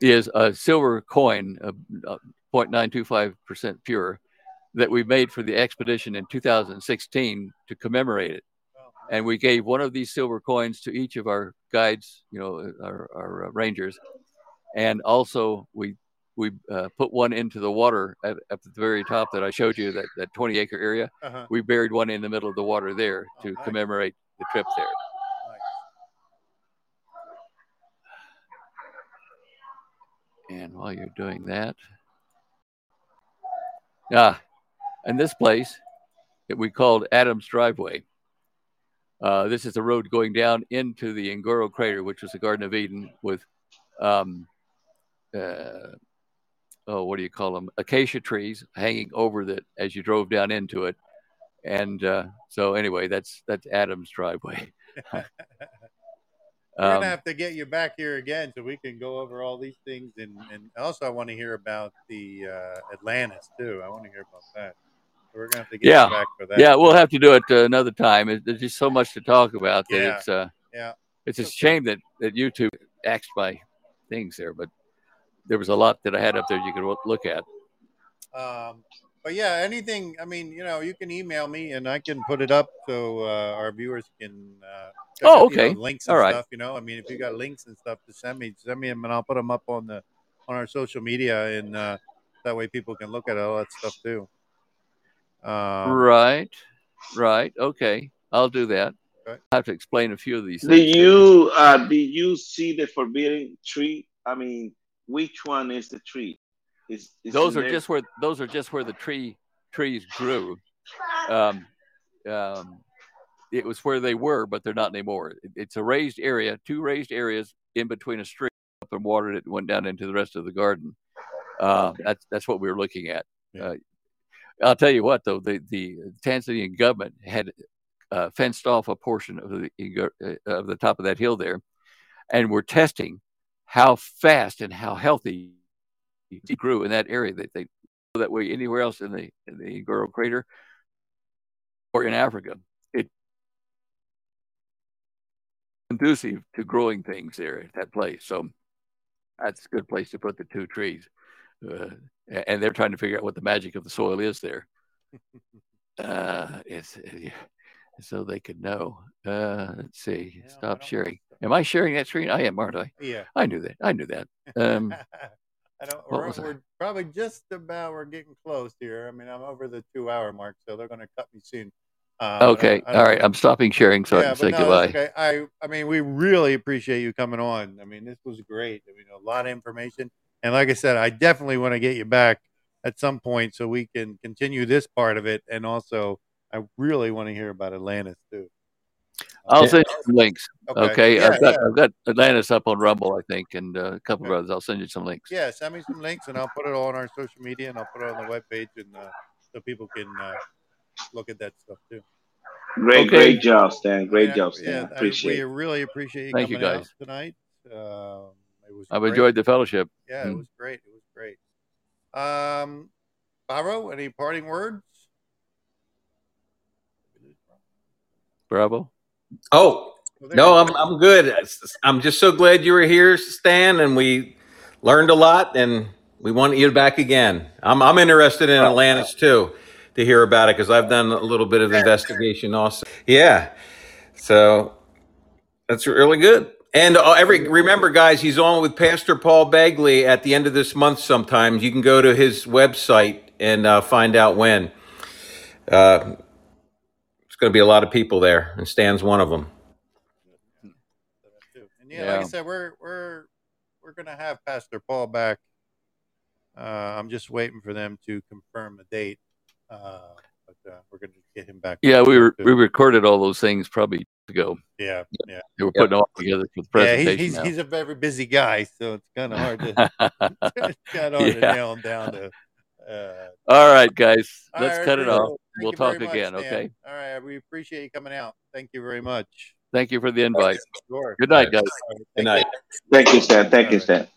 is a silver coin, uh, 0.925% pure, that we made for the expedition in 2016 to commemorate it. And we gave one of these silver coins to each of our guides, you know, our, our uh, rangers. And also, we we uh, put one into the water at, at, the very top that I showed you, that, that 20 acre area. Uh-huh. We buried one in the middle of the water there to oh, nice. commemorate the trip there. Nice. And while you're doing that, ah, and this place that we called Adams Driveway. Uh, this is the road going down into the Ngoro crater, which was the Garden of Eden with um, uh, oh, what do you call them? Acacia trees hanging over that as you drove down into it. And uh, so anyway, that's that's Adam's driveway.
we're um, gonna have to get you back here again so we can go over all these things, and and also I want to hear about the uh, Atlantis too. I want to hear about that. So we're gonna have to get
yeah.
back for that.
Yeah, we'll have to do it uh, another time. There's just so much to talk about that
yeah.
it's uh,
yeah,
it's a shame that that YouTube acts by things there, but there was a lot that I had up there you could look at.
Um, but yeah, anything. I mean, you know, you can email me and I can put it up so uh, our viewers can. Uh,
oh, okay.
You know, links and stuff. You know, I mean, if you got links and stuff to send me, send me them and I'll put them up on the on our social media, and uh, that way people can look at all that stuff too.
Um, right, right. Okay, I'll do that. Okay. I have to explain a few of these.
Do you uh, do you see the forbidden tree? I mean, which one is the tree? Is,
is those are just where those are just where the tree trees grew. Um, um, it was where they were, but they're not anymore. It's a raised area, two raised areas in between a stream up and water that went down into the rest of the garden. Uh, okay. That's that's what we were looking at. Yeah. Uh, I'll tell you what, though, the the Tanzanian government had uh, fenced off a portion of the uh, of the top of that hill there, and were testing how fast and how healthy he grew in that area. That they that way anywhere else in the in the Ngoro crater or in Africa. It conducive to growing things there at that place. So that's a good place to put the two trees. Uh, and they're trying to figure out what the magic of the soil is there. Uh, it's so they could know. Uh, let's see. Yeah, Stop sharing. Am I sharing that screen? I am, aren't I?
Yeah.
I knew that. I knew that. Um,
I don't. We're, we're probably just about. We're getting close here. I mean, I'm over the two hour mark, so they're going to cut me soon.
Uh, okay. All right. I'm stopping sharing so yeah, I can say no, goodbye.
Okay. I. I mean, we really appreciate you coming on. I mean, this was great. I mean, a lot of information, and like I said, I definitely want to get you back at some point so we can continue this part of it, and also I really want to hear about Atlantis too.
I'll send you some links. Okay, okay? Yeah, I've got yeah. I've got Atlantis up on Rumble, I think, and uh, a couple okay. of others. I'll send you some links.
Yeah, send me some links, and I'll put it all on our social media, and I'll put it on the webpage, and uh, so people can uh, look at that stuff too.
Great, okay. great job, Stan. Great yeah, job, Stan. Yeah, appreciate.
We really appreciate you
Thank
coming
you guys.
out tonight. Um,
it was. I've great. enjoyed the fellowship.
Yeah, mm. it was great. It was great. Um, Barrow, any parting words?
Bravo.
Oh, no, I'm I'm good. I'm just so glad you were here, Stan, and we learned a lot, and we want you back again. I'm I'm interested in Atlantis too to hear about it because I've done a little bit of investigation also. Yeah, so that's really good. And uh, every remember, guys, he's on with Pastor Paul Begley at the end of this month. Sometimes you can go to his website and uh, find out when. Uh, going to be a lot of people there, and Stan's one of them.
And yeah, yeah. like I said, we're we're we're going to have Pastor Paul back. Uh, I'm just waiting for them to confirm a date, uh, but uh, we're going to get him back.
Yeah, we were, we recorded all those things probably ago.
Yeah, yeah.
They were putting yep. all together for the presentation.
Yeah, he's he's, he's, a very busy guy, so it's kind of hard to kind of hard yeah. to nail him down to.
Uh, all right, guys, let's right, cut it off we'll talk again.
Much,
okay.
All right. We appreciate you coming out. Thank you very much.
Thank you for the invite. Sure. Good night, guys.
Good night.
Thank you, Stan. Thank you, Stan.